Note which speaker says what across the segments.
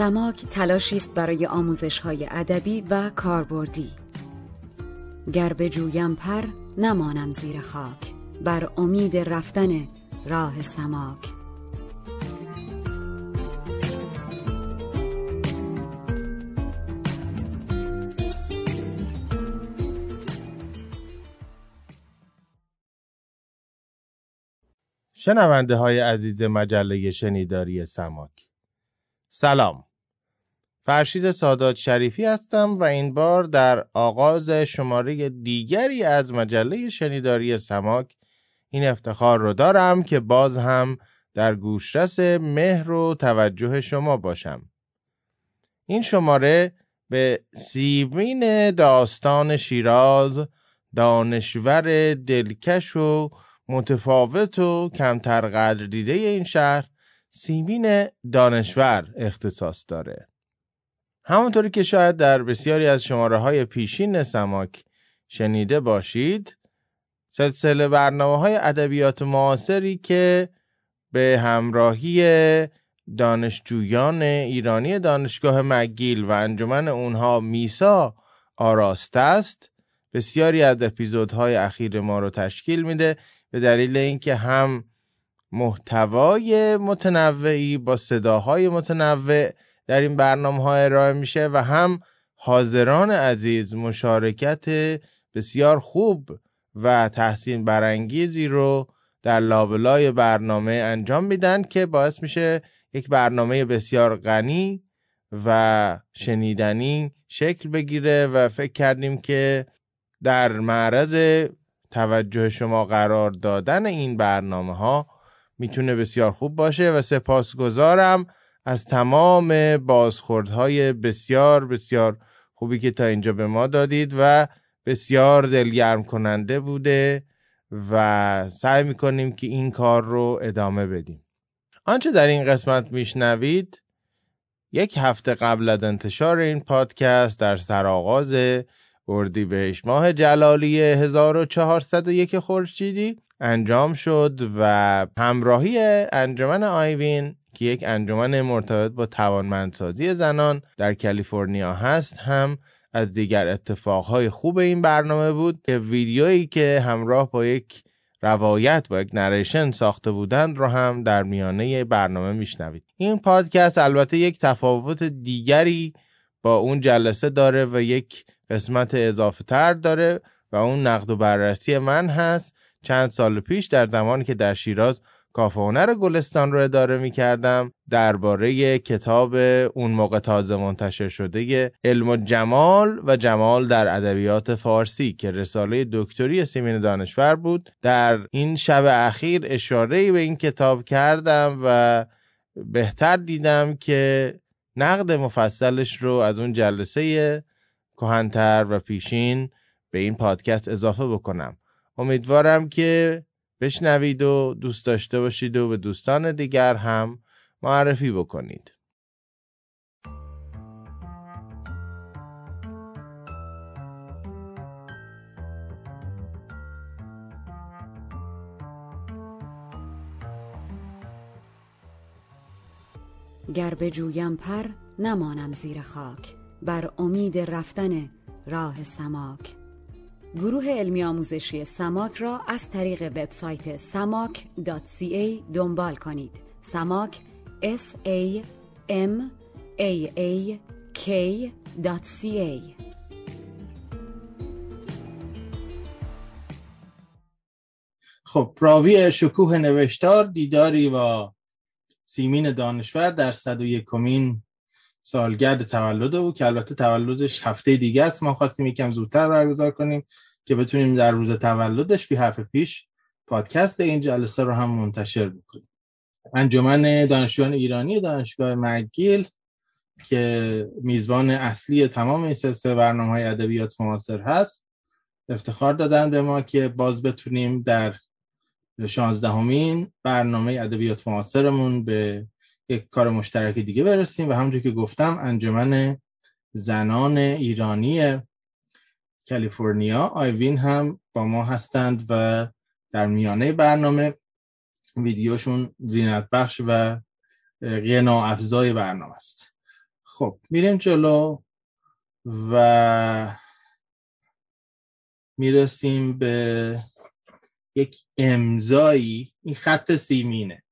Speaker 1: سماک تلاشی است برای آموزش های ادبی و کاربردی. گر بجویم پر نمانم زیر خاک. بر امید رفتن راه سماک.
Speaker 2: شنونده های عزیز مجله شنیداری سماک. سلام. فرشید سادات شریفی هستم و این بار در آغاز شماره دیگری از مجله شنیداری سماک این افتخار رو دارم که باز هم در گوشرس مهر و توجه شما باشم این شماره به سیمین داستان شیراز دانشور دلکش و متفاوت و کمتر قدر دیده این شهر سیمین دانشور اختصاص داره. همونطوری که شاید در بسیاری از شماره های پیشین سماک شنیده باشید سلسله برنامه های ادبیات معاصری که به همراهی دانشجویان ایرانی دانشگاه مگیل و انجمن اونها میسا آراسته است بسیاری از اپیزودهای اخیر ما رو تشکیل میده به دلیل اینکه هم محتوای متنوعی با صداهای متنوع در این برنامه ها ارائه میشه و هم حاضران عزیز مشارکت بسیار خوب و تحسین برانگیزی رو در لابلای برنامه انجام میدن که باعث میشه یک برنامه بسیار غنی و شنیدنی شکل بگیره و فکر کردیم که در معرض توجه شما قرار دادن این برنامه ها می‌تونه بسیار خوب باشه و سپاسگزارم. از تمام بازخوردهای بسیار بسیار خوبی که تا اینجا به ما دادید و بسیار دلگرم کننده بوده و سعی می‌کنیم که این کار رو ادامه بدیم. آنچه در این قسمت میشنوید یک هفته قبل از انتشار این پادکست در سرآغاز اردیبهشت ماه جلالی 1401 خورشیدی انجام شد و همراهی انجمن آیوین که یک انجمن مرتبط با توانمندسازی زنان در کالیفرنیا هست هم از دیگر اتفاقهای خوب این برنامه بود که ویدیویی که همراه با یک روایت با یک نریشن ساخته بودند رو هم در میانه برنامه میشنوید. این پادکست البته یک تفاوت دیگری با اون جلسه داره و یک قسمت اضافه تر داره و اون نقد و بررسی من هست. چند سال پیش در زمانی که در شیراز کافه هنر گلستان رو اداره می کردم درباره کتاب اون موقع تازه منتشر شده علم و جمال و جمال در ادبیات فارسی که رساله دکتری سیمین دانشور بود. در این شب اخیر اشاره به این کتاب کردم و بهتر دیدم که نقد مفصلش رو از اون جلسه کهنتر و پیشین به این پادکست اضافه بکنم. امیدوارم که بشنوید و دوست داشته باشید و به دوستان دیگر هم معرفی بکنید.
Speaker 1: گر بجویم پر نمانم زیر خاک. بر امید رفتن راه سماک. گروه علمی آموزشی سماک را از طریق وبسایت samak.ca دنبال کنید. سماک s a m a a k.ca
Speaker 2: خب راوی شکوه نوشتار دیداری با سیمین دانشور در 101 کمین سالگرد تولد او که البته تولدش هفته دیگه است. ما خواستیم یکم زودتر برگزار کنیم. که بتونیم در روز تولدش بی حرف پیش پادکست این جلسه رو هم منتشر بکنیم. انجمن دانشجویان ایرانی دانشگاه مگیل که میزبان اصلی تمام این سلسله برنامه های ادبیات معاصر هست افتخار دادن به ما که باز بتونیم در شانزدهمین برنامه ادبیات معاصرمون به یک کار مشترک دیگه برسیم. و همونجور که گفتم انجمن زنان ایرانی کالیفرنیا آیوین هم با ما هستند و در میانه برنامه ویدیوشون زینت بخش و غنا افزای برنامه است.
Speaker 3: خب میریم جلو و می‌رسیم به یک امضایی. این خط سیمینه.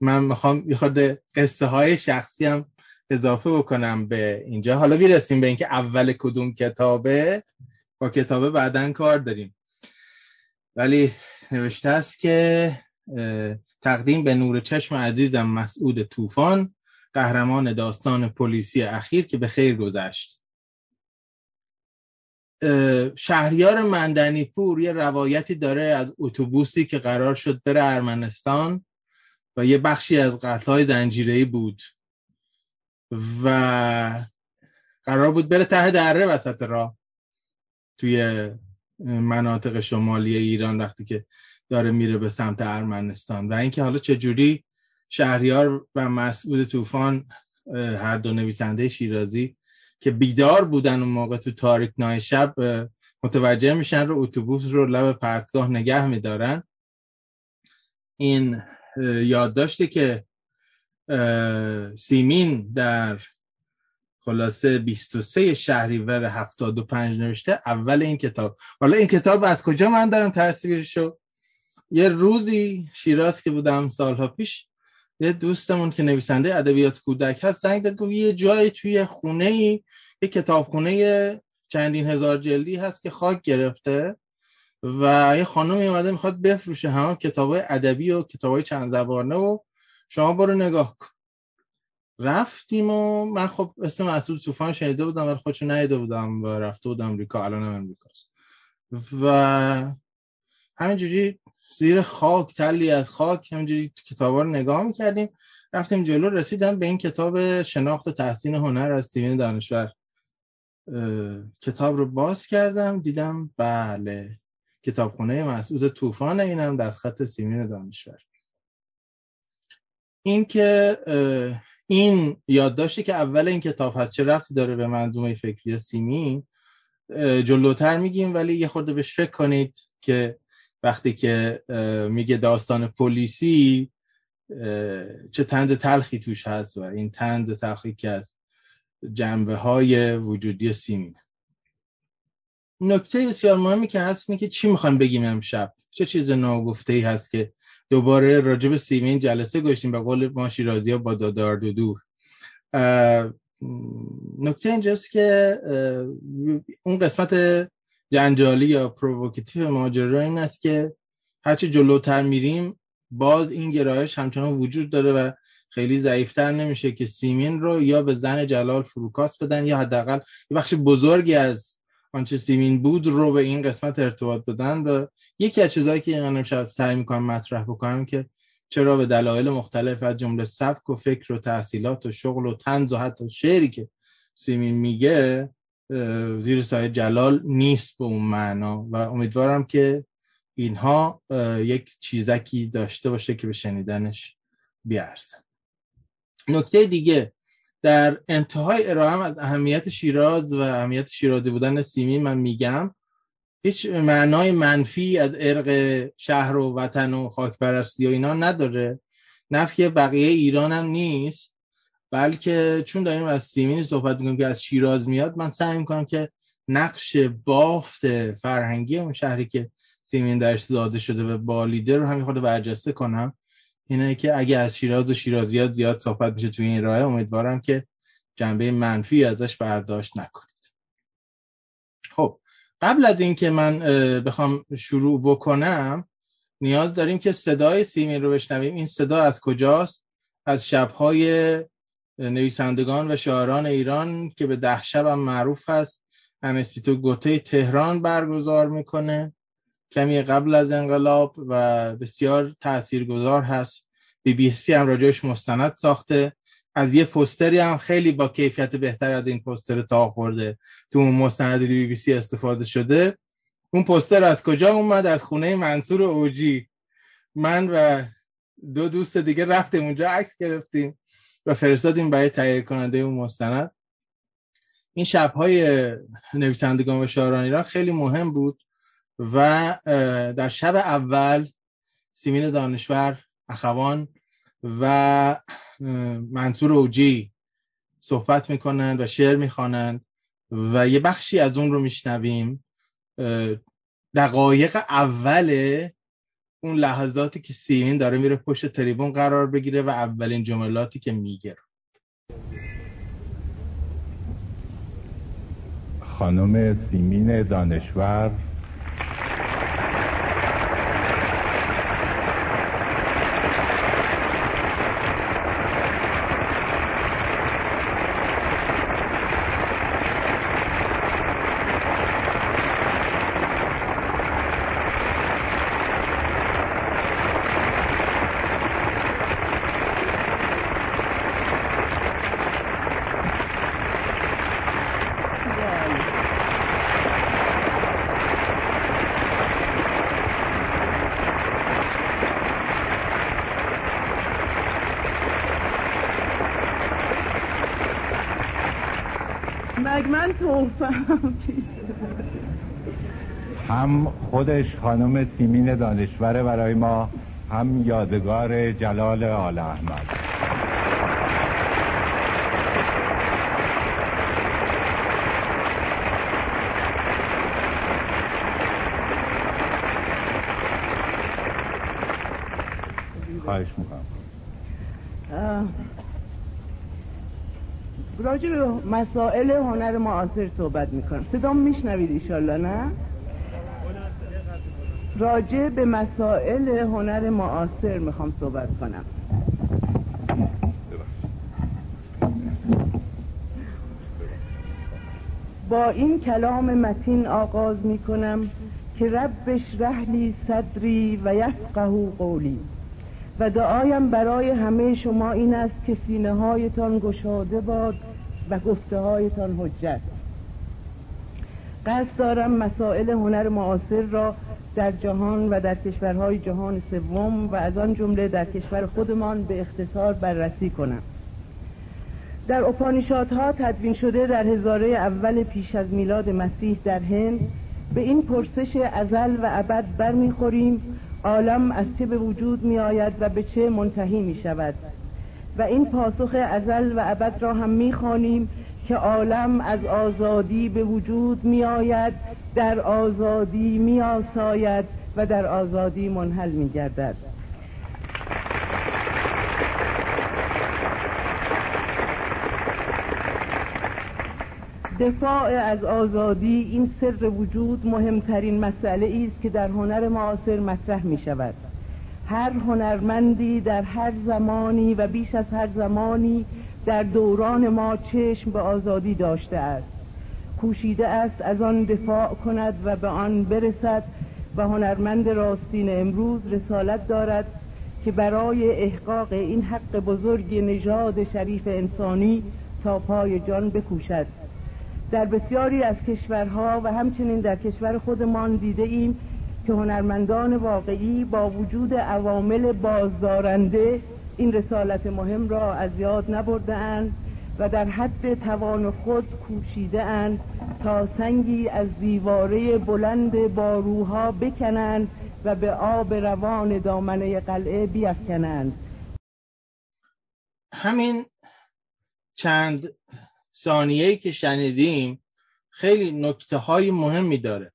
Speaker 3: من می‌خوام یه قصه های شخصی هم اضافه بکنم به اینجا. حالا می‌رسیم به اینکه اول کدوم کتابه. با کتابه بعدا کار داریم. ولی نوشته است که تقدیم به نور چشم عزیزم مسعود طوفان قهرمان داستان پلیسی اخیر که به خیر گذشت. شهریار مندنی پور یه روایتی داره از اتوبوسی که قرار شد بره ارمنستان و یه بخشی از قتلهای زنجیره‌ای بود و قرار بود بره ته دره وسط راه. توی مناطق شمالی ایران وقتی که داره میره به سمت ارمنستان. و اینکه حالا چجوری شهریار و مسعود طوفان هر دو نویسنده شیرازی که بیدار بودن اون موقع تو تاریک نای شب متوجه میشن رو اتوبوس رو لب پرتگاه نگه میدارن. این یادداشتی که سیمین در خلاصه 23 شهریور 75 نوشته اول این کتاب. حالا این کتاب از کجا من دارم تصویرشو یه روزی شیراز که بودم سالها پیش یه دوستمون که نویسنده ادبیات کودک هست زنگ داد گفت یه جای توی خونه ای یه کتابخونه چندین هزار جلدی هست که خاک گرفته و یه خانمی اومده می‌خواد بفروشه همه کتابای ادبی و کتابای چند زبانه و شما برو نگاه کن. رفتیم و من خب اسم مسعود طوفان شنیده بودم ولی خودشو ندیده بودم و رفته بودم امریکا الان هم امریکاست و همینجوری زیر خاک تلی از خاک همینجوری کتابا رو نگاه می‌کردیم. رفتیم جلو رسیدم به این کتاب شناخت و تحسین هنر از سیمین دانشور. کتاب رو باز کردم دیدم بله کتابخونه مسعود طوفان اینم دستخط سیمین دانشور. این که این یادداشتی که اول این کتاب هست چه رفتی داره به منظومه فکری سیمین جلوتر میگیم ولی یه خورده بهش فکر کنید که وقتی که میگه داستان پلیسی چه تند تلخی توش هست و این تند تلخی که از جنبه های وجودی سیمین نکته بسیار مهمی که هست اینه که چی می‌خوایم بگیم امشب؟ چه چیز ناگفته ای هست که دوباره راجب سیمین جلسه گوشتیم به قول ما شیرازی ها با دادار دو دور. نکته اینجاست که اون قسمت جنجالی یا provocative ماجرا این است که هرچی جلوتر میریم باز این گرایش همچنان وجود داره و خیلی ضعیفتر نمیشه که سیمین رو یا به زن جلال فروکاست بدن یا حداقل یه بخش بزرگی از آنچه سیمین بود رو به این قسمت ارتباط بدن و یکی از چیزهایی که من امشب سعی می‌کنم مطرح بکنم که چرا به دلایل مختلف از جمله سبک و فکر و تحصیلات و شغل و طنز و حتی شعری که سیمین میگه زیر سایه جلال نیست به اون معنا و امیدوارم که اینها یک چیزکی داشته باشه که به شنیدنش بیارزن نکته دیگه در انتهای ارائه از اهمیت شیراز و اهمیت شیرازی بودن سیمی من میگم هیچ معنای منفی از ارق شهر و وطن و خاک پرستی و اینا نداره. نفی بقیه ایران هم نیست بلکه چون داریم از سیمین صحبت می‌کنیم که از شیراز میاد من سعی می‌کنم که نقش بافت فرهنگی اون شهری که سیمین درش زاده شده به بالیده رو همین خود برجسته کنم. اینه که اگه از شیراز و شیرازیات زیاد صحبت میشه توی این راه امیدوارم که جنبه منفی ازش برداشت نکنید. خب قبل از اینکه من بخوام شروع بکنم نیاز داریم که صدای سیمین رو بشنویم. این صدا از کجاست؟ از شبهای نویسندگان و شاعران ایران که به ده شب هم معروف هست انستیتو گوته تهران برگزار می‌کنه. کمی قبل از انقلاب و بسیار تاثیرگذار هست. بی بی سی هم راجعش مستند ساخته. از یه پستری هم خیلی با کیفیت بهتر از این پستر تا خورده. تو اون مستند بی بی سی استفاده شده. اون پستر از کجا اومد؟ از خونه منصور اوجی. من و دو دوست دیگه رفتیم اونجا عکس گرفتیم و فرستادیم برای تهیه کننده اون مستند. این شبهای نویسندگان و شاعران ایران خیلی مهم بود. و در شب اول سیمین دانشور اخوان و منصور اوجی صحبت می‌کنند و شعر می‌خوانند و یه بخشی از اون رو میشنویم. دقایق اول اون لحظاتی که سیمین داره میره پشت تریبون قرار بگیره و اولین جملاتی که میگه.
Speaker 4: خانم سیمین دانشور هم خودش خانم سیمین دانشوره برای ما هم یادگار جلال آل احمد. خواهش می‌کنم.
Speaker 5: راجع به مسائل هنر معاصر صحبت می‌کنم. صدام میشنوید ایشالله نه؟ راجع به مسائل هنر معاصر می‌خوام صحبت کنم. با این کلام متین آغاز می‌کنم که ربش رحلی صدری و یفقه قولی. و دعایم برای همه شما این است که سینه هایتان گشاده باد و گفته هایتان حجت. قصد دارم مسائل هنر معاصر را در جهان و در کشورهای جهان سوم و از آن جمله در کشور خودمان به اختصار بررسی کنم. در اپانیشادها تدوین شده در هزاره اول پیش از میلاد مسیح در هند به این پرسش ازل و ابد برمیخوریم عالم از چه به وجود می آید و به چه منتهی می شود و این پاسخ ازل و ابد را هم می‌خوانیم که عالم از آزادی به وجود می آید در آزادی می آساید و در آزادی منحل می گردد دفاع از آزادی این سر وجود مهمترین مسئله است که در هنر معاصر مطرح می شود هر هنرمندی در هر زمانی و بیش از هر زمانی در دوران ما چشم به آزادی داشته است. کوشیده است از آن دفاع کند و به آن برسد و هنرمند راستین امروز رسالت دارد که برای احقاق این حق بزرگ نژاد شریف انسانی تا پای جان بکوشد. در بسیاری از کشورها و همچنین در کشور خودمان دیده ایم که هنرمندان واقعی با وجود عوامل بازدارنده این رسالت مهم را از یاد نبرده اند و در حد توان خود کوشیده اند تا سنگی از دیواره بلند باروها بکنند و به آب روان دامنه قلعه بیفکنند.
Speaker 3: همین چند ثانیه‌ای که شنیدیم خیلی نکته های مهمی داره.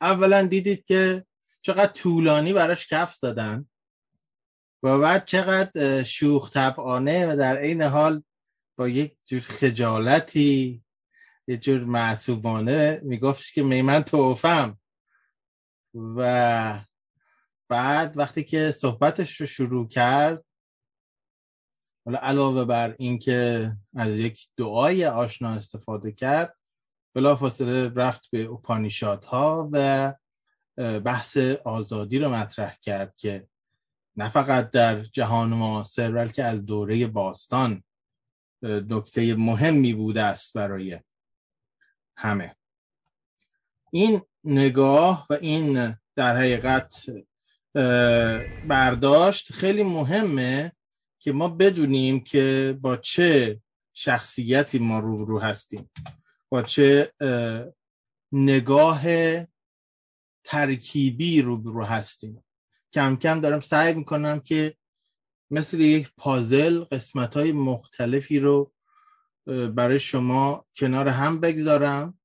Speaker 3: اولا دیدید که چقدر طولانی براش کف زدن. و بعد چقدر شوخ طبعانه و در عین حال با یک جور خجالتی یه جور معصوبانه میگفتش که میمن توفم. و بعد وقتی که صحبتش رو شروع کرد حالا علاوه بر اینکه از یک دعای آشنا استفاده کرد بلافاصله رفت به ها و بحث آزادی رو مطرح کرد که نه فقط در جهان معاصر بلکه از دوره باستان نکته مهمی بوده است برای همه. این نگاه و این در حقیقت برداشت خیلی مهمه که ما بدونیم که با چه شخصیتی ما روبرو هستیم. با چه نگاه ترکیبی روبرو هستیم. کم کم دارم سعی می‌کنم که مثل یک پازل قسمت های مختلفی رو برای شما کنار هم بگذارم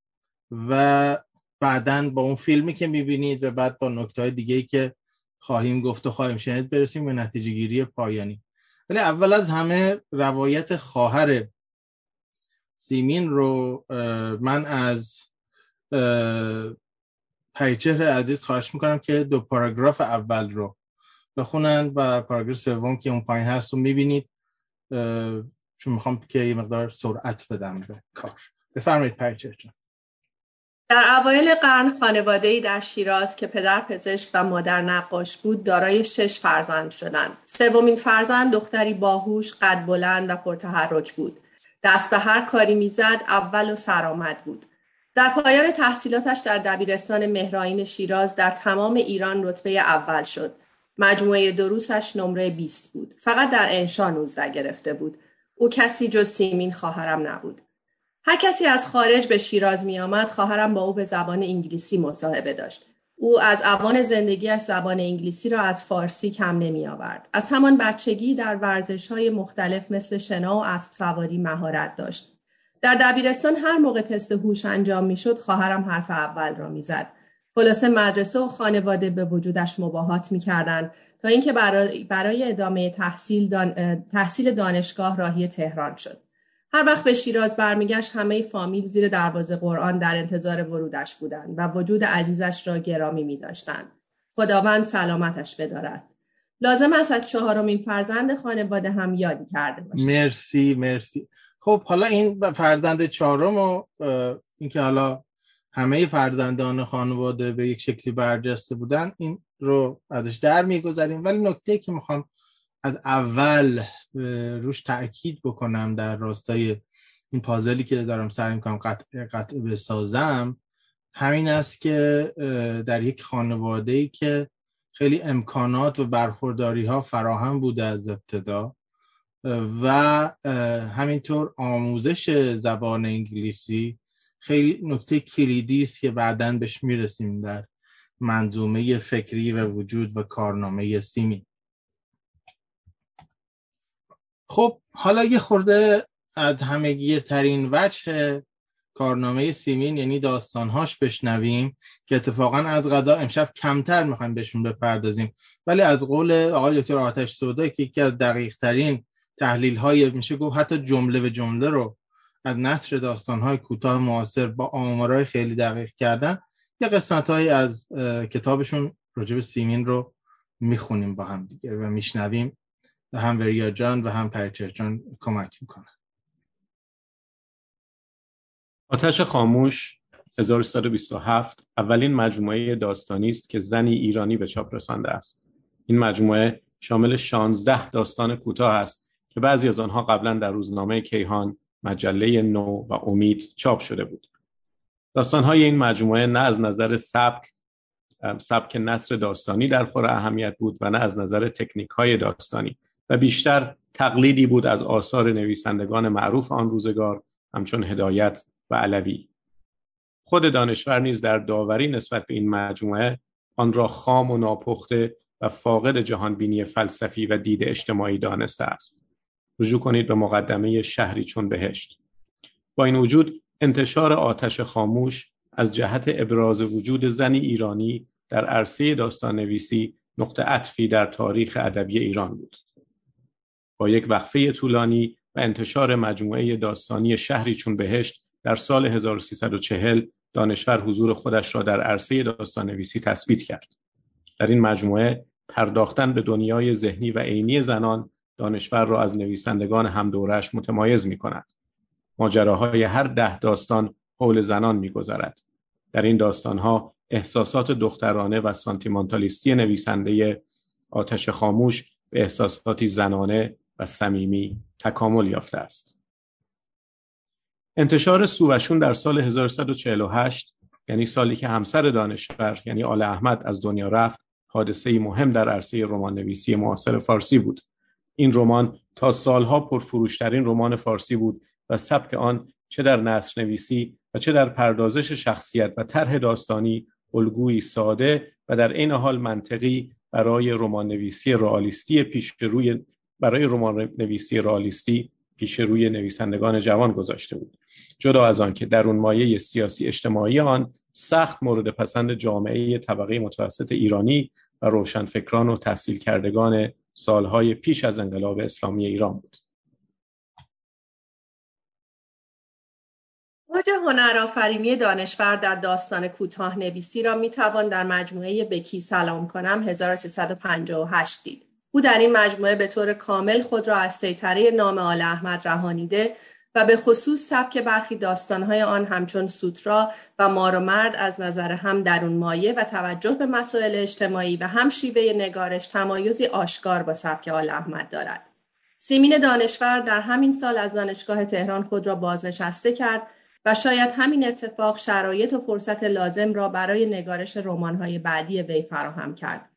Speaker 3: و بعدا با اون فیلمی که می‌بینید و بعد با نکته های که خواهیم گفت و خواهیم شنید برسیم به نتیجه گیری پایانی. ولی اول از همه روایت خواهر سیمین رو من از پریچهر عزیز خواهش می‌کنم که دو پاراگراف اول رو بخونن و پاراگراف سوم که اون پایین هست رو می‌بینید چون می‌خوام که یه مقدار سرعت بدم به کار بفرمایید پریچهر جان
Speaker 6: در اوایل قرن خانواده‌ای در شیراز که پدر پزشک و مادر نقاش بود دارای شش فرزند شدند. سومین فرزند دختری باهوش، قد بلند و پرتحرک بود. دست به هر کاری می‌زد اول و سرآمد بود. در پایان تحصیلاتش در دبیرستان مهراین شیراز در تمام ایران رتبه اول شد. مجموعه دروسش نمره 20 بود. فقط در انشا 19 گرفته بود. او کسی جز سیمین خواهرم نبود. هر کسی از خارج به شیراز می آمد خواهرم با او به زبان انگلیسی مصاحبه داشت. او از اوان زندگیش زبان انگلیسی را از فارسی کم نمی آورد. از همان بچگی در ورزش های مختلف مثل شنا و اسب سواری مهارت داشت. در دبیرستان هر موقع تست هوش انجام می شد خواهرم حرف اول را می‌زد. خلاصه مدرسه و خانواده به وجودش مباهات می کردن تا اینکه برای, ادامه تحصیل, دان... تحصیل دانشگاه راهی تهران شد. هر وقت به شیراز برمیگشت همه فامیل زیر دروازه قرآن در انتظار ورودش بودند و وجود عزیزش را گرامی می داشتن. خداوند سلامتش بدارد. لازم است از چهارمین فرزند خانواده هم یادی کرده باشد.
Speaker 3: مرسی مرسی. خب حالا این فرزند چهارم و اینکه حالا همه فرزندان خانواده به یک شکلی برجسته بودن این رو ازش در می‌گذاریم. ولی نکته که می‌خوام از اول روش تاکید بکنم در راستای این پازلی که دارم سعی می‌کنم قطع, قطع بسازم همین است که در یک خانواده ای که خیلی امکانات و برخورداری ها فراهم بوده از ابتدا و همینطور آموزش زبان انگلیسی خیلی نکته کلیدی است که بعدا بهش می‌رسیم در منظومه فکری و وجود و کارنامه سیمی. خب حالا یه خورده از همه گیرترین وجه کارنامه سیمین یعنی داستانهاش بشنویم که اتفاقا از غذا امشب کمتر می‌خوایم بهشون بپردازیم. ولی از قول آقای دکتر آتش سودا که یکی از دقیق ترین تحلیل های میشه گفت حتی جمله به جمله رو از نصر داستان های کوتاه معاصر با آمارای خیلی دقیق کردن یه قسمت های از کتابشون راجب سیمین رو می‌خونیم با هم دیگه و میشنویم و هم وریا جان و هم پرچر جان کمک می‌کنن
Speaker 7: آتش خاموش 1327 اولین مجموعه داستانی است که زنی ایرانی به چاپ رسانده است. این مجموعه شامل 16 داستان کوتاه است که بعضی از آنها قبلا در روزنامه کیهان، مجله نو و امید چاپ شده بود. داستانهای این مجموعه نه از نظر سبک سبک نصر داستانی در خور اهمیت بود و نه از نظر تکنیک های داستانی و بیشتر تقلیدی بود از آثار نویسندگان معروف آن روزگار همچون هدایت و علوی خود دانشور نیز در داوری نسبت به این مجموعه آن را خام و ناپخته و فاقد جهانبینی فلسفی و دید اجتماعی دانسته است رجوع کنید به مقدمه شهری چون بهشت با این وجود انتشار آتش خاموش از جهت ابراز وجود زنی ایرانی در عرصه داستان نویسی نقطه عطفی در تاریخ ادبی ایران بود با یک وقفه طولانی و انتشار مجموعه داستانی شهری چون بهشت در سال 1340 دانشور حضور خودش را در عرصه داستان نویسی تثبیت کرد. در این مجموعه پرداختن به دنیای ذهنی و عینی زنان دانشور را از نویسندگان همدورش متمایز می کند. ماجراهای هر ده داستان حول زنان میگذرد. در این داستانها احساسات دخترانه و سانتیمانتالیستی نویسنده آتش خاموش به احساساتی زنانه و صمیمی تکامل یافته است. انتشار سووشون در سال 1148 یعنی سالی که همسر دانشور یعنی آل احمد از دنیا رفت حادثه مهم در عرصه رمان نویسی معاصر فارسی بود. این رمان تا سالها پرفروشترین رمان فارسی بود و سبک آن چه در نصر نویسی و چه در پردازش شخصیت و طرح داستانی الگویی ساده و در این حال منطقی برای رمان نویسی رئالیستی پیش روی برای رمان نویسی رئالیستی پیش روی نویسندگان جوان گذاشته بود. جدا از آن که در اون مایه سیاسی اجتماعی آن سخت مورد پسند جامعه طبقه متوسط ایرانی و روشنفکران و تحصیل کردگان سالهای پیش از انقلاب اسلامی ایران بود
Speaker 6: اوج هنرآفرینی دانشور در داستان کوتاه نویسی را می توان در مجموعه بکی سلام کنم 1358 دید. او در این مجموعه به طور کامل خود را از سیطره نام آل احمد رهانیده و به خصوص سبک برخی داستانهای آن همچون سوترا و مار و مرد از نظر هم درون مایه و توجه به مسائل اجتماعی و هم شیوه نگارش تمایزی آشکار با سبک آل احمد دارد. سیمین دانشور در همین سال از دانشگاه تهران خود را بازنشسته کرد و شاید همین اتفاق شرایط و فرصت لازم را برای نگارش رمان‌های بعدی وی فراهم کرد.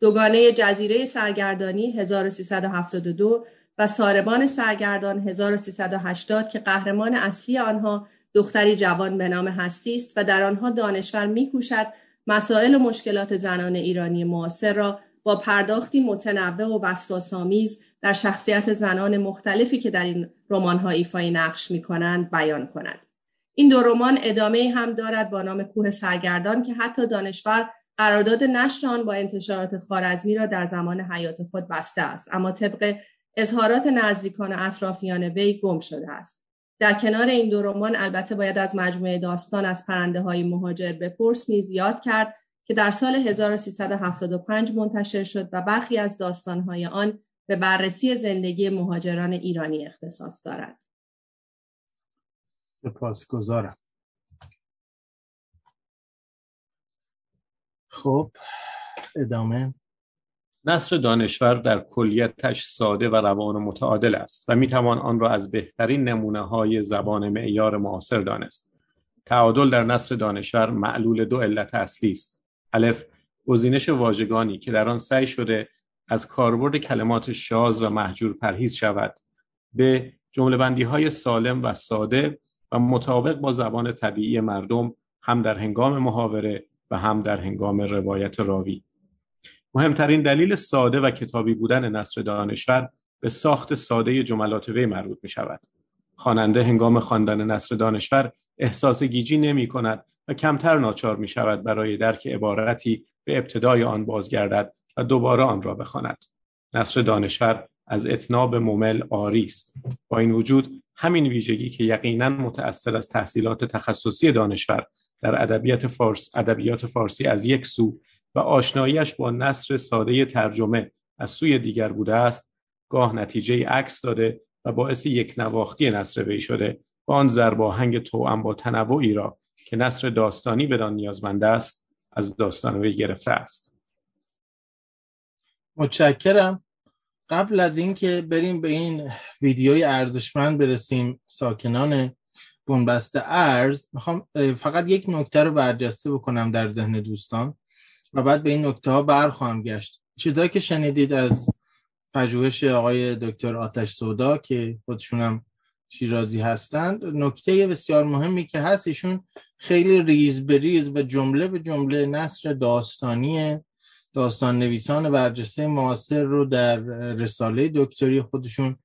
Speaker 6: دوگانه جزیره سرگردانی 1372 و ساربان سرگردان 1380 که قهرمان اصلی آنها دختری جوان به نام هستی است و در آنها دانشور میکوشد مسائل و مشکلات زنان ایرانی معاصر را با پرداختی متنوع و وسواسآمیز در شخصیت زنان مختلفی که در این رمان‌ها ایفای نقش می‌کنند بیان کند. این دو رمان ادامه هم دارد با نام کوه سرگردان که حتی دانشور قرارداد نشر آن با انتشارات خارزمی را در زمان حیات خود بسته است اما طبق اظهارات نزدیکان و اطرافیان وی گم شده است در کنار این دو رمان البته باید از مجموعه داستان از پرنده های مهاجر بپرس نیز یاد کرد که در سال 1375 منتشر شد و برخی از داستانهای آن به بررسی زندگی مهاجران ایرانی اختصاص دارد.
Speaker 3: سپاسگزارم. خب ادامه
Speaker 7: نصر دانشور در کلیتش ساده و روان و متعادل است و می‌توان آن را از بهترین نمونه های زبان معیار معاصر دانست. تعادل در نصر دانشور معلول دو علت اصلی است. الف گزینش واژگانی که در آن سعی شده از کاربرد کلمات شاز و محجور پرهیز شود. به جمله بندی های سالم و ساده و مطابق با زبان طبیعی مردم هم در هنگام محاوره و هم در هنگام روایت راوی. مهمترین دلیل ساده و کتابی بودن نصر دانشور به ساخت ساده جملات وی مربوط می شود. خواننده هنگام خواندن نصر دانشور احساس گیجی نمی کند و کمتر ناچار می شود برای درک عبارتی به ابتدای آن بازگردد و دوباره آن را بخواند. نصر دانشور از اتناب ممل آری است. با این وجود همین ویژگی که یقینا متأثر از تحصیلات تخصصی دانشور در ادبیات فارس ادبیات فارسی از یک سو و آشناییش با نصر ساده ترجمه از سوی دیگر بوده است گاه نتیجه عکس داده و باعث یک نواختی نصر وی شده و آن زرباهنگ توأم با تنوعی را که نصر داستانی بدان نیازمند است از داستان وی گرفته است.
Speaker 3: متشکرم. قبل از اینکه بریم به این ویدیوی ارزشمند برسیم ساکنان بنبست ارز می‌خوام فقط یک نکته رو برجسته بکنم در ذهن دوستان. و بعد به این نکته ها برخواهم گشت. چیزایی که شنیدید از پژوهش آقای دکتر آتش سودا که خودشونم شیرازی هستند نکته بسیار مهمی که هست ایشون خیلی ریز به ریز و جمله به جمله نصر داستانی داستان نویسان برجسته معاصر رو در رساله دکتری خودشون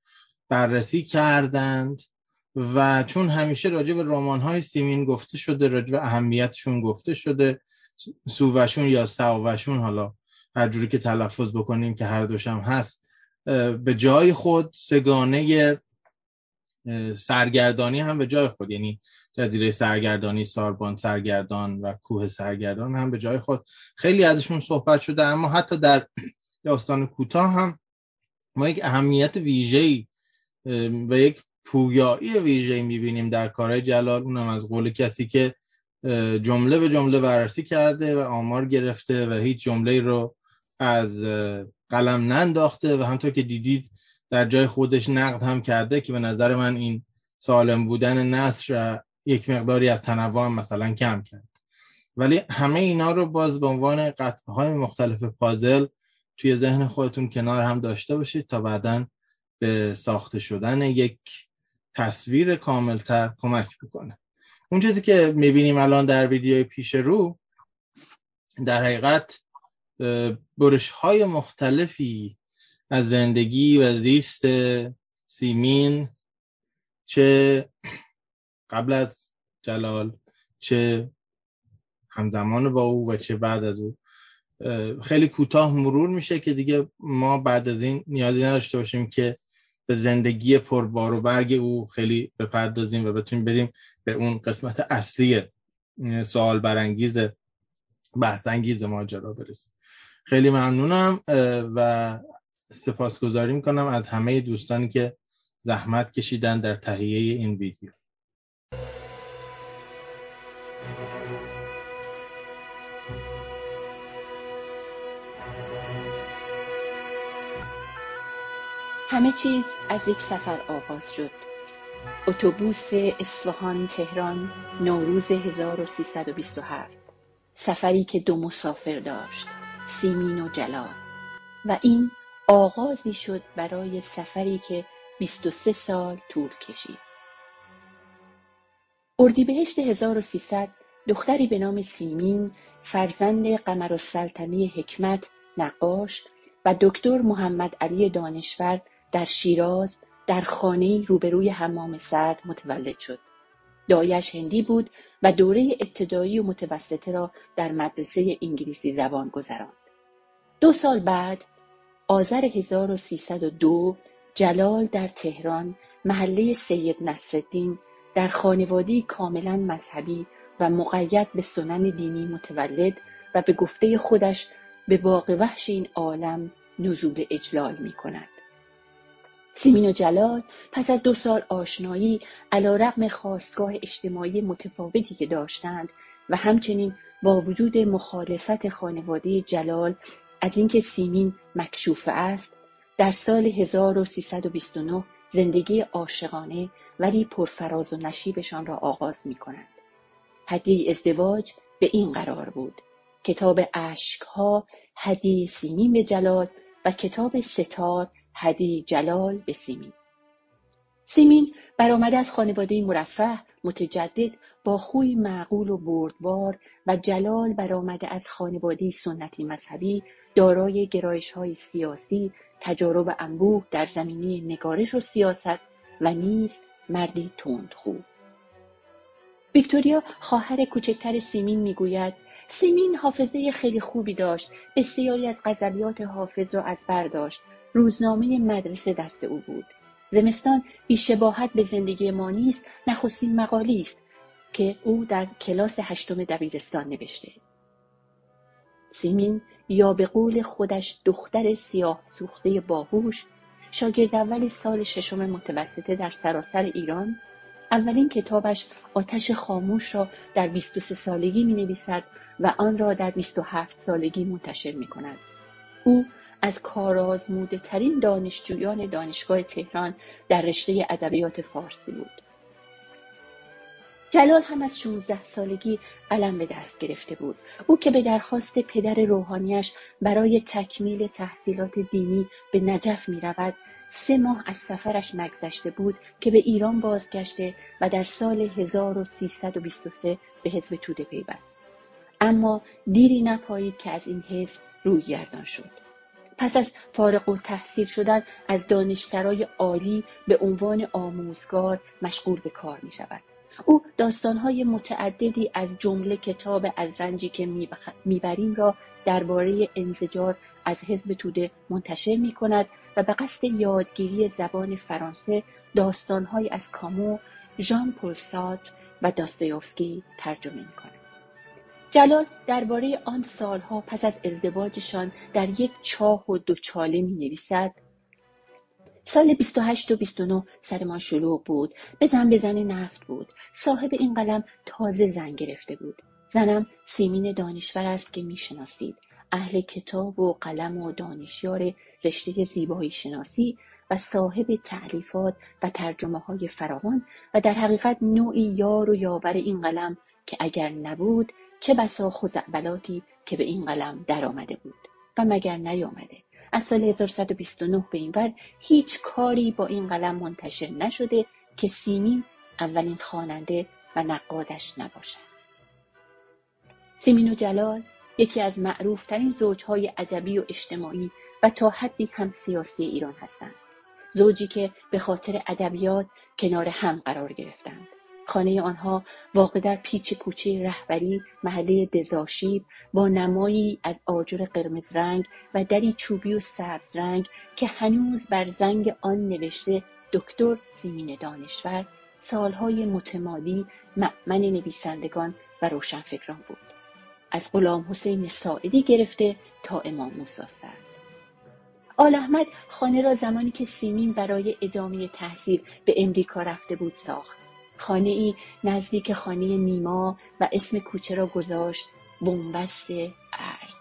Speaker 3: بررسی کردند و چون همیشه راجع به رمان های سیمین گفته شده راجع به اهمیتشون گفته شده سووشون یا سووشون حالا هر جوری که تلفظ بکنیم که هر دوشم هست به جای خود سگانه سرگردانی هم به جای خود یعنی جزیره سرگردانی ساربان سرگردان و کوه سرگردان هم به جای خود. خیلی ازشون صحبت شده اما حتی در داستان کوتاه هم ما یک اهمیت ویژه‌ای و یک پویایی ویژه‌ای می‌بینیم در کارهای جلال. اونم از قول کسی که جمله به جمله بررسی کرده و آمار گرفته و هیچ جمله رو از قلم ننداخته و همطور که دیدید در جای خودش نقد هم کرده که به نظر من این سالم بودن نصر یک مقداری از تنوع مثلا کم کرد. ولی همه اینا رو باز به عنوان قطعه های مختلف پازل توی ذهن خودتون کنار هم داشته باشید تا بعدا به ساخته شدن یک تصویر کاملتر کمک بکنه. اون چیزی که می‌بینیم الان در ویدیوی پیش رو در حقیقت برش های مختلفی از زندگی و زیست سیمین چه قبل از جلال چه همزمان با او و چه بعد از او. خیلی کوتاه مرور میشه که دیگه ما بعد از این نیازی نداشته باشیم که به زندگی پربار و برگ او خیلی بپردازیم و بتونیم بریم به اون قسمت اصلی سوال برانگیز بحث انگیز ماجرا برسیم. خیلی ممنونم و سپاسگزاری می‌کنم از همه دوستانی که زحمت کشیدن در تهیه این ویدیو.
Speaker 8: همه چیز از یک سفر آغاز شد. اتوبوس اصفهان تهران نوروز 1327 سفری که دو مسافر داشت سیمین و جلال. و این آغازی شد برای سفری که 23 سال طول کشید. اردیبهشت 1300 دختری به نام سیمین فرزند قمر السلطنه حکمت نقاش و دکتر محمد علی دانشور در شیراز در خانه روبروی حمام سعد متولد شد. دایش هندی بود و دوره ابتدایی و متوسطه را در مدرسه انگلیسی زبان گذراند. دو سال بعد آذر 1302 جلال در تهران محله سید نصرالدین در خانوادی کاملا مذهبی و مقید به سنن دینی متولد و به گفته خودش به باقی وحش این عالم نزول اجلال می کند. سیمین و جلال پس از دو سال آشنایی علا رقم خواستگاه اجتماعی متفاوتی که داشتند و همچنین با وجود مخالفت خانواده جلال از اینکه سیمین مکشوفه است در سال 1329 زندگی عاشقانه ولی پرفراز و نشیبشان را آغاز می کنند. هدیه ازدواج به این قرار بود کتاب اشکها هدیه سیمین به جلال و کتاب ستار هدی جلال به سیمین سیمین برآمده از خانواده مرفه متجدد با خوی معقول و بردبار و جلال برآمده از خانواده سنتی مذهبی دارای گرایش های سیاسی تجارب انبوه در زمینه نگارش و سیاست و نیز مردی خوب. ویکتوریا خواهر کوچکتر سیمین می‌گوید سیمین حافظه خیلی خوبی داشت بسیاری از غزلیات حافظ را از برداشت روزنامه مدرسه دست او بود زمستان بیشباهت به زندگی ما نیست نخستین مقالی است که او در کلاس هشتم دبیرستان نوشته سیمین یا به قول خودش دختر سیاه سوخته باهوش شاگرد اول سال ششم متوسطه در سراسر ایران اولین کتابش آتش خاموش را در 23 سالگی می نویسد و آن را در 27 سالگی منتشر می کند. او از کارآزموده ترین دانشجویان دانشگاه تهران در رشته ادبیات فارسی بود. جلال هم از 16 سالگی قلم به دست گرفته بود. او که به درخواست پدر روحانیش برای تکمیل تحصیلات دینی به نجف می رود، سه ماه از سفرش نگذشته بود که به ایران بازگشته و در سال 1323 به حزب توده پیوست. اما دیری نپایید که از این حزب روی گردان شد. پس از فارغ و تحصیل شدن از دانشسرای عالی به عنوان آموزگار مشغول به کار می شود. او داستانهای متعددی از جمله کتاب از رنجی که می‌بریم را درباره انزجار از حزب توده منتشر می کند و به قصد یادگیری زبان فرانسه داستانهایی از کامو، ژان پل و داستایوفسکی ترجمه می کند. جلال درباره آن سالها پس از ازدواجشان در یک چاه و دوچاله می نویسد سال 28 و 29 سرمان شلوغ بود. به زن بزن نفت بود. صاحب این قلم تازه زن گرفته بود. زنم سیمین دانشور است که می‌شناسید. اهل کتاب و قلم و دانشیار رشته زیبایی شناسی و صاحب تعلیفات و ترجمه های فراوان و در حقیقت نوعی یار و یاور این قلم که اگر نبود چه بسا خزعبلاتی که به این قلم درآمده بود و مگر نیامده. از سال 1129 به این ور هیچ کاری با این قلم منتشر نشده که سیمین اولین خواننده و نقادش نباشد. سیمین و جلال یکی از معروفترین زوجهای ادبی و اجتماعی و تا حدی هم سیاسی ایران هستند. زوجی که به خاطر ادبیات کنار هم قرار گرفتند. خانه آنها واقع در پیچ کوچه رهبری محله دزاشیب با نمایی از آجر قرمز رنگ و دری چوبی و سبز رنگ که هنوز بر زنگ آن نوشته دکتر سیمین دانشور سالهای متمادی معمن نویسندگان و روشنفکران بود. از غلام حسین ساعدی گرفته تا امام موسی آل احمد خانه را زمانی که سیمین برای ادامه تحصیل به امریکا رفته بود ساخت. خانه ای نزدیک خانه نیما و اسم کوچه را گذاشت بنبست ارز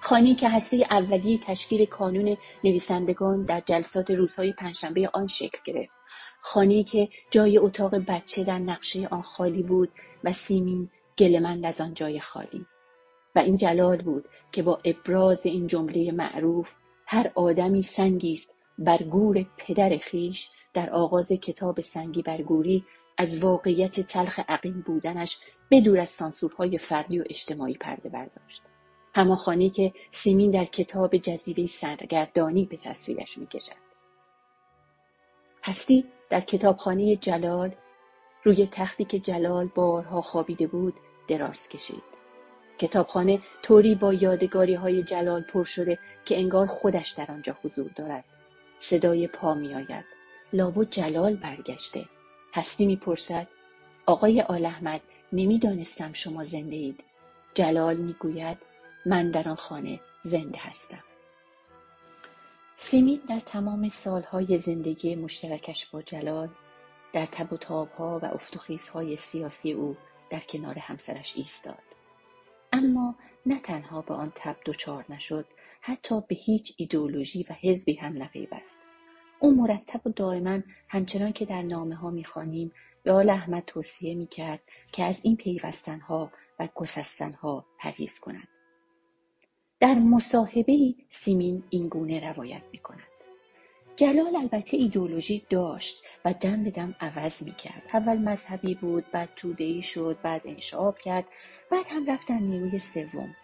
Speaker 8: خانی که هسته اولیه تشکیل کانون نویسندگان در جلسات روزهای پنجشنبه آن شکل گرفت. خانه که جای اتاق بچه در نقشه آن خالی بود و سیمین گلمند از آن جای خالی. و این جلال بود که با ابراز این جمله معروف هر آدمی سنگی است بر گور پدر خیش در آغاز کتاب سنگی برگوری از واقعیت تلخ عقیم بودنش بدور از سانسورهای فردی و اجتماعی پرده برداشت. خانی که سیمین در کتاب جزیره سرگردانی به تصویرش می‌کشد. هستی در کتابخانه جلال روی تختی که جلال بارها خوابیده بود دراز کشید. کتابخانه طوری با یادگاری های جلال پر شده که انگار خودش در آنجا حضور دارد. صدای پا می آید لابد جلال برگشته. هستی می‌پرسد آقای آل احمد نمی‌دانستم شما زنده اید. جلال می‌گوید من در آن خانه زنده هستم. سیمین در تمام سالهای زندگی مشترکش با جلال در تب و تابها و سیاسی او در کنار همسرش ایستاد. اما نه تنها به آن تب دچار نشد حتی به هیچ ایدئولوژی و حزبی هم نپیوست. او مرتب و دائما همچنان که در نامه ها می‌خوانیم به آل احمد توصیه می‌کرد که از این پیوستنها و گسستنها پرهیز کند در مصاحبه سیمین این گونه روایت می کند. جلال البته ایدولوژی داشت و دم به دم عوض می کرد. اول مذهبی بود، بعد تودهی شد، بعد انشعاب کرد، بعد هم رفتن نیروی سوم.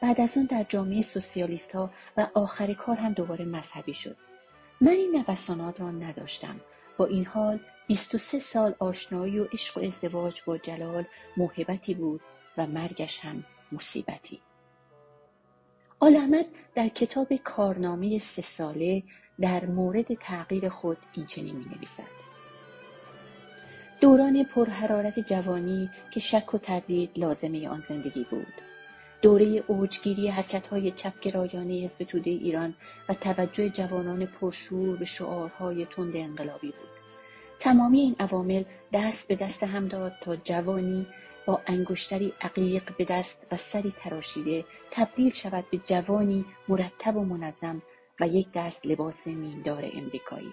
Speaker 8: بعد از اون در جامعه سوسیالیست ها و آخر کار هم دوباره مذهبی شد. من این نوسانات را نداشتم. با این حال 23 سال آشنایی و عشق و ازدواج با جلال موهبتی بود و مرگش هم مصیبتی. آل در کتاب کارنامه سه ساله در مورد تغییر خود این چنین می نویسد. دوران پرحرارت جوانی که شک و تردید لازمه آن زندگی بود. دوره اوجگیری حرکت های چپگرایانه حزب توده ایران و توجه جوانان پرشور به شعارهای تند انقلابی بود. تمامی این عوامل دست به دست هم داد تا جوانی با انگشتری عقیق به دست و سری تراشیده تبدیل شود به جوانی مرتب و منظم و یک دست لباس میندار امریکایی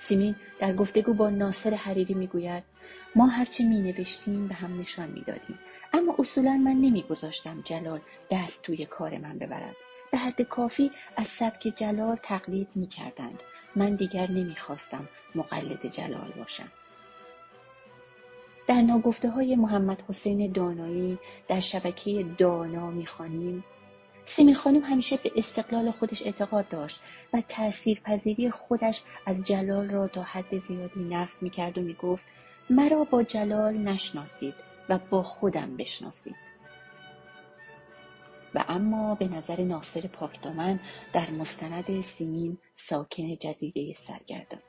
Speaker 8: سیمین در گفتگو با ناصر حریری می‌گوید ما هرچه می نوشتیم به هم نشان می‌دادیم اما اصولا من نمیگذاشتم جلال دست توی کار من ببرد. به حد کافی از سبک جلال تقلید می کردند. من دیگر نمی‌خواستم مقلد جلال باشم. در ناگفته های محمد حسین دانایی در شبکه دانا می‌خوانیم. سیمی خانم همیشه به استقلال خودش اعتقاد داشت و تأثیر پذیری خودش از جلال را تا حد زیادی نف می‌کرد و می‌گفت مرا با جلال نشناسید. و با خودم بشناسید. و اما به نظر ناصر پاکدامن در مستند سیمین ساکن جزیره سرگردان.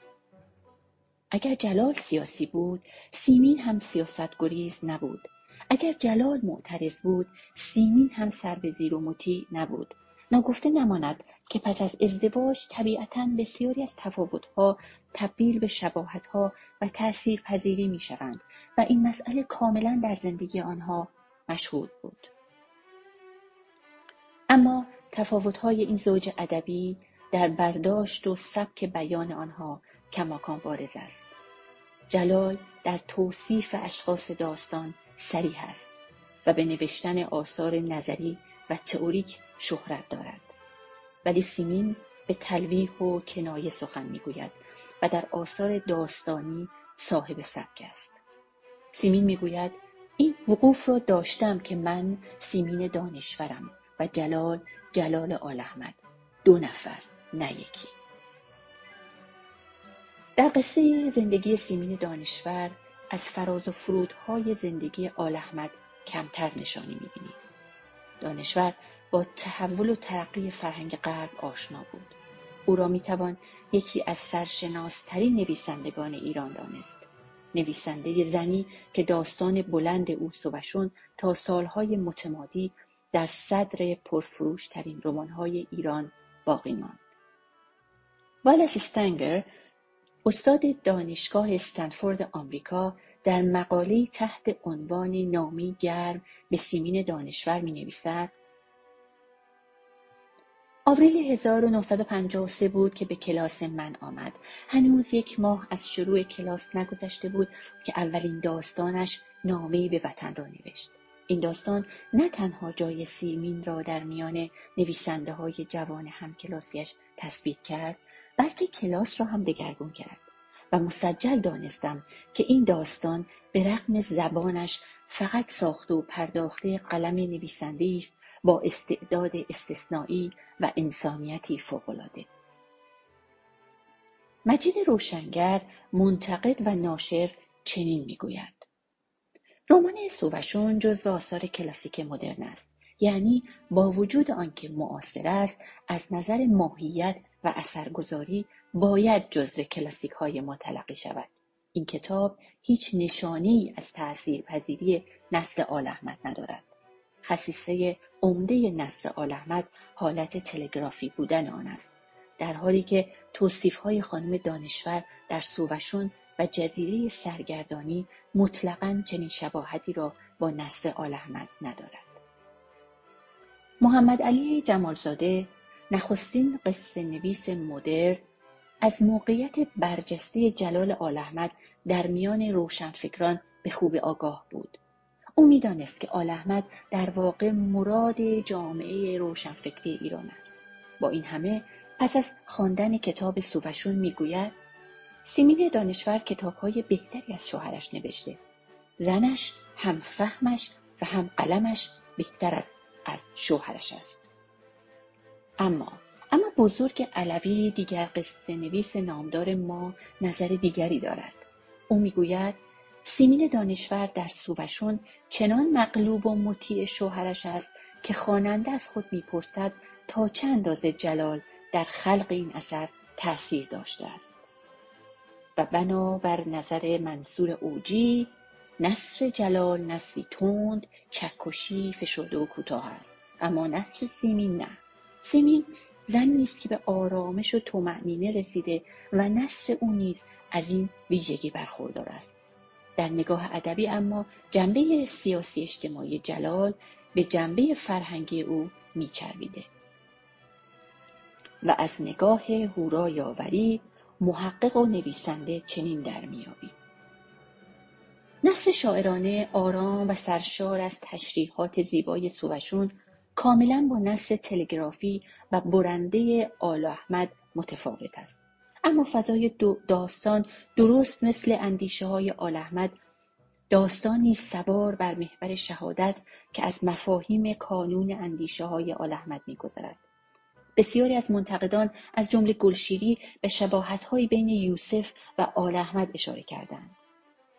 Speaker 8: اگر جلال سیاسی بود سیمین هم سیاست گریز نبود. اگر جلال معترض بود سیمین هم سر به زیر و مطیع نبود. ناگفته نماند که پس از ازدواج طبیعتا بسیاری از تفاوتها تبدیل به شباهتها و تأثیر پذیری می شوند و این مسئله کاملا در زندگی آنها مشهود بود. اما تفاوتهای این زوج ادبی در برداشت و سبک بیان آنها کماکان بارز است. جلال در توصیف اشخاص داستان سریح است و به نوشتن آثار نظری و تئوریک شهرت دارد. ولی سیمین به تلویح و کنایه سخن می‌گوید و در آثار داستانی صاحب سبک است. سیمین می‌گوید این وقوف را داشتم که من سیمین دانشورم و جلال جلال آل احمد. دو نفر نه یکی. در قصه زندگی سیمین دانشور از فراز و فرودهای زندگی آل احمد کمتر نشانی می‌بینیم. دانشور با تحول و ترقی فرهنگ غرب آشنا بود. او را می‌توان یکی از سرشناسترین نویسندگان ایران دانست. نویسنده زنی که داستان بلند او سوشون تا سالهای متمادی در صدر پرفروشترین رمانهای ایران باقی ماند. والس استنگر استاد دانشگاه استنفورد آمریکا در مقاله تحت عنوان نامی گرم به سیمین دانشور می نویسد آوریل 1953 بود که به کلاس من آمد. هنوز یک ماه از شروع کلاس نگذشته بود که اولین داستانش نامه‌ای به وطن را نوشت. این داستان نه تنها جای سیمین را در میان نویسنده های جوان همکلاسیش تثبیت کرد بلکه کلاس را هم دگرگون کرد و مسجل دانستم که این داستان به رغم زبانش فقط ساخته و پرداخته قلم نویسنده است با استعداد استثنایی و انسانیتی فوقالعاده. مجید روشنگر منتقد و ناشر چنین می‌گوید. رمان سووشون جزو آثار کلاسیک مدرن است. یعنی با وجود آنکه معاصر است از نظر ماهیت و اثرگذاری باید جزو کلاسیک های ما تلقی شود. این کتاب هیچ نشانی از تأثیر پذیری نسل آل احمد ندارد. خصیصه عمده نصر آل احمد حالت تلگرافی بودن آن است در حالی که توصیف های خانم دانشور در سووشون و جزیره سرگردانی مطلقا چنین شباهتی را با نصر آل احمد ندارد. محمد علی جمالزاده نخستین قصه نویس مدرن از موقعیت برجسته جلال آل احمد در میان روشنفکران به خوب آگاه بود. او می‌دانست که آل احمد در واقع مراد جامعه روشنفکری ایران است. با این همه پس از خواندن کتاب سوفشون می‌گوید سیمین دانشور کتابهای بهتری از شوهرش نوشته. زنش هم فهمش و هم قلمش بهتر از از شوهرش است. اما اما بزرگ علوی دیگر قصه نویس نامدار ما نظر دیگری دارد. او می‌گوید سیمین دانشور در سووشون چنان مغلوب و مطیع شوهرش است که خواننده از خود می‌پرسد تا چه اندازه جلال در خلق این اثر تأثیر داشته است. و بنابر نظر منصور اوجی نصر جلال نصری تند چکشی فشرده و کوتاه است. اما نصر سیمین نه. سیمین زنی است که به آرامش و تومعنینه رسیده و نصر او نیز از این ویژگی برخوردار است. در نگاه ادبی اما جنبه سیاسی اجتماعی جلال به جنبه فرهنگی او میچربیده. و از نگاه هورا یاوری محقق و نویسنده چنین در میابیم نصر شاعرانه آرام و سرشار از تشریحات زیبای سوشون کاملا با نصر تلگرافی و برنده آل احمد متفاوت است. اما فضای داستان درست مثل اندیشه های آل احمد. داستانی سوار بر محور شهادت که از مفاهیم کانون اندیشه های آل احمد میگذرد. بسیاری از منتقدان از جمله گلشیری به شباهت بین یوسف و آل احمد اشاره کردند.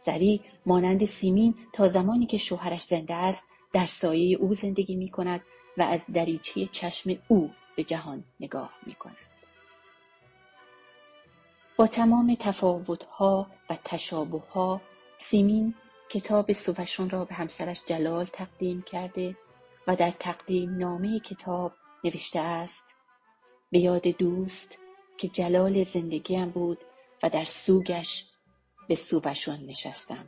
Speaker 8: زری مانند سیمین تا زمانی که شوهرش زنده است در سایه او زندگی می کند و از دریچه چشم او به جهان نگاه می کند. با تمام تفاوتها و تشابهها سیمین کتاب سوفشون را به همسرش جلال تقدیم کرده و در تقدیم نامه کتاب نوشته است. به یاد دوست که جلال زندگیم بود و در سوگش به سووشون نشستم.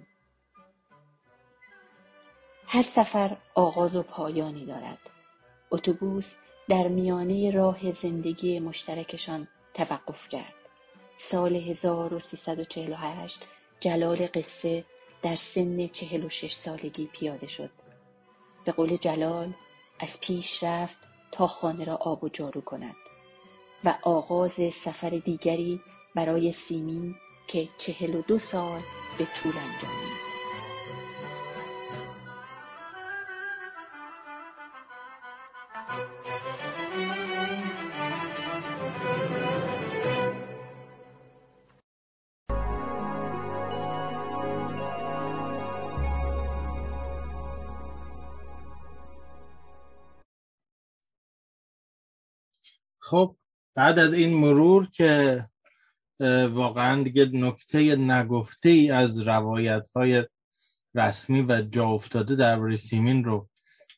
Speaker 8: هر سفر آغاز و پایانی دارد. اتوبوس در میانه راه زندگی مشترکشان توقف کرد. سال 1348 جلال قصه در سن 46 سالگی پیاده شد. به قول جلال از پیش رفت تا خانه را آب و جارو کند و آغاز سفر دیگری برای سیمین که چهل و دو سال به طول انجامید.
Speaker 3: خب بعد از این مرور که واقعا دیگه نکته نگفته ای از روایت های رسمی و جا افتاده در سیمین رو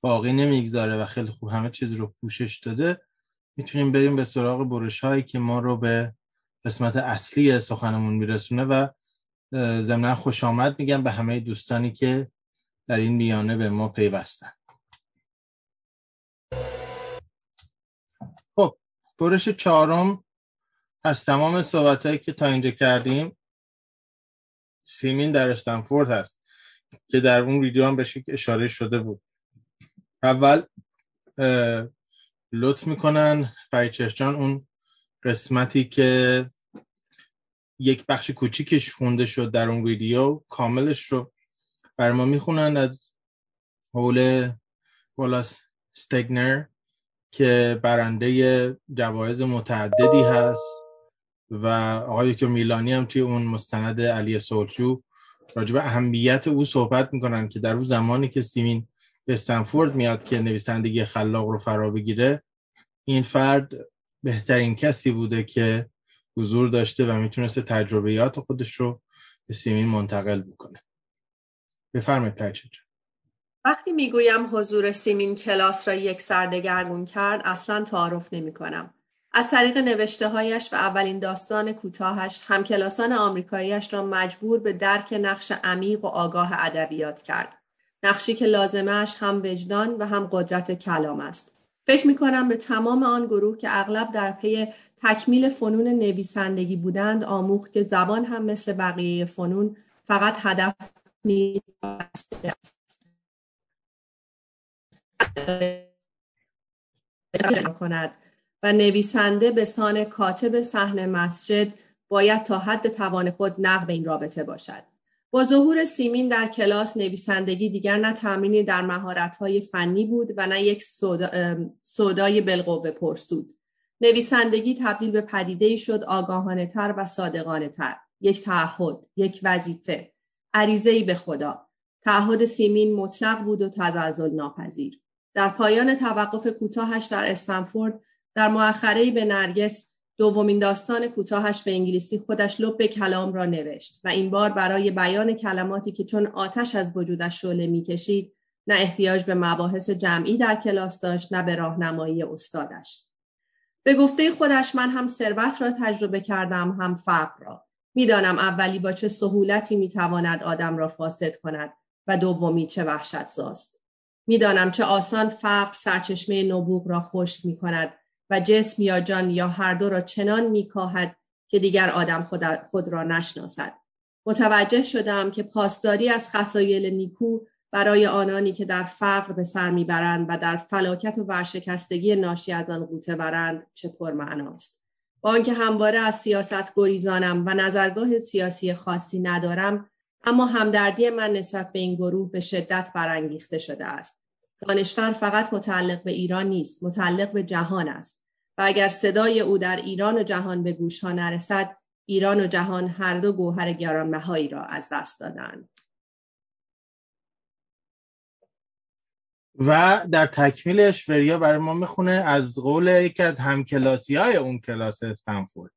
Speaker 3: باقی نمی‌گذاره و خیلی خوب همه چیز رو پوشش داده می‌تونیم بریم به سراغ برش هایی که ما رو به قسمت اصلی سخنمون میرسونه و ضمنا خوش آمد میگم به همه دوستانی که در این میانه به ما پیوستن. برش چهارم از تمام صحبت که تا اینجا کردیم سیمین در استنفورد هست که در اون ویدیو هم بهش اشاره شده بود. اول لطف می‌کنن جان اون قسمتی که یک بخش کوچیکش خونده شد در اون ویدیو کاملش رو بر ما می‌خونن از حول ولاس ستگنر که برنده جوایز متعددی هست و آقای دکتر میلانی هم توی اون مستند علی سولچو راجب اهمیت او صحبت می‌کنن که در اون زمانی که سیمین به استنفورد میاد که نویسندگی خلاق رو فرا بگیره این فرد بهترین کسی بوده که حضور داشته و می‌تونسته تجربیات خودش رو به سیمین منتقل بکنه. بفرمایید پرچه
Speaker 6: وقتی می‌گویم حضور سیمین کلاس را یک سردگرگون کرد اصلا تعارف نمی کنم. از طریق نوشته هایش و اولین داستان کوتاهش همکلاسان آمریکاییش را مجبور به درک نقش عمیق و آگاه ادبیات کرد. نقشی که لازمش هم وجدان و هم قدرت کلام است. فکر می کنم به تمام آن گروه که اغلب در پی تکمیل فنون نویسندگی بودند آموخت که زبان هم مثل بقیه فنون فقط هدف نیست کند و نویسنده به سان کاتب صحن مسجد باید تا حد توان خود نقب این رابطه باشد. با ظهور سیمین در کلاس نویسندگی دیگر نه تمرینی در مهارت‌های فنی بود و نه یک سودای بالقوه پرسود. نویسندگی تبدیل به پدیده شد آگاهانه تر و صادقانه تر. یک تعهد، یک وظیفه، عریضه‌ای به خدا. تعهد سیمین مطلق بود و تزلزل ناپذیر. در پایان توقف کوتاهش در استنفورد در مؤخره به نرگس دومین داستان کوتاهش به انگلیسی خودش لب کلام را نوشت و این بار برای بیان کلماتی که چون آتش از وجودش شعله می‌کشید نه احتیاج به مباحث جمعی در کلاس داشت نه به راهنمایی استادش. به گفته خودش من هم ثروت را تجربه کردم هم فقر را. می‌دانم اولی با چه سهولتی می‌تواند آدم را فاسد کند و دومی چه وحشت زاست می‌دانم چه آسان فقر سرچشمه نبوغ را خشک می کند و جسم یا جان یا هر دو را چنان میکاهد که دیگر آدم خود, خود را نشناسد. متوجه شدم که پاسداری از خسایل نیکو برای آنانی که در فقر به سر می‌برند و در فلاکت و ورشکستگی ناشی از آن قوطه برند چه پرمعناست. با آنکه همواره از سیاست گریزانم و نظرگاه سیاسی خاصی ندارم اما همدردی من نسبت به این گروه به شدت برانگیخته شده است. دانشور فقط متعلق به ایران نیست متعلق به جهان است. و اگر صدای او در ایران و جهان به گوش ها نرسد ایران و جهان هر دو گوهر گرانبهایی را از دست دادند.
Speaker 3: و در تکمیلش وریا برای ما می‌خونه از قول یکی از همکلاسی های اون کلاس استنفورد.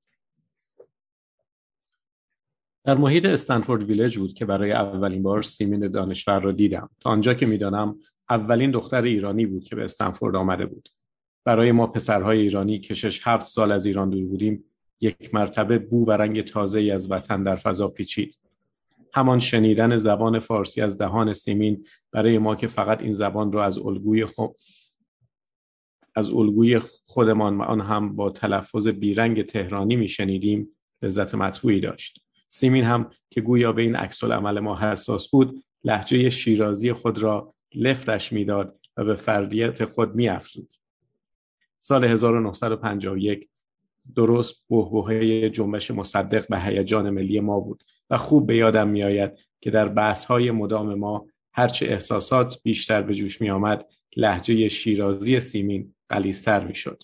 Speaker 7: در محیط استنفورد ویلج بود که برای اولین بار سیمین دانشور را دیدم. تا آنجا که می‌دانم اولین دختر ایرانی بود که به استنفورد آمده بود. برای ما پسرهای ایرانی که شش هفت سال از ایران دور بودیم یک مرتبه بو و رنگ تازه از وطن در فضا پیچید. همان شنیدن زبان فارسی از دهان سیمین برای ما که فقط این زبان را از الگوی خو... از الگوی خودمان و آن هم با تلفظ بیرنگ تهرانی میشنیدیم لذت مطبوعی داشت. سیمین هم که گویا به این عکس عمل ما حساس بود لحجه شیرازی خود را لفتش می‌داد و به فردیت خود میافزود سال 1951 درست بهبهه جنبش مصدق به هیجان ملی ما بود و خوب به یادم میآید که در بحث های مدام ما هرچه احساسات بیشتر به جوش می آمد لحجه شیرازی سیمین قلیستر می شد.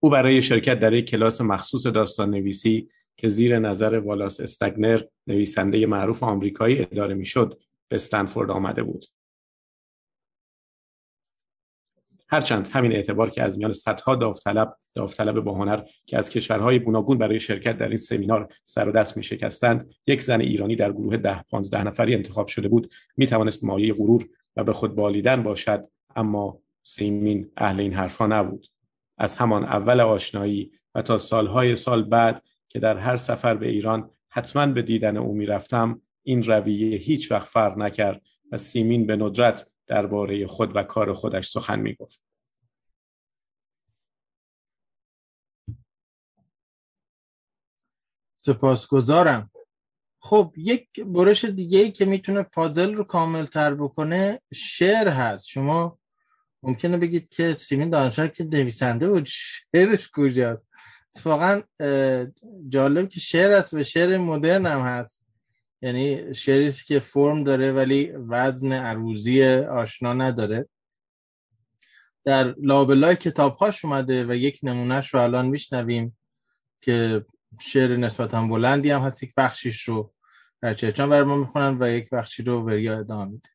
Speaker 7: او برای شرکت در یک کلاس مخصوص داستان نویسی که زیر نظر والاس استگنر نویسنده معروف آمریکایی اداره می‌شد به استنفورد آمده بود. هرچند همین اعتبار که از میان صدها داوطلب داوطلب با هنر که از کشورهای گوناگون برای شرکت در این سمینار سر و دست می شکستند یک زن ایرانی در گروه ده پانزده نفری انتخاب شده بود می توانست مایه غرور و به خود بالیدن باشد اما سیمین اهل این حرفها نبود. از همان اول آشنایی و تا سالهای سال بعد که در هر سفر به ایران حتما به دیدن او می‌رفتم این رویه هیچ وقت فرق نکرد و سیمین به ندرت درباره خود و کار خودش سخن می‌گفت.
Speaker 3: سپاسگزارم. خب یک برش دیگه ای که می‌تونه پازل رو کامل تر بکنه شعر هست. شما ممکنه بگید که سیمین دانشور که نویسنده بود شعرش کجاست؟ اتفاقا جالب که شعر هست و شعر مدرن هم هست. یعنی شعری که فرم داره ولی وزن عروضی آشنا نداره. در لابلای کتابهاش اومده و یک نمونهش رو الان میشنویم که شعر نسبتا بلندی هم هست یک بخشیش رو در چهچان برای ما می‌خونن و یک بخشی رو وریا ادامه میده.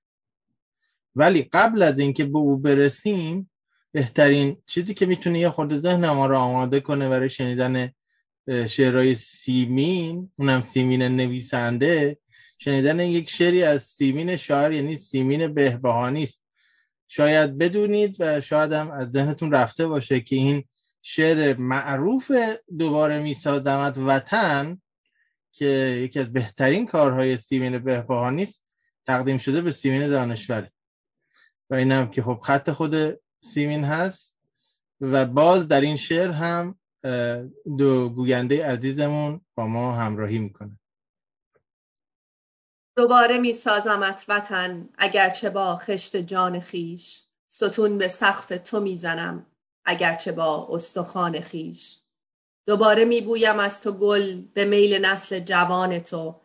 Speaker 3: ولی قبل از اینکه به او برسیم بهترین چیزی که می‌تونه یه خورده ذهن ما رو آماده کنه برای شنیدن شعرهای سیمین اونم سیمین نویسنده شنیدن یک شعری از سیمین شاعر یعنی سیمین بهبهانی است. شاید بدونید و شاید هم از ذهنتون رفته باشه که این شعر معروف دوباره میسازمت وطن که یکی از بهترین کارهای سیمین بهبهانی است تقدیم شده به سیمین دانشور و اینم که خب خط خود سیمین هست و باز در این شعر هم دو گوینده عزیزمون با ما همراهی می‌کنه.
Speaker 6: دوباره می سازمت وطن اگرچه با خشت جان خیش ستون به سقف تو می‌زنم اگرچه با استخوان خیش دوباره می بویم از تو گل به میل نسل جوان تو.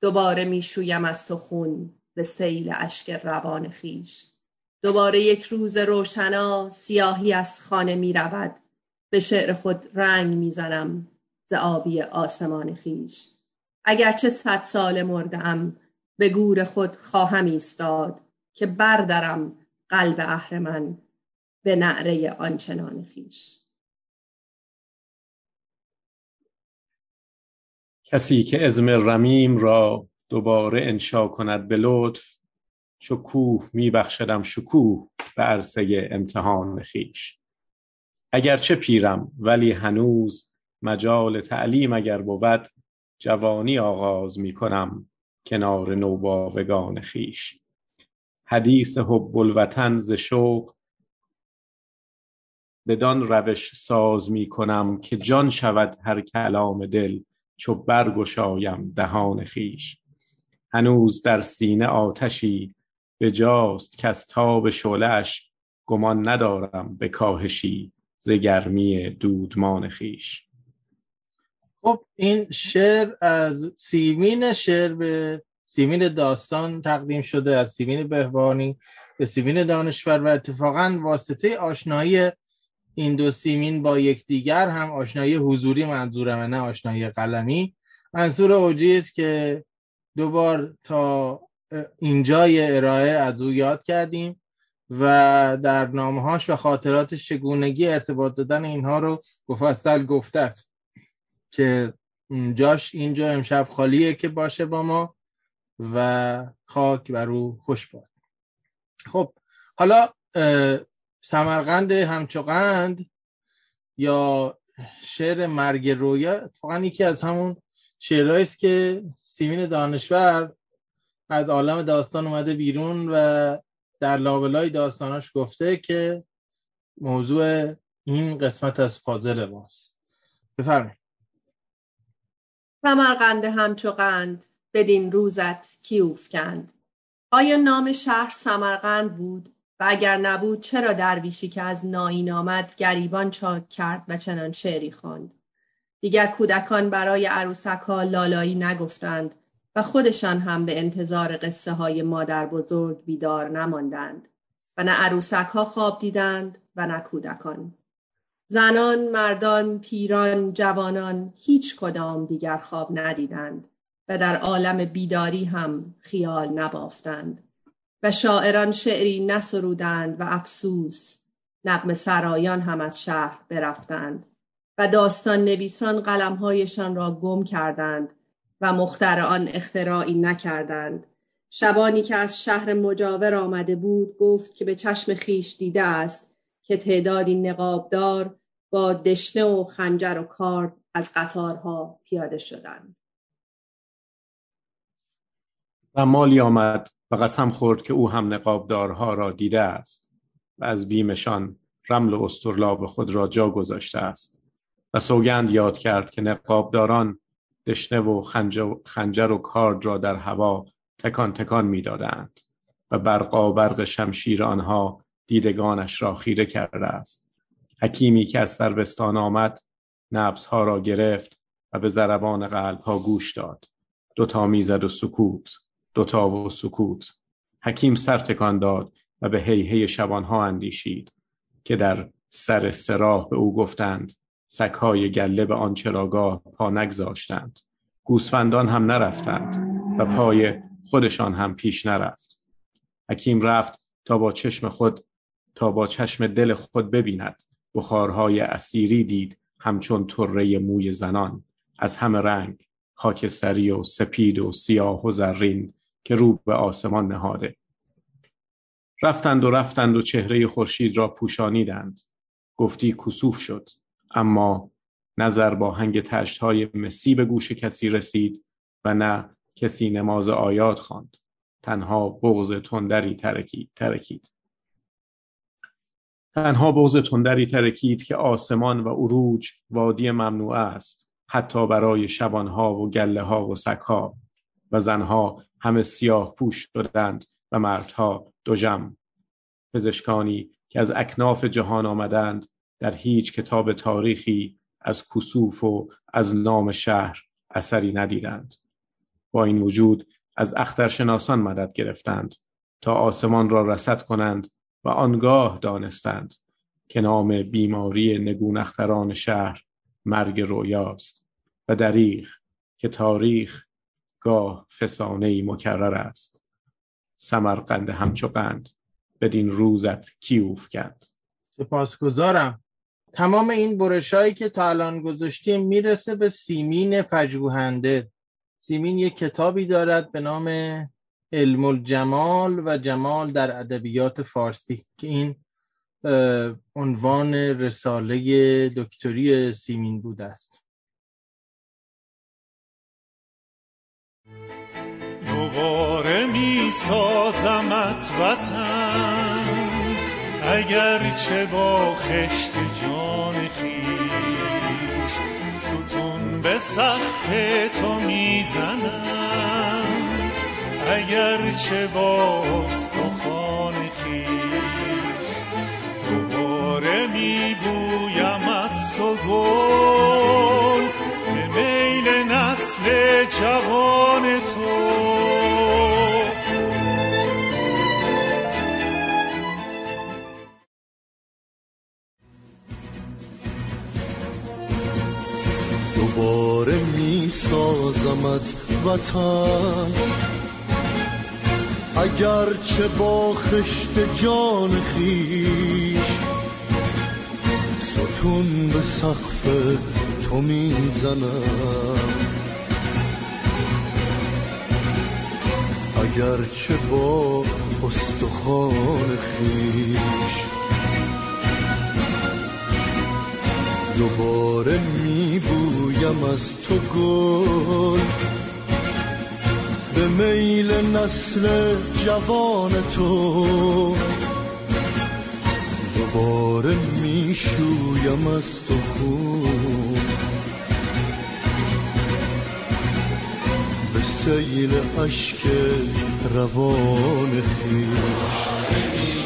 Speaker 6: دوباره می شویم از تو خون به سیل اشک روان خیش دوباره یک روز روشنا سیاهی از خانه می رود. به شعر خود رنگ می‌زنم ز آبی آسمان خیش اگرچه صد سال مردم به گور خود خواهم ایستاد که بردرم قلب من به نعره آنچنان خیش
Speaker 7: کسی که ازم رمیم را دوباره انشا کند به لطف شکوه میبخشدم شکوه به عرصه امتحان خیش. اگرچه پیرم ولی هنوز مجال تعلیم اگر بود جوانی آغاز می کنم کنار نوباوگان خیش. حدیث حب الوطن ز شوق بدان روش ساز می کنم که جان شود هر کلام دل چو برگشایم دهان خیش. هنوز در سینه آتشی به جاست که از تاب شعلهاش گمان ندارم به کاهشی ز گرمی دودمان خیش
Speaker 3: خب این شعر از سیمین شعر به سیمین داستان تقدیم شده از سیمین بهبانی به سیمین دانشور و اتفاقا واسطه آشنایی این دو سیمین با یکدیگر هم آشنایی حضوری منظورمه نه آشنایی قلمی. منظور اوجی است که دوبار تا اینجای ارائه از او یاد کردیم و در نامهاش و خاطراتش چگونگی ارتباط دادن اینها رو گفستل گفتت که جاش اینجا امشب خالیه که باشه با ما و خاک بر او خوش باد. خب حالا سمرقند همچوقند یا شعر مرگ رویا اتفاقا یکی از همون شعرهایی است که سیمین دانشور از عالم داستان اومده بیرون و در لابلای داستاناش گفته که موضوع این قسمت از پازل ماست. بفرمایید.
Speaker 6: سمرقند همچو قند بدین روزت کی اوفکند؟ آیا نام شهر سمرقند بود؟ و اگر نبود چرا درویشی که از ناین آمد گریبان چاک کرد و چنان شعری خواند؟ دیگر کودکان برای عروسک ها لالایی نگفتند و خودشان هم به انتظار قصه های مادر بزرگ بیدار نماندند و نه عروسک ها خواب دیدند و نه کودکان. زنان، مردان، پیران، جوانان هیچ کدام دیگر خواب ندیدند و در عالم بیداری هم خیال نبافتند و شاعران شعری نسرودند و افسوس نقم سرایان هم از شهر برفتند و داستان نویسان قلمهایشان را گم کردند و مخترعان اختراعی نکردند. شبانی که از شهر مجاور آمده بود گفت که به چشم خیش دیده است که تعدادی نقابدار با دشنه و خنجر و کارد از قطارها پیاده شدند.
Speaker 7: و مالی آمد و قسم خورد که او هم نقابدارها را دیده است و از بیمشان رمل و استرلاب خود را جا گذاشته است و سوگند یاد کرد که نقابداران دشنه و خنجر و کارد را در هوا تکان تکان می‌دادند و برقا برق شمشیر آنها دیدگانش را خیره کرده است. حکیمی که از سربستان آمد نبزها را گرفت و به ضربان قلبها گوش داد. دوتا می‌زد و سکوت دوتا و سکوت. حکیم سر تکان داد و به هیهی شبانها اندیشید که در سر سراح به او گفتند سکهای گله به آن چراگاه پا نگذاشتند. گوسفندان هم نرفتند و پای خودشان هم پیش نرفت. حکیم رفت تا با چشم خود تا با چشم دل خود ببیند. بخارهای اسیری دید همچون طره موی زنان. از همه رنگ خاکستری و سپید و سیاه و زرین که رو به آسمان نهاده. رفتند و رفتند و چهره خورشید را پوشانیدند. گفتی کسوف شد. اما نظر با هنگ تشت های مسی به گوش کسی رسید و نه کسی نماز آیات خواند. تنها بغض تندری ترکید ترکید. تنها بغض تندری ترکید که آسمان و اروج وادی ممنوع است حتی برای شبانها و گله ها و سکها و زنها همه سیاه پوش شدند و مردها جم پزشکانی که از اکناف جهان آمدند در هیچ کتاب تاریخی از کسوف و از نام شهر اثری ندیدند. با این وجود از اخترشناسان مدد گرفتند تا آسمان را رسد کنند و آنگاه دانستند که نام بیماری نگون اختران شهر مرگ رویاست و دریغ که تاریخ گاه فسانه مکرر است. سمرقند همچو قند بدین روزت کیوف کرد.
Speaker 3: سپاسگزارم. تمام این برشایی که تا الان گذاشتیم می‌رسه به سیمین پژوهنده. سیمین یک کتابی دارد به نام علم الجمال و جمال در ادبیات فارسی که این عنوان رساله دکتری سیمین بود است.
Speaker 9: دوباره می سازمت وطن. اگر چه با خشت جان خیش ستون به سقف تو می‌زنم. اگر چه با استخوان خیش دوباره میبویم از تو گل. به میل نسل جوان تو
Speaker 10: دوباره می سازمت وطن. چه با خشت جان خیش ستون به سقف تو می‌زنم. چه با استخوان خیش دوباره میبویم از تو گل. به میل نسل جوان تو. دوباره می‌شویم از تو خون. به سیل عشق روان خیش.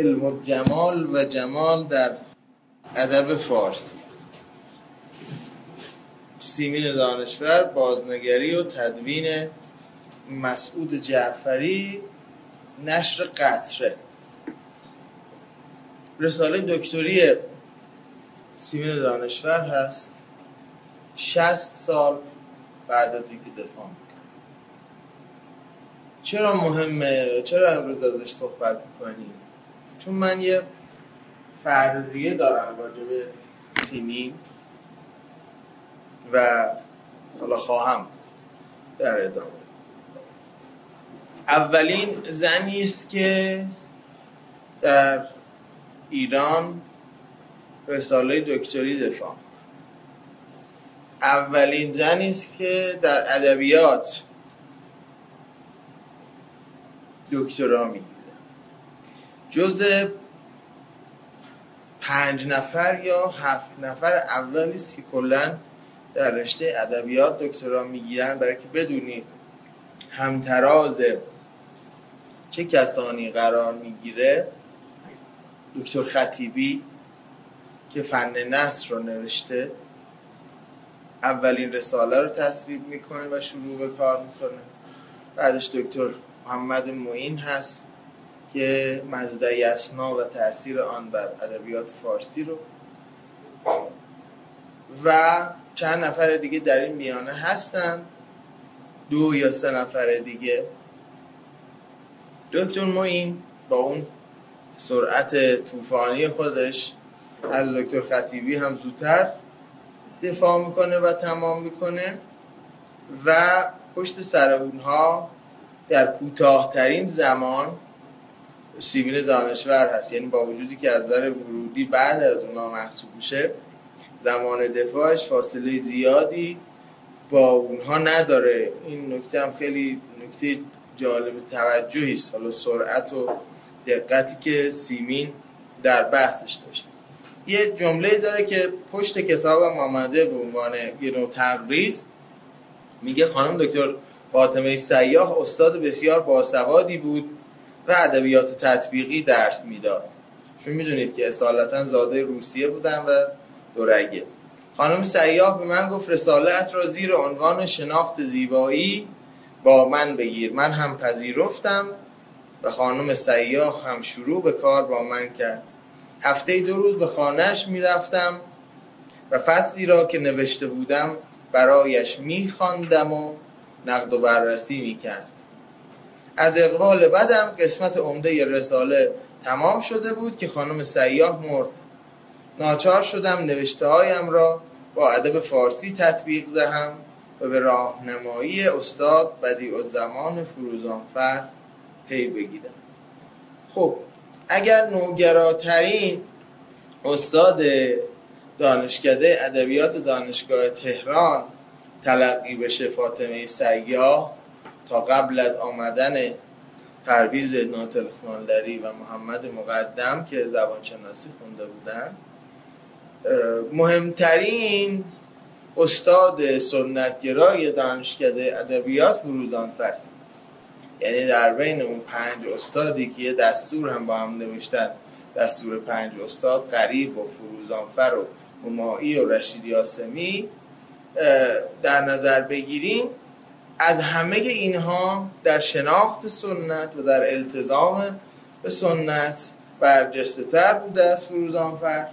Speaker 3: علم و جمال و جمال در ادب فارسی. سیمین دانشور بازنگری و تدوین مسعود جعفری نشر قطره. رساله دکتری سیمین دانشور هست. شست سال بعد از اینکه دفاع می‌کنه. چرا مهمه؟ چرا امروز ازش صحبت می‌کنیم؟ چون من یه فرضیه دارم راجع به سیمین و حالا خواهم در ادامه. اولین زنی است که در ایران رساله دکتری دفاع اولین زنی است که در ادبیات دکترا می‌گیره جز پنج نفر یا هفت نفر اولی است که کلا در رشته ادبیات دکترا می‌گیرن برای که بدونید همتراز چه کسانی قرار می‌گیره. دکتر خطیبی که فن نصر رو نوشته اولین رساله رو تصویب می‌کنه و شروع به کار می‌کنه. بعدش دکتر محمد معین هست. که مزدعی اسنا و تاثیر آن بر ادبیات فارسی رو و چند نفر دیگه در این میانه هستن. دو یا سه نفر دیگه. دکتر معین با اون سرعت طوفانی خودش از دکتر خطیبی هم زودتر دفاع می‌کنه و تمام می‌کنه و پشت سر اونها در کوتاهترین زمان سیمین دانشور هست. یعنی با وجودی که از نظر ورودی بعد از اونها محسوب میشه زمان دفاعش فاصله زیادی با اونها نداره. این نکته هم خیلی نکته جالب توجهی است. حالا سرعت و دقتی که سیمین در بحثش داشته. یه جمله داره که پشت کتاب آمده به عنوان یه نوع تبریز. میگه خانم دکتر فاطمه سیاه استاد بسیار باسوادی بود. و ادبیات تطبیقی درس می‌داد. چون می‌دونید که اصالتا زاده روسیه بودن و دورگه. خانم سیاه به من گفت رسالت را زیر عنوان شناخت زیبایی با من بگیر. من هم پذیرفتم و خانم سیاه هم شروع به کار با من کرد. هفته دو روز به خانهش می‌رفتم و فصلی را که نوشته بودم برایش میخواندم و نقد و بررسی می‌کرد. از اقبال بدم قسمت عمده رساله تمام شده بود که خانم سیاه مرد. ناچار شدم نوشته هایم را با ادب فارسی تطبیق دهم و به راهنمایی استاد بدیع زمان فروزانفر پی بگیرم. خب اگر نوگراترین استاد دانشکده ادبیات دانشگاه تهران تلقی بشه فاطمه سیاه تا قبل از آمدن پرویز ناتل خانلری و محمد مقدم که زبانشناسی خونده بودن مهمترین استاد سنتگرای دانشکده ادبیات فروزانفر یعنی در بین اون پنج استادی که یه دستور هم با هم نوشتن دستور پنج استاد قریب و فروزانفر و همایی و رشید یاسمی در نظر بگیریم از همه اینها در شناخت سنت و در التزام به سنت برجسته تر بوده از فروزانفر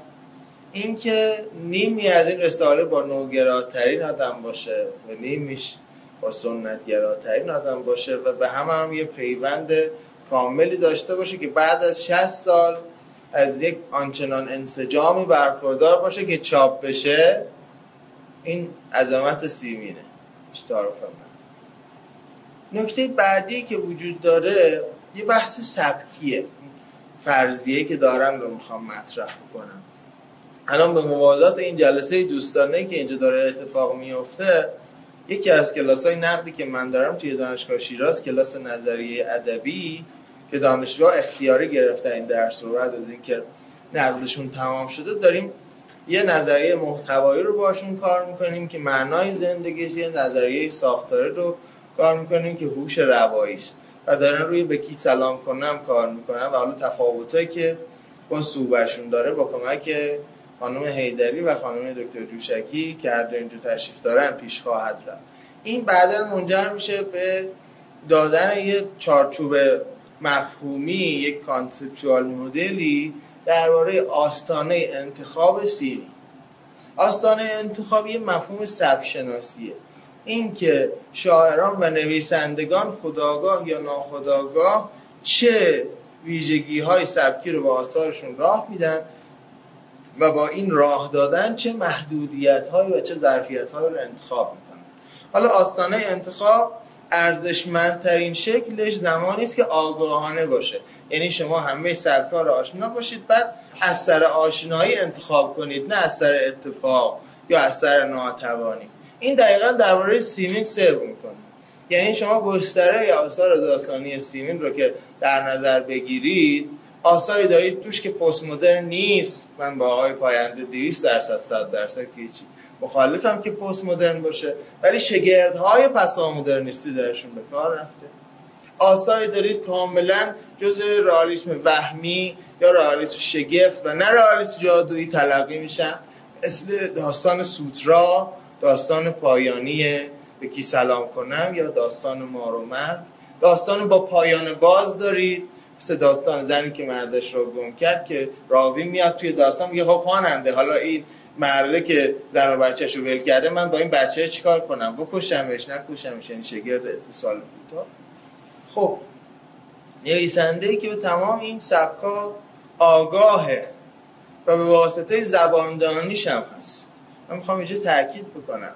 Speaker 3: اینکه نیمی از این رساله با نوگراترین آدم باشه و نیمیش با سنتگراترین آدم باشه و به همه هم یه پیوند کاملی داشته باشه که بعد از 60 سال از یک آنچنان انسجامی برخوردار باشه که چاپ بشه این عظمت سیمینه. تعارف نکته بعدی که وجود داره یه بحث سبکیه. فرضیه که دارم رو می‌خوام مطرح بکنم. الان به موازات این جلسه دوستانه که اینجا داره اتفاق میفته یکی از کلاس های نقدی که من دارم توی دانشگاه شیراز کلاس نظریه ادبی که دانشجوها اختیاری گرفتن این درس رو. بعد از اینکه نقدشون تمام شده داریم یه نظریه محتوایی رو باشون کار می‌کنیم که معنای زندگی یه نظریه ساختاره رو کار می‌کنیم که هوش روایی است. و دارن روی به کی سلام کنم کار می‌کنن و حالا تفاوتایی که با صوبشون داره با کمک خانم هیدری و خانم دکتر جوشکی که هر دو اینجا تشریف دارن پیش خواهد رفت. این بعدا منجر میشه به دادن یه چارچوب مفهومی یک کانسپچوال مدلی درباره آستانه انتخاب سیری. آستانه انتخاب یه مفهوم سبک شناسیه این که شاعران و نویسندگان خداگاه یا ناخداگاه چه ویژگی های سبکی رو به آثارشون راه میدن و با این راه دادن چه محدودیت های و چه ظرفیت های رو انتخاب می‌کنن. حالا آستانه انتخاب ارزشمندترین شکلش زمانی است که آگاهانه باشه. یعنی شما همه سبکا رو آشنا باشید بعد از سر آشنایی انتخاب کنید نه از سر اتفاق یا از سر ناتوانی. این دقیقا درباره سیمین سرو می‌کنه. یعنی شما گستره آثار داستانی سیمین رو که در نظر بگیرید آثاری دارید توش که پست مدرن نیست. من با آقای پاینده 200 درصد 100 درصد که مخالفم که پست مدرن باشه. ولی شگردهای پسا مدرنیستی درشون به کار رفته. آثاری دارید کاملا جز رئالیسم وهمی یا رئالیسم شگفت و نه رئالیسم جادویی تلقی میشن. مثل داستان سوترا داستان پایانی به کی سلام کنم یا داستان مار و مرد؟ داستان با پایان باز دارید. مثل داستان زنی که مردش رو گم کرد که راوی میاد توی داستان میگه خب خواننده حالا این مرده که زن و بچهش رو ول کرده من با این بچه چیکار کنم؟ بکشمش نکشمش یعنی شگرد اتصال کوتاه خب نویسنده ای که به تمام این سبکا آگاهه و به واسطه زباندانیش هم هست. من می‌خوام اینجا تاکید بکنم.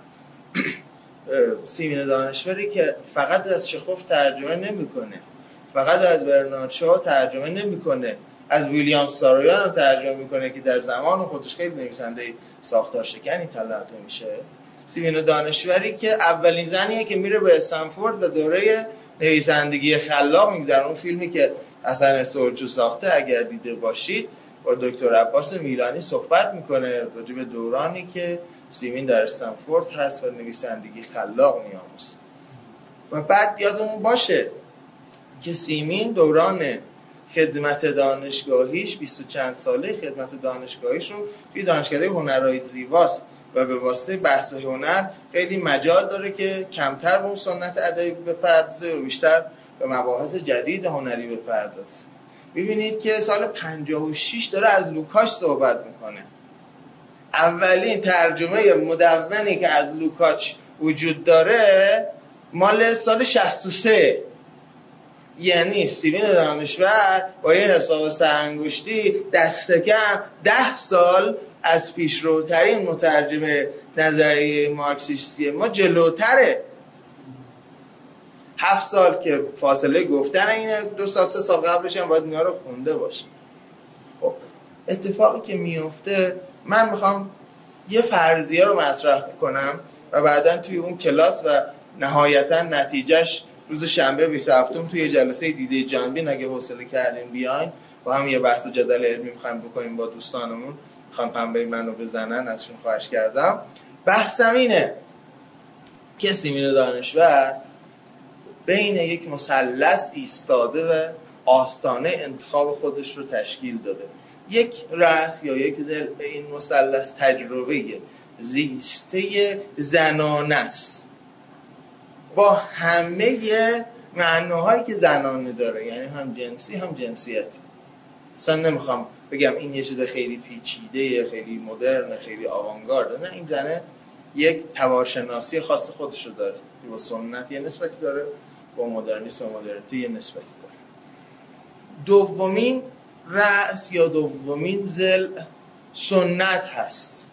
Speaker 3: سیمین دانشوری که فقط از چخوف ترجمه نمی‌کنه. فقط از برنارد ترجمه نمی‌کنه. از ویلیام سارویان هم ترجمه می‌کنه که در زمان خودش خیلی نویسنده ساختار شکنی تلقی میشه. سیمین دانشوری که اولین زنیه که میره به استنفورد و دوره نویسندگی خلاق میگذره اون فیلمی که حسن سولچو ساخته اگر دیده باشید با دکتر عباس میرانی صحبت می‌کنه راجع به دورانی که سیمین در استنفورد هست و نویسندگی خلاق میاموز و بعد یادمون باشه که سیمین دوران خدمت دانشگاهیش بیست و چند ساله خدمت دانشگاهیش رو توی دانشکده هنرهای زیباست و به واسطه بحث هنر خیلی مجال داره که کمتر به اون سنت ادبی بپردازه و بیشتر به مباحث جدید هنری بپردازه. ببینید که سال 56 داره از لوکاش صحبت می‌کنه. اولین ترجمه مدونی که از لوکاچ وجود داره مال سال 63 یعنی سیمین دانشور با یه حساب سرانگشتی دست کم ده سال از پیشروترین مترجم نظریه مارکسیستی ما جلوتره. هفت سال که فاصله گفتن اینه دو سال سه سال قبلش هم باید اینا رو خونده باشه خب اتفاقی که میفته من می‌خوام یه فرضیه رو مطرح کنم و بعدا توی اون کلاس و نهایتا نتیجهش روز شنبه 27 توی جلسه دیده جانبین اگه حوصله کردین بیاین. با هم یه بحث جدل علمی می‌خوایم بکنیم با دوستانمون. می‌خوام پنبه منو بزنن ازشون خواهش کردم. بحثم اینه که سیمین دانشور بین یک مثلث ایستاده و آستانه انتخاب خودش رو تشکیل داده. یک رأس یا یک دل این مثلث تجربه زیسته زنانه است. با همه معناهایی که زنانه داره یعنی هم جنسی هم جنسیتی. اصلا نمی‌خوام بگم این یه چیز خیلی پیچیده خیلی مدرن خیلی آوانگارده. نه این زنه یک توارشناسی خاص خودش رو داره. با سنت یه نسبتی داره. با مدرنیسم و مدرنیته نسبتی داره. دومین رأس یا دومین زل سنت هست.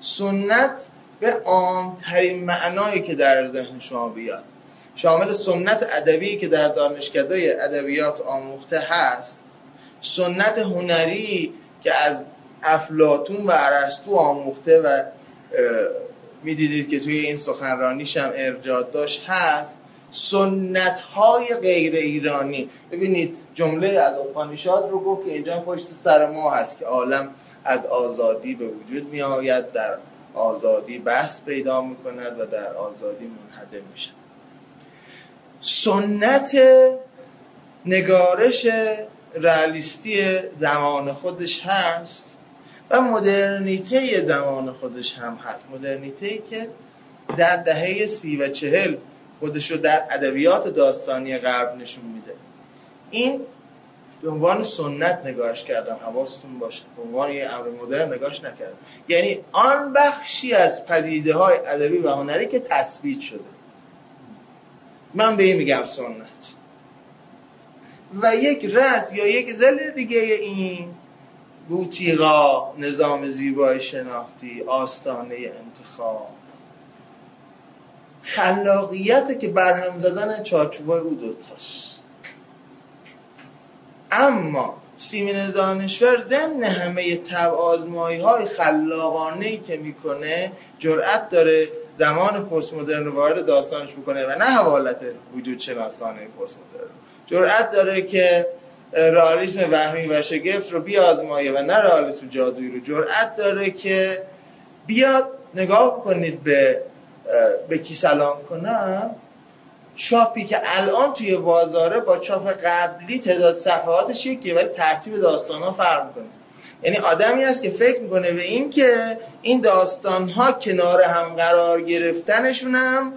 Speaker 3: سنت به عامترین معنایی که در ذهن شما بیاد. شامل سنت ادبی که در دانشکده ادبیات آموخته هست. سنت هنری که از افلاتون و ارسطو آموخته و می‌دیدید که توی این سخنرانیش هم ارجاد داشت هست. سنت های غیر ایرانی. ببینید جمله از اپانیشاد رو گفت که اینجا پشت سر ما هست که عالم از آزادی به وجود می آید در آزادی بست پیدا می کند و در آزادی منحده می شود سنت
Speaker 2: نگارش رئالیستی زمان خودش هست و مدرنیته زمان خودش هم هست. مدرنیته که در دهه سی و چهل خودش رو در ادبیات داستانی غرب نشون میده. این به عنوان سنت نگاهش کردم حواستون باشه. به عنوان یه امر مدرن نگاهش نکردم. یعنی آن بخشی از پدیده های ادبی و هنری که تثبیت شده. من به این میگم سنت. و یک رس یا یک زل دیگه این بوتیقا نظام زیبای شناختی آستانه انتخاب. خلاقیت که برهم زدن چارچوبای او دوتاست اما سیمین دانشور ضمن همه تب آزمایی های خلاقانه ای که می‌کنه جرأت داره زمان پست مدرن وارد داستانش بکنه و نه حوالت وجود شناسانه پست مدرن جرأت داره که رئالیسم وهمی و شگفت رو بیازمایه و نه رئالیسم جادویی رو. جرأت داره که بیاد نگاه کنید به به کی سلام کنم؟ چاپی که الان توی بازاره با چاپ قبلی تعداد صفحاتش یکیه ولی ترتیب داستان ها فرق می‌کنه. یعنی آدمی است که فکر می‌کنه به این که این داستان ها کنار هم قرار گرفتنشون هم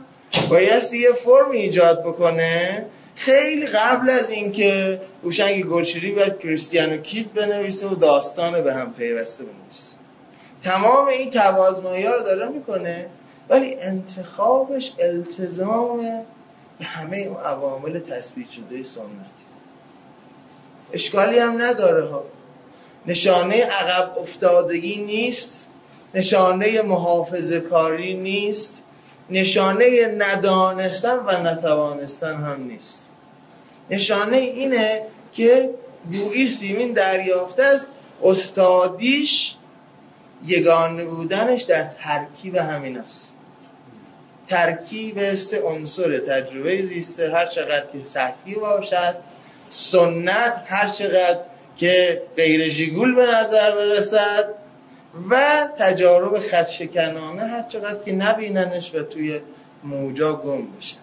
Speaker 2: باید یه فرم ایجاد بکنه. خیلی قبل از اینکه هوشنگ گلشیری باید کریستیانو کیت بنویسه و داستان به هم پیوسته بنویسه. تمام این توازمایی ها رو داره می‌کنه. ولی انتخابش التزام به همه اون عوامل تثبیت شده سنتی. اشکالی هم نداره ها. نشانه عقب افتادگی نیست نشانه محافظه کاری نیست نشانه ندانستن و نتوانستن هم نیست. نشانه اینه که گویی سیمین دریافته است استادیش یگانه بودنش در ترکیب همین است. ترکیب سه عنصر تجربه زیسته هر چقدر که سطحی باشد. سنت هر چقدر که غیر جیگول به نظر برسد. و تجارب خدشکنانه هر چقدر که نبیننش و توی موجا گم بشه.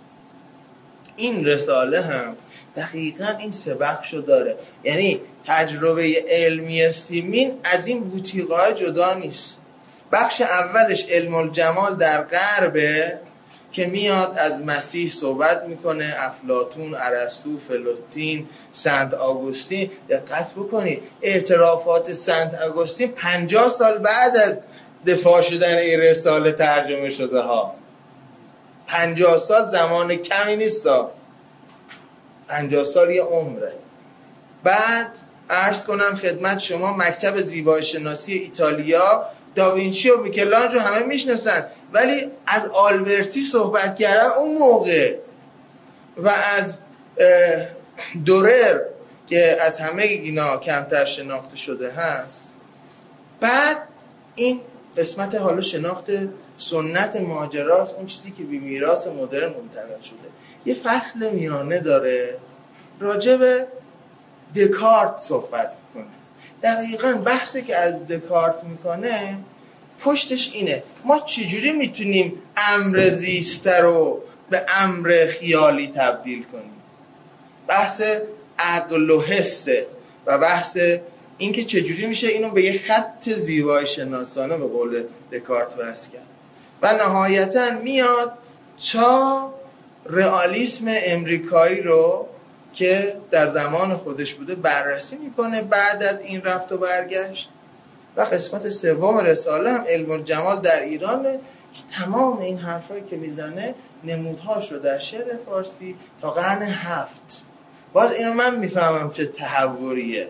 Speaker 2: این رساله هم دقیقا این سه بخشو داره. یعنی تجربه علمی سیمین از این بوتیقای جدا نیست. بخش اولش علم الجمال در غربه که میاد از مسیح صحبت می‌کنه افلاتون ارسطو فلوتین سنت آگوستین. دقت بکنید اعترافات سنت آگوستین پنجاه سال بعد از دفاع شدن این رساله ترجمه شده ها. پنجاه سال زمان کمی نیست پنجاه سال یه عمره. بعد عرض کنم خدمت شما مکتب زیبایی شناسی ایتالیا داوینچی و میکلانج رو همه می‌شناسن. ولی از آلبرتی صحبت کردن اون موقع و از دورر که از همه اینا کمتر شناخته شده هست. بعد این قسمت حالا شناخت سنت ماجراست اون چیزی که به میراث مدرن منتقل شده. یه فصل میانه داره. راجع به دکارت صحبت می‌کنه. دقیقا بحثی که از دکارت می‌کنه پشتش اینه. ما چجوری می‌تونیم امر زیسته رو به امر خیالی تبدیل کنیم؟ بحث عقل و حسه و بحث اینکه چجوری میشه اینو به یه خط زیبای شناسانه به قول دکارت بحث کرد. و نهایتا میاد تا رئالیسم امریکایی رو که در زمان خودش بوده بررسی می‌کنه بعد از این رفت و برگشت. و قسمت سوم رساله هم علم جمال در ایرانه که تمام این حرفایی که می‌زنه نمودهاش رو در شعر فارسی تا قرن هفت. باز اینو من می‌فهمم چه تحوریه.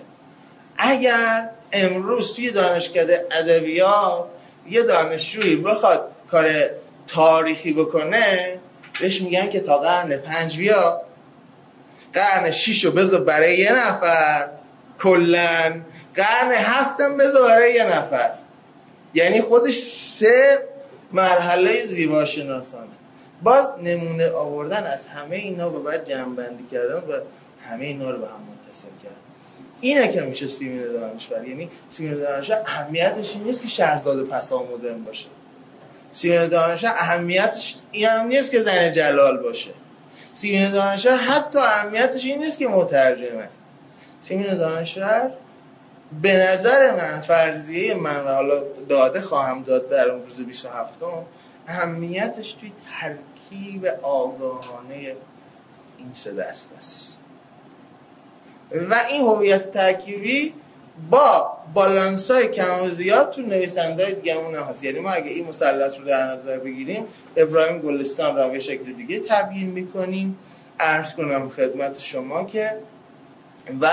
Speaker 2: اگر امروز توی دانشکده ادبیات یه دانشجویی بخواد کار تاریخی بکنه بهش میگن که تا قرن پنج بیا. قرن شیش رو بذار برای یه نفر. کلن. قرن هفتم بذار برای یه نفر. یعنی خودش سه مرحله زیبا شناسانه باز نمونه آوردن از همه اینا و بعد جمع کردن و همه اینا رو به هم متصل کردن. اینه که میشه سیمین دانشور یعنی سیمین دانشور اهمیتش این نیست که شهرزاد پسا مدرن باشه. سیمین دانشور اهمیتش این هم نیست که زن جلال باشه. سیمین دانشور حتی اهمیتش این نیست که مترجمه. سیمین دانشور به نظر من فرضیه من و حالا داده خواهم داد در اون روز 27 اهمیتش توی ترکیب آگاهانه این سه دست است. و این هویت ترکیبی با بالانس های کم و زیاد تو نویسنده های دیگه اون هست. یعنی ما اگه این مثلث رو در نظر بگیریم ابراهیم گلستان رو به شکل دیگه تبیین می‌کنیم. عرض کنم خدمت شما که و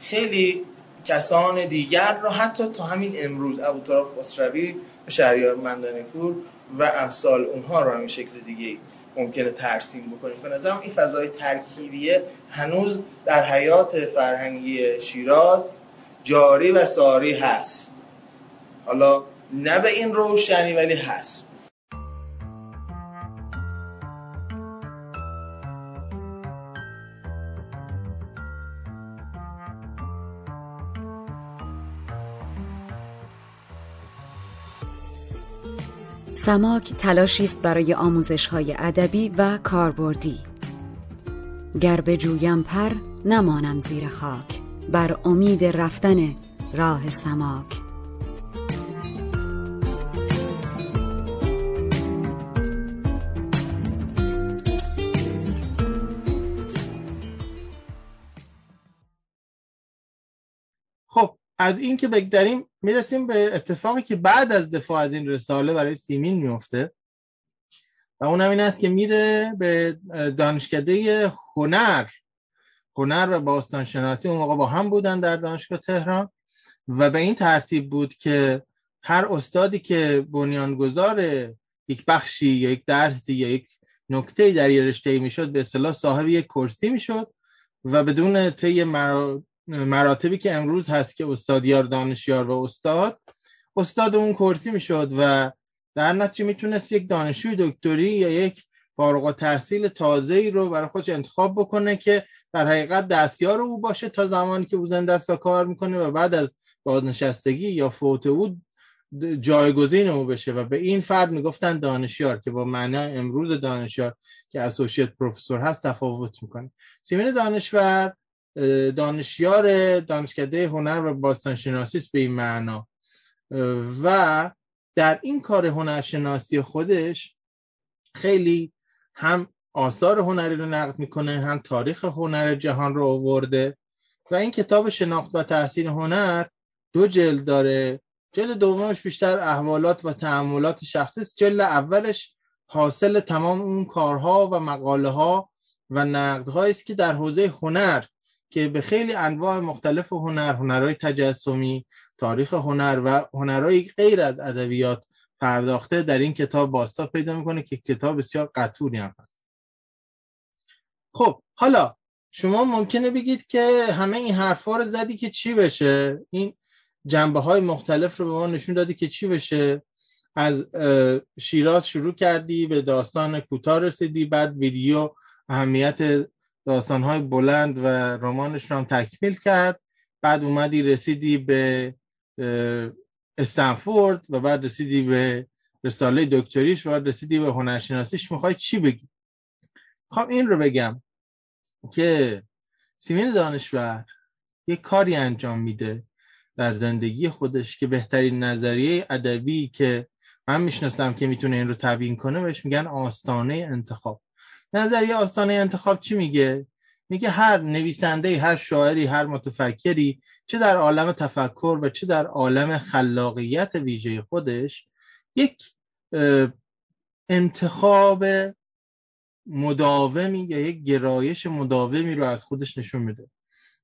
Speaker 2: خیلی کسان دیگر رو حتی تا همین امروز ابو تراب خسروی شهریار مندانی پور و امثال اونها رو همین شکل دیگه ممکنه ترسیم بکنیم. به نظرم این فضای ترکیبیه هنوز در حیات فرهنگی شیراز جاری و ساری هست. حالا نه به این روشنی ولی هست.
Speaker 1: سماک تلاشی است برای آموزش های ادبی و کاربردی. گر جویم پر نمانم زیر خاک. بر امید رفتن راه سماک.
Speaker 3: خب از این که بگذریم می‌رسیم به اتفاقی که بعد از دفاع از این رساله برای سیمین میفته و اونم این است که میره به دانشکده هنر. هنر و باستان شناسی اون موقع با هم بودن در دانشگاه تهران و به این ترتیب بود که هر استادی که بنیانگذار یک بخشی یا یک درسی یا یک نکته در یه رشته می‌شد به اصطلاح صاحب یک کرسی می‌شد و بدون طی مراتبی که امروز هست که استادیار دانشیار و استاد استاد اون کرسی می‌شد و در نتیجه می‌تونست یک دانشجوی دکتری یا یک فارغ تحصیل تازه ای رو برای خودش انتخاب بکنه که در حقیقت دستیار او باشه تا زمانی که او زنده است و کار می‌کنه و بعد از بازنشستگی یا فوت او جایگزین او بشه. و به این فرد می‌گفتن دانشیار که با معنی امروز دانشیار که اسوسییت پروفسور هست تفاوت می‌کنه. سیمین دانشور دانشیار دانشکده هنر و باستانشناسی است به این معنا. و در این کار هنرشناسی خودش خیلی هم آثار هنری رو نقد می‌کنه هم تاریخ هنر جهان رو آورده و این کتاب شناخت و تحسین هنر دو جلد داره. جلد دومش بیشتر احوالات و تعاملات شخصی است. جلد اولش حاصل تمام اون کارها و مقاله ها و نقدهایی است که در حوزه هنر که به خیلی انواع مختلف هنر هنرهای تجسمی تاریخ هنر و هنرهای غیر از ادبیات پرداخته در این کتاب باستا پیدا می‌کنه که کتاب بسیار قطوری هم هست. خب حالا شما ممکنه بگید که همه این حرفا رو زدی که چی بشه؟ این جنبه های مختلف رو به ما نشون دادی که چی بشه؟ از شیراز شروع کردی به داستان کوتاه رسیدی بعد ویدیو اهمیت داستان های بلند و رمانش رو هم تکمیل کرد. بعد اومدی رسیدی به استنفورد و بعد رسیدی به رساله دکتریش و بعد رسیدی به هنرشناسیش. می‌خوای چی بگی؟ خب این رو بگم که سیمین دانشور یک کاری انجام میده در زندگی خودش که بهترین نظریه ادبی که من می‌شناسم که می‌تونه این رو تبیین کنه بهش میگن آستانه انتخاب. نظریه آستانه انتخاب چی میگه؟ میگه هر نویسنده هر شاعری هر متفکری چه در عالم تفکر و چه در عالم خلاقیت ویژه خودش یک انتخاب مداومی یا یک گرایش مداومی رو از خودش نشون میده.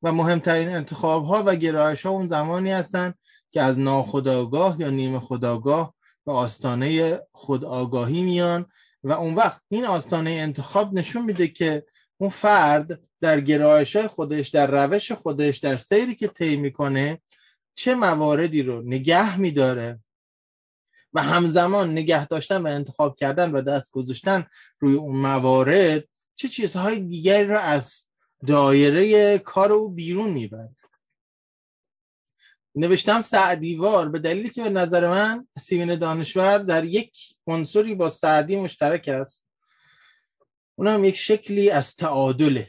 Speaker 3: و مهمترین انتخاب ها و گرایش ها اون زمانی هستن که از ناخداگاه یا نیمه خداگاه به آستانه خودآگاهی میان و اون وقت این آستانه انتخاب نشون میده که اون فرد در گرایش خودش در روش خودش در سیری که طی می‌کنه چه مواردی رو نگه میداره و همزمان نگه داشتن و انتخاب کردن و دست گذاشتن روی اون موارد چه چیزهای دیگری رو از دایره کار او بیرون می‌برد نوشتم سعدیوار به دلیلی که به نظر من سیمین دانشور در یک عنصری با سعدی مشترک است. اون هم یک شکلی از تعادله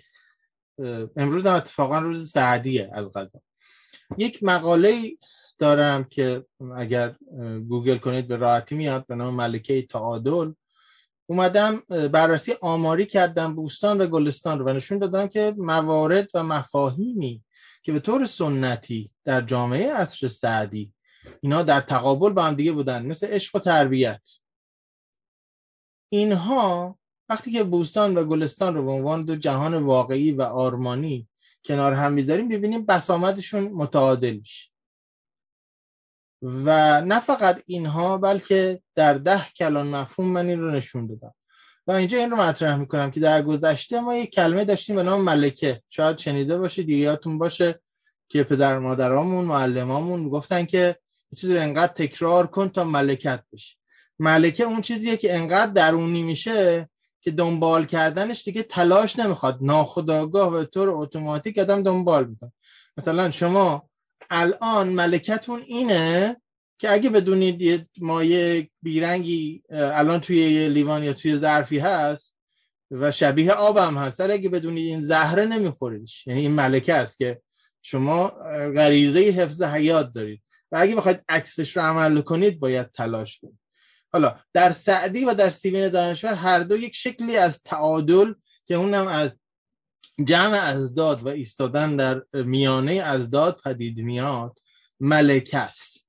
Speaker 3: امروز هم اتفاقا روز سعدیه از غذا. یک مقاله دارم که اگر گوگل کنید به راحتی میاد به نام ملکه تعادل. اومدم بررسی آماری کردم بوستان و گلستان رو و نشون دادم که موارد و مفاهیمی که به طور سنتی در جامعه عصر سعدی اینا در تقابل با هم دیگه بودن مثل عشق و تربیت. اینها وقتی که بوستان و گلستان رو به عنوان دو جهان واقعی و آرمانی کنار هم می‌ذاریم ببینیم بسامدشون متعادل میشه و نه فقط اینها بلکه در ده کلان مفهوم من این رو نشون دادم. و اینجا این رو مطرح می‌کنم که در گذشته ما یک کلمه داشتیم به نام ملکه. شاید شنیده باشید یادتون باشه که پدر مادرامون معلمامون گفتن که چیزی رو انقدر تکرار کن تا ملکت بشه ملکه اون چیزیه که انقدر درونی میشه که دنبال کردنش دیگه تلاش نمی‌خواد. ناخداگاه و طور اتوماتیک آدم دنبال می‌کنه. مثلا شما الان ملکتون اینه که اگه بدونید یه مایه بیرنگی الان توی یه لیوان یا توی ظرفی هست و شبیه آبم هست اگه بدونید این زهره نمیخوریدش یعنی این ملکه است که شما غریزه حفظ حیات دارید. و اگه بخواید عکسش رو عمل کنید باید تلاش کنید. حالا در سعدی و در سیمین دانشور هر دو یک شکلی از تعادل که اونم از جمع ازداد و ایستادن در میانه ازداد پدید میاد ملکه است.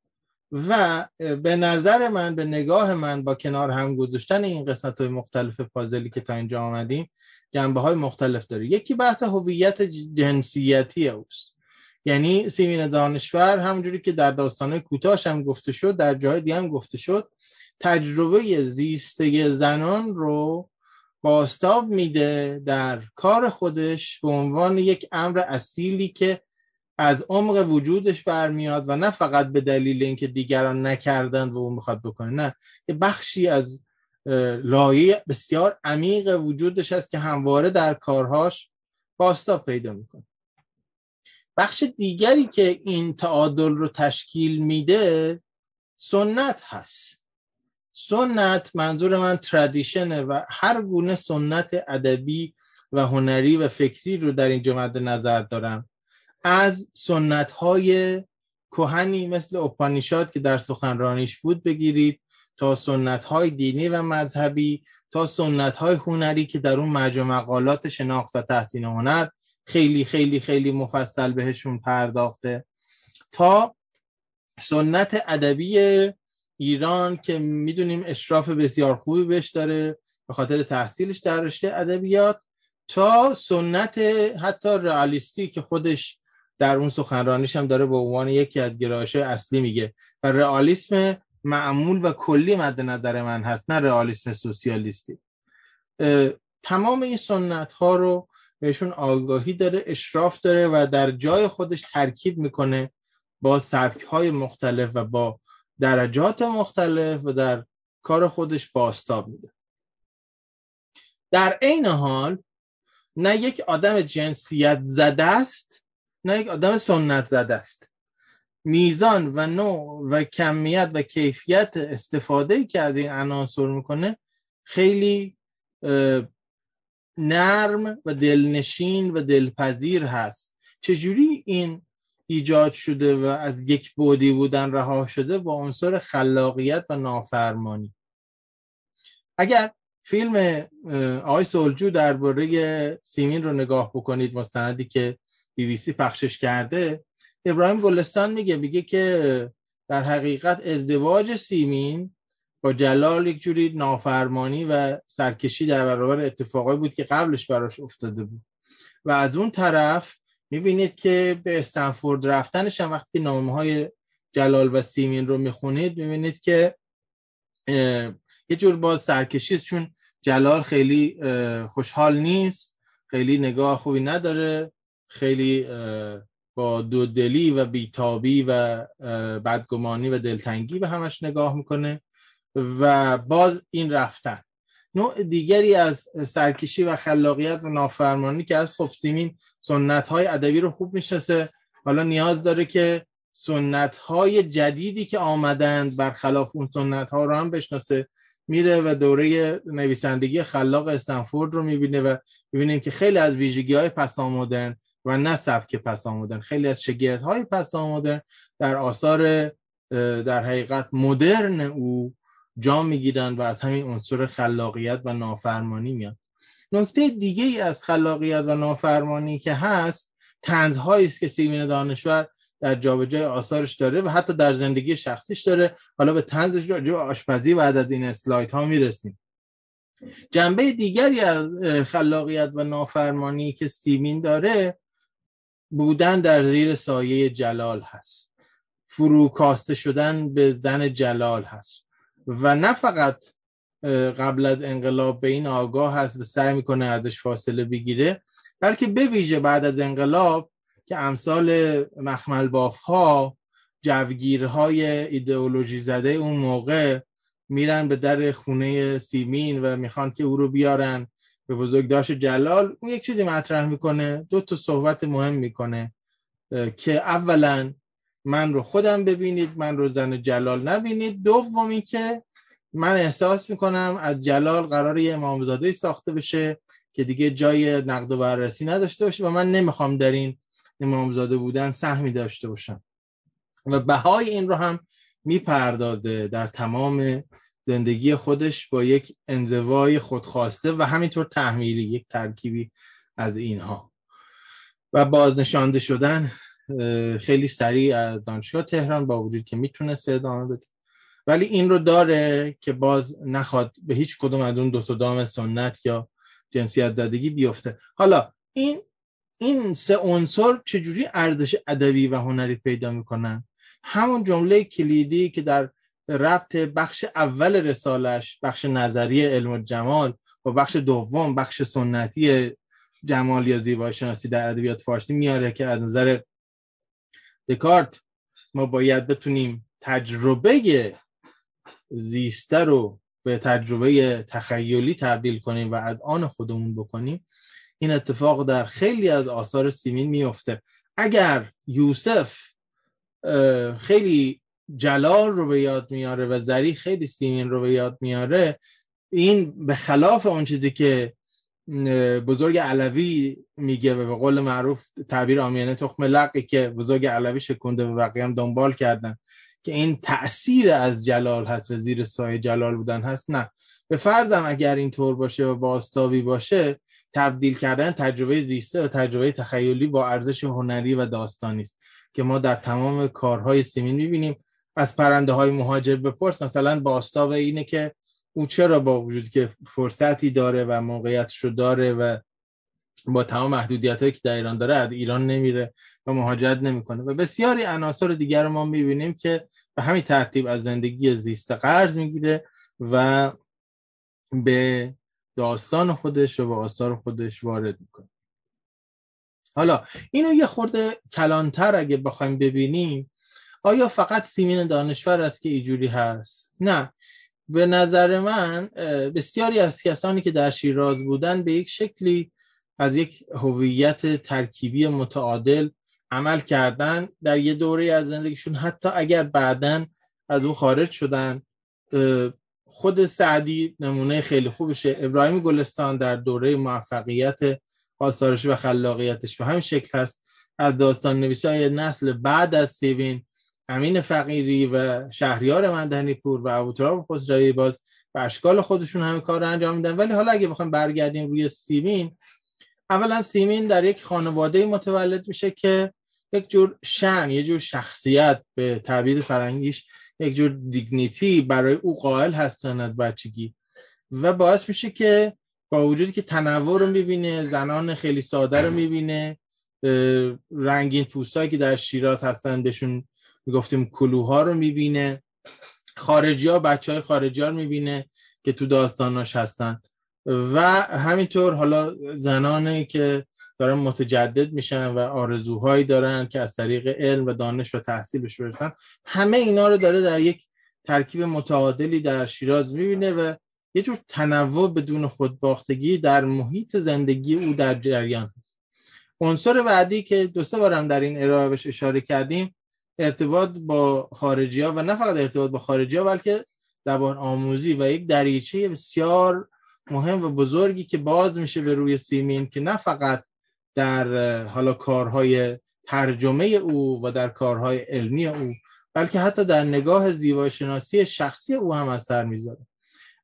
Speaker 3: و به نظر من به نگاه من با کنار هم گذاشتن این قسمت های مختلف پازلی که تا اینجا آمدیم جنبه های مختلف داره. یکی بحث هویت جنسیتی اوست. یعنی سیمین دانشور همونجوری که در داستانه کوتاش هم گفته شد در جای دیگه هم گفته شد تجربه زیسته زنان رو باستاب میده در کار خودش به عنوان یک امر اصیلی که از عمق وجودش برمیاد و نه فقط به دلیل اینکه دیگران نکردن و اون می‌خواد بکنه نه. یه بخشی از لایه بسیار عمیق وجودش هست که همواره در کارهاش باستاب پیدا می‌کنه. بخش دیگری که این تعادل رو تشکیل میده سنت هست. سنت منظور من تردیشنه و هر گونه سنت ادبی و هنری و فکری رو در اینجا مد نظر دارم. از سنت های کهنی مثل اپانیشاد که در سخنرانیش بود بگیرید تا سنت های دینی و مذهبی تا سنت های هنری که در اون مجموع مقالات شناخت و تحسین هنر خیلی خیلی خیلی مفصل بهشون پرداخته. تا سنت ادبی ایران که می‌دونیم اشراف بسیار خوبی بهش داره به خاطر تحصیلش در رشته ادبیات تا سنت حتی رئالیستی که خودش در اون سخنرانیش هم داره به عنوان یکی از گرایش اصلی میگه. و رئالیسم معمول و کلی مد نظر من هست نه رئالیسم سوسیالیستی. تمام این سنت ها رو بهشون آگاهی داره اشراف داره و در جای خودش ترکیب می‌کنه با سبک های مختلف و با درجات مختلف و در کار خودش باستاب میده. در عین حال نه یک آدم جنسیت زده است نه یک آدم سنت زده است. میزان و نوع و کمیت و کیفیت استفاده که از این عناصر می‌کنه خیلی نرم و دلنشین و دلپذیر هست. چجوری این ایجاد شده و از یک بودی بودن رها شده با عنصر خلاقیت و نافرمانی. اگر فیلم آقای سولجو درباره سیمین رو نگاه بکنید مستندی که بی بی سی پخشش کرده ابراهیم گلستان میگه میگه که در حقیقت ازدواج سیمین با جلال یک جوری نافرمانی و سرکشی در برابر اتفاقایی بود که قبلش براش افتاده بود. و از اون طرف می‌بینید که به استنفورد رفتنش هم وقتی نامه های جلال و سیمین رو می‌خونید می‌بینید که یه جور باز سرکشی چون جلال خیلی خوشحال نیست خیلی نگاه خوبی نداره خیلی با دودلی و بیتابی و بدگمانی و دلتنگی به همش نگاه می‌کنه و باز این رفتن. نوع دیگری از سرکشی و خلاقیت و نافرمانی که از خب سیمین سنت های ادبی رو خوب می‌شناسه. حالا نیاز داره که سنت های جدیدی که آمدند برخلاف اون سنت ها رو هم بشناسه. میره و دوره نویسندگی خلاق استنفورد رو می‌بینه و می‌بینیم که خیلی از ویژگی های پسامدرن و نه سبک پسامدرن خیلی از شگرد های پسامدرن در آثار در حقیقت مدرن او جا می‌گیرن و از همین عنصر خلاقیت و نافرمانی میاد نکته دیگه ای از خلاقیت و نافرمانی که هست تنزهایی است که سیمین دانشور در جابجای آثارش داره و حتی در زندگی شخصیش داره. حالا به تنزش راجع آشپزی بعد از این اسلاید ها می‌رسیم. جنبه دیگری از خلاقیت و نافرمانی که سیمین داره بودن در زیر سایه جلال هست. فروکاسته شدن به زن جلال هست. و نه فقط قبل از انقلاب به این آگاه هست و سعی می‌کنه ازش فاصله بگیره بلکه به ویژه بعد از انقلاب که امثال مخمل باف ها جوگیرهای ایدئولوژی زده اون موقع میرن به در خونه سیمین و می‌خوان که او رو بیارن به بزرگداشت جلال. اون یک چیزی مطرح می‌کنه دو تا صحبت مهم می‌کنه که اولا من رو خودم ببینید من رو زن جلال نبینید. دومی که من احساس می‌کنم از جلال قرار یه امامزاده ساخته بشه که دیگه جای نقد و بررسی نداشته باشه و من نمی‌خوام در این امامزاده بودن سهمی داشته باشم. و بهای این رو هم می‌پردازه در تمام زندگی خودش با یک انزوای خودخواسته و همینطور تحمیلی یک ترکیبی از اینها. و بازنشانده شدن خیلی سریع از دانشگاه تهران با وجود که می‌تونه ادامه بده. ولی این رو داره که باز نخواد به هیچ کدوم از اون دو تا دام سنت یا جنسیت زدگی بیفته. حالا این این سه عنصر چجوری ارزش ادبی و هنری پیدا می‌کنن؟ همون جمله کلیدی که در ربط بخش اول رسالش بخش نظری علم و جمال و بخش دوم بخش سنتی جمال یا زیبایی شناسی در ادبیات فارسی میاره که از نظر دکارت ما باید بتونیم تجربه زیسته رو به تجربه تخیلی تبدیل کنیم و از آن خودمون بکنیم این اتفاق در خیلی از آثار سیمین میفته اگر یوسف خیلی جلال رو به یاد میاره و زری خیلی سیمین رو به یاد میاره این به خلاف اون چیزی که بزرگ علوی میگه و به قول معروف تعبیر آمیانه تخم لقی که بزرگ علوی شکنده و بقیه هم دنبال کردن. که این تأثیر از جلال هست و زیر سایه جلال بودن هست نه. به فرضم اگر این طور باشه و باستابی باشه تبدیل کردن تجربه زیسته و تجربه تخیلی با ارزش هنری و داستانی است که ما در تمام کارهای سیمین می‌بینیم. از پرنده های مهاجر بپرس مثلا باستاب اینه که او چرا با وجود که فرصتی داره و موقعیتش رو داره و با تمام محدودیت که در ایران داره از ایران نمیره و مهاجرت نمی‌کنه. و بسیاری عناصر دیگر رو ما می‌بینیم که به همین ترتیب از زندگی زیسته قرض می‌گیره و به داستان خودش و به آثار خودش وارد می‌کنه. حالا اینو یه خورده کلانتر اگه بخوایم ببینیم آیا فقط سیمین دانشور است که اینجوری هست؟ نه. به نظر من بسیاری از کسانی که در شیراز بودن به یک شکلی از یک هویت ترکیبی متعادل عمل کردن در یه دوره از زندگیشون. حتی اگر بعدا از او خارج شدن خود سعدی نمونه خیلی خوبشه. ابراهیم گلستان در دوره موفقیت آثارش و خلاقیتش به همین شکل هست. از داستان نویسی های نسل بعد از سیوین امین فقیری و شهریار مندنی پور و ابوتراب خسروی باز به اشکال خودشون همه کار رو انجام میدن. ولی حالا اگه بخوایم برگردیم روی سیمین اولا سیمین در یک خانواده متولد میشه که یک جور شن یه جور شخصیت به تعبیر فرنگیش یک جور دیگنیتی برای او قائل هستن از بچگی. و باعث میشه که با وجودی که تنوع رو می‌بینه زنان خیلی ساده رو می‌بینه رنگین پوستایی که در شیراز هستن بهشون می‌گفتیم کلوها رو می‌بینه. خارجی ها بچه های خارجی ها رو می‌بینه که تو داستاناش هستن. و همینطور حالا زنانی که دارن متجدد میشن و آرزوهایی دارن که از طریق علم و دانش و تحصیل بهش برسن همه اینا رو داره در یک ترکیب متعادلی در شیراز می‌بینه و یه جور تنوع بدون خودباختگی در محیط زندگی او در جریان هست. عنصر بعدی که دو سه بارم در این ارائه بهش اشاره کردیم ارتباط با خارجی ها و نه فقط ارتباط با خارجی ها بلکه زبان آموزی و یک دریچه بسیار مهم و بزرگی که باز میشه به روی سیمین که نه فقط در حالا کارهای ترجمه او و در کارهای علمی او بلکه حتی در نگاه زیباشناسی شخصی او هم اثر می‌ذاره.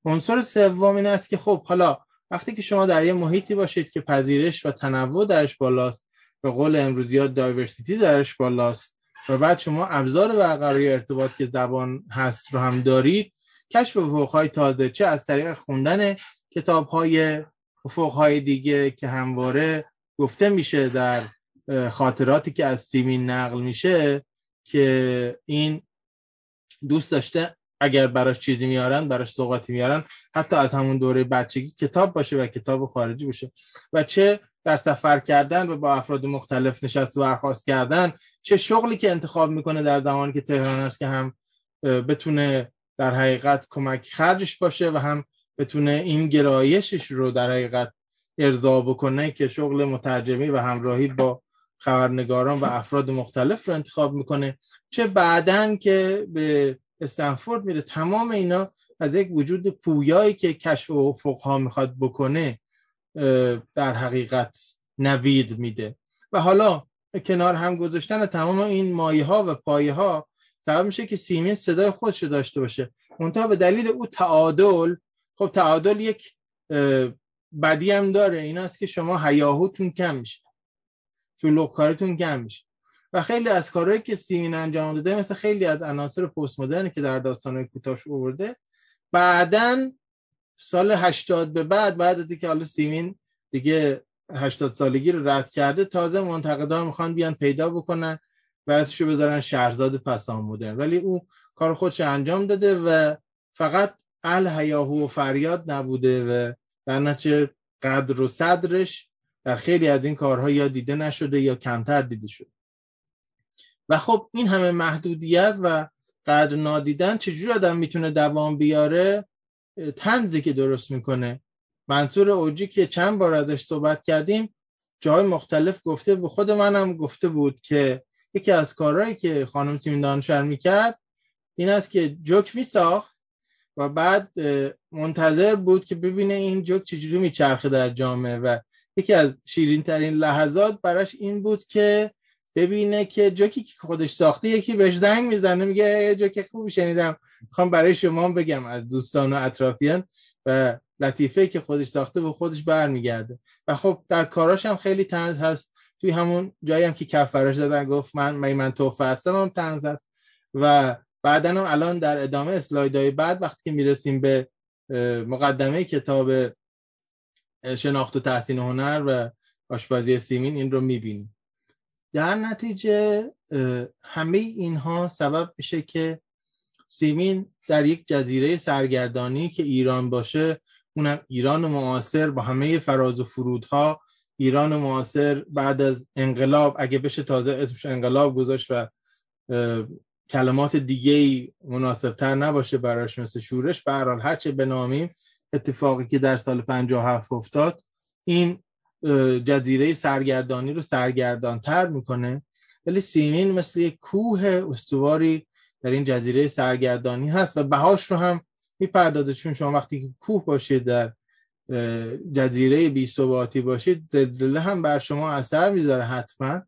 Speaker 3: عنصر سوم این است که خب حالا وقتی که شما در یه محیطی باشید که پذیرش و تنوع درش بالاست به قول امروزی ها دایورسیتی درش بالاست و بعد شما ابزار برقراری ارتباط که زبان هست رو هم دارید کشف افقهای تازه چه از طریق خوندن کتاب های افقهای دیگه که همواره گفته میشه در خاطراتی که از سیمین نقل میشه که این دوست داشته اگر براش چیزی میارن براش سوقاتی میارن حتی از همون دوره بچگی کتاب باشه و کتاب خارجی باشه. و چه در سفر کردن و با افراد مختلف نشست و برخواست کردن چه شغلی که انتخاب می‌کنه در زمانی که تهران است که هم بتونه در حقیقت کمک خرجش باشه و هم بتونه این گرایشش رو در حقیقت ارضا بکنه که شغل مترجمی و همراهی با خبرنگاران و افراد مختلف رو انتخاب می‌کنه. چه بعدن که به استنفورد میره تمام اینا از یک وجود پویایی که کشف و افقها می‌خواد بکنه در حقیقت نوید میده. و حالا کنار هم گذاشتن تمام این مایه ها و پایه ها سبب میشه که سیمین صدای خودش رو داشته باشه. منتها به دلیل او تعادل خب تعادل یک بدی هم داره. این است که شما هیاهوتون کم میشه. کارتون کم میشه. و خیلی از کارهایی که سیمین انجام داده مثل خیلی از عناصر پست مدرنی که در داستانهای کوتاش آورده بعدا سال 80 به بعد بعد از اینکه حالا سیمین دیگه 80 سالگی رو رد کرده تازه منتقدا می‌خوان بیان پیدا بکنن و ازشو بذارن شهرزاد پسان مدرن ولی او کار خودش انجام داده و فقط اهل هیاهو و فریاد نبوده و در نتیجه قدر و صدرش در خیلی از این کارها یا دیده نشده یا کمتر دیده شده. و خب این همه محدودیت و قدر نادیدن چجور آدم می‌تونه دوام بیاره؟ تنزی که درست می‌کنه. منصور اوجی که چند بار ازش صحبت کردیم جای مختلف گفته به خود منم گفته بود که یکی از کارهایی که خانم سیمین دانشور می‌کرد این است که جوک میساخت و بعد منتظر بود که ببینه این جوک چجوری میچرخه در جامعه و یکی از شیرین ترین لحظات براش این بود که ببینه که جوکی که خودش ساخته یکی بهش زنگ می‌زنه میگه جوک خوبی شنیدم می‌خوام برای شما بگم از دوستان و اطرافیان. و لطیفه که خودش ساخته به خودش برمیگرده. و خب در کاراش هم خیلی تنز هست. توی همون جایی هم که کف براش زدن گفت من می من توفه هستم هم تنز هست. و بعدا هم الان در ادامه اسلایدهای بعد وقتی که می‌رسیم به مقدمه کتاب شناخت و تحسین هنر و آشپزی سیمین این رو می‌بینیم. در نتیجه همه اینها سبب میشه که سیمین در یک جزیره سرگردانی که ایران باشه اونم ایران معاصر با همه فراز و فرودها ایران معاصر بعد از انقلاب اگه بشه تازه اسمش انقلاب گذاشت و کلمات دیگه مناسبتر نباشه براش مثل شورش. به هر هرچه بنامیم اتفاقی که در سال 57 افتاد این جزیره سرگردانی رو سرگردانتر می‌کنه. ولی سیمین مثل یک کوه استواری در این جزیره سرگردانی هست و بهاش رو هم می‌پردازه. چون شما وقتی که کوه باشید در جزیره بی باشید زلزله هم بر شما اثر می‌ذاره حتما.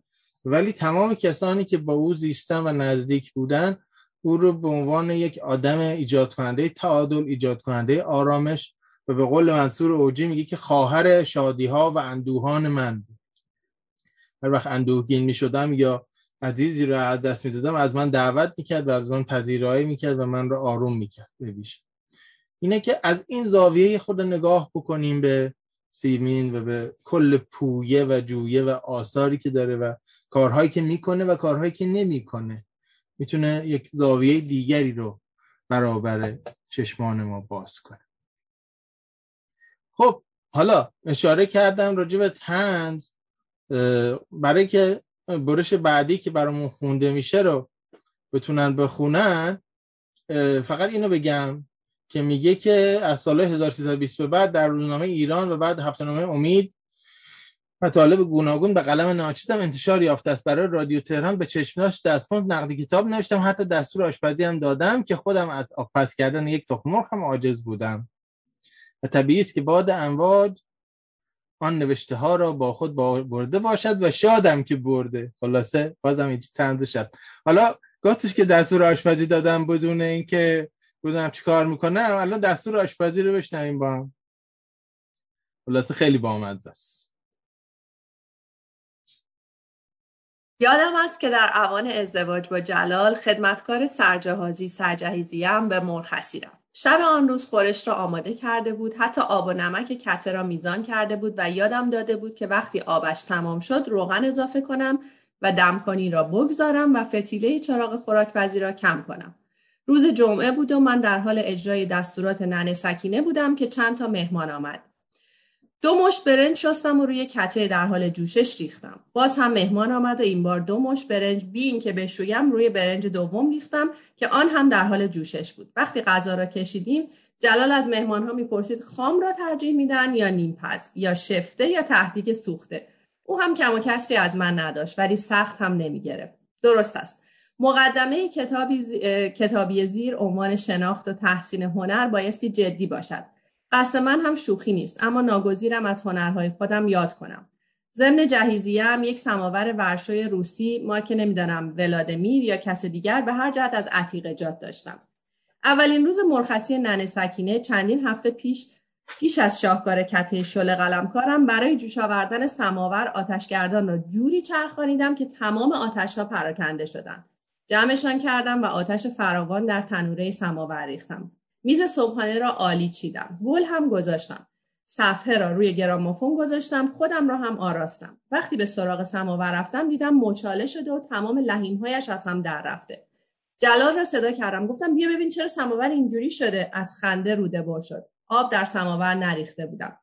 Speaker 3: ولی تمام کسانی که با او زیستن و نزدیک بودن او رو به عنوان یک آدم ایجاد کننده تعادل ایجاد کننده آرامش و به قول منصور اوجی میگه که خواهر شادی ها و اندوهان من بود. هر وقت اندوهگین می‌شدم یا عزیزی رو از دست می‌دادم از من دعوت می‌کرد و از من پذیرایی می‌کرد و من رو آروم می‌کرد. ببیشه اینه که از این زاویه خود نگاه بکنیم به سیمین و به کل پویه و جویه و آثاری که داره و کارهایی که می‌کنه و کارهایی که نمی‌کنه. می‌تونه یک زاویه دیگری رو برابر چشمان ما باز کنه. خب حالا اشاره کردم راجع به تنز برای که برش بعدی که برامون خونده میشه رو بتونن بخونن فقط اینو بگم که میگه که از سال 1320 به بعد در روزنامه ایران و بعد هفتهنامه امید مطالب گوناگون به قلم ناچیدم انتشار یافته است. برای رادیو تهران به چشمناش دستمزد نقدی کتاب نوشتم. حتی دستور آشپزی هم دادم که خودم از آبپز کردن یک تخم مرغ هم عاجز بودم. و طبیعی است که باد امواج آن نوشته ها را با خود برده باشد و شادم که برده. خلاصه بازم اینجا تنزش است. حالا گفتش که دستور آشپزی دادم بدون اینکه بدونم چی کار می‌کنم. الان دستور آشپزی رو بشنویم با هم. خلاصه خیلی بامزه است.
Speaker 6: یادم است که در اوان ازدواج با جلال خدمتکار سرجهازی سرجهیزیم به مرخصی رفت. شب آن روز خورش را آماده کرده بود حتی آب و نمک کته را میزان کرده بود و یادم داده بود که وقتی آبش تمام شد روغن اضافه کنم و دمکنی را بگذارم و فتیله چراغ خوراکپزی را کم کنم. روز جمعه بود و من در حال اجرای دستورات ننه سکینه بودم که چند تا مهمان آمد. دو مشت برنج شستم و روی کته در حال جوشش ریختم. باز هم مهمان آمد و این بار دو مشت برنج بی اینکه بشویم روی برنج دوم ریختم که آن هم در حال جوشش بود. وقتی غذا را کشیدیم جلال از مهمان ها می‌پرسید خام را ترجیح میدن یا نیم پز یا شفته یا تهدیگ سوخته. او هم کم و کسری از من نداشت ولی سخت هم نمی‌گرفت. درست است. مقدمه کتابی, کتابی زیر عنوان شناخت و تحسین هنر بایستی جدی باشد. قصد من هم شوخی نیست اما ناگزیرم از هنرهای خودم یاد کنم. ضمن جهیزیه هم یک سماور ورشوی روسی ما که نمی‌دانم ولادمیر یا کس دیگر به هر جهت از عتیق جات داشتم. اولین روز مرخصی ننه سکینه چندین هفته پیش پیش از شاهکار کته شل قلمکارم برای جوش آوردن سماور آتشگردان را جوری چرخانیدم که تمام آتشها پراکنده شدند جمعشان کردم و آتش فراوان در تنوره سماور ریختم. میز صبحانه را عالی چیدم. گل هم گذاشتم. صفحه را روی گرامافون گذاشتم. خودم را هم آراستم. وقتی به سراغ سماور رفتم دیدم مچاله شده و تمام لحیمهایش از هم در رفته. جلال را صدا کردم. گفتم بیا ببین چرا سماور اینجوری شده. از خنده روده بر شد. آب در سماور نریخته بودم.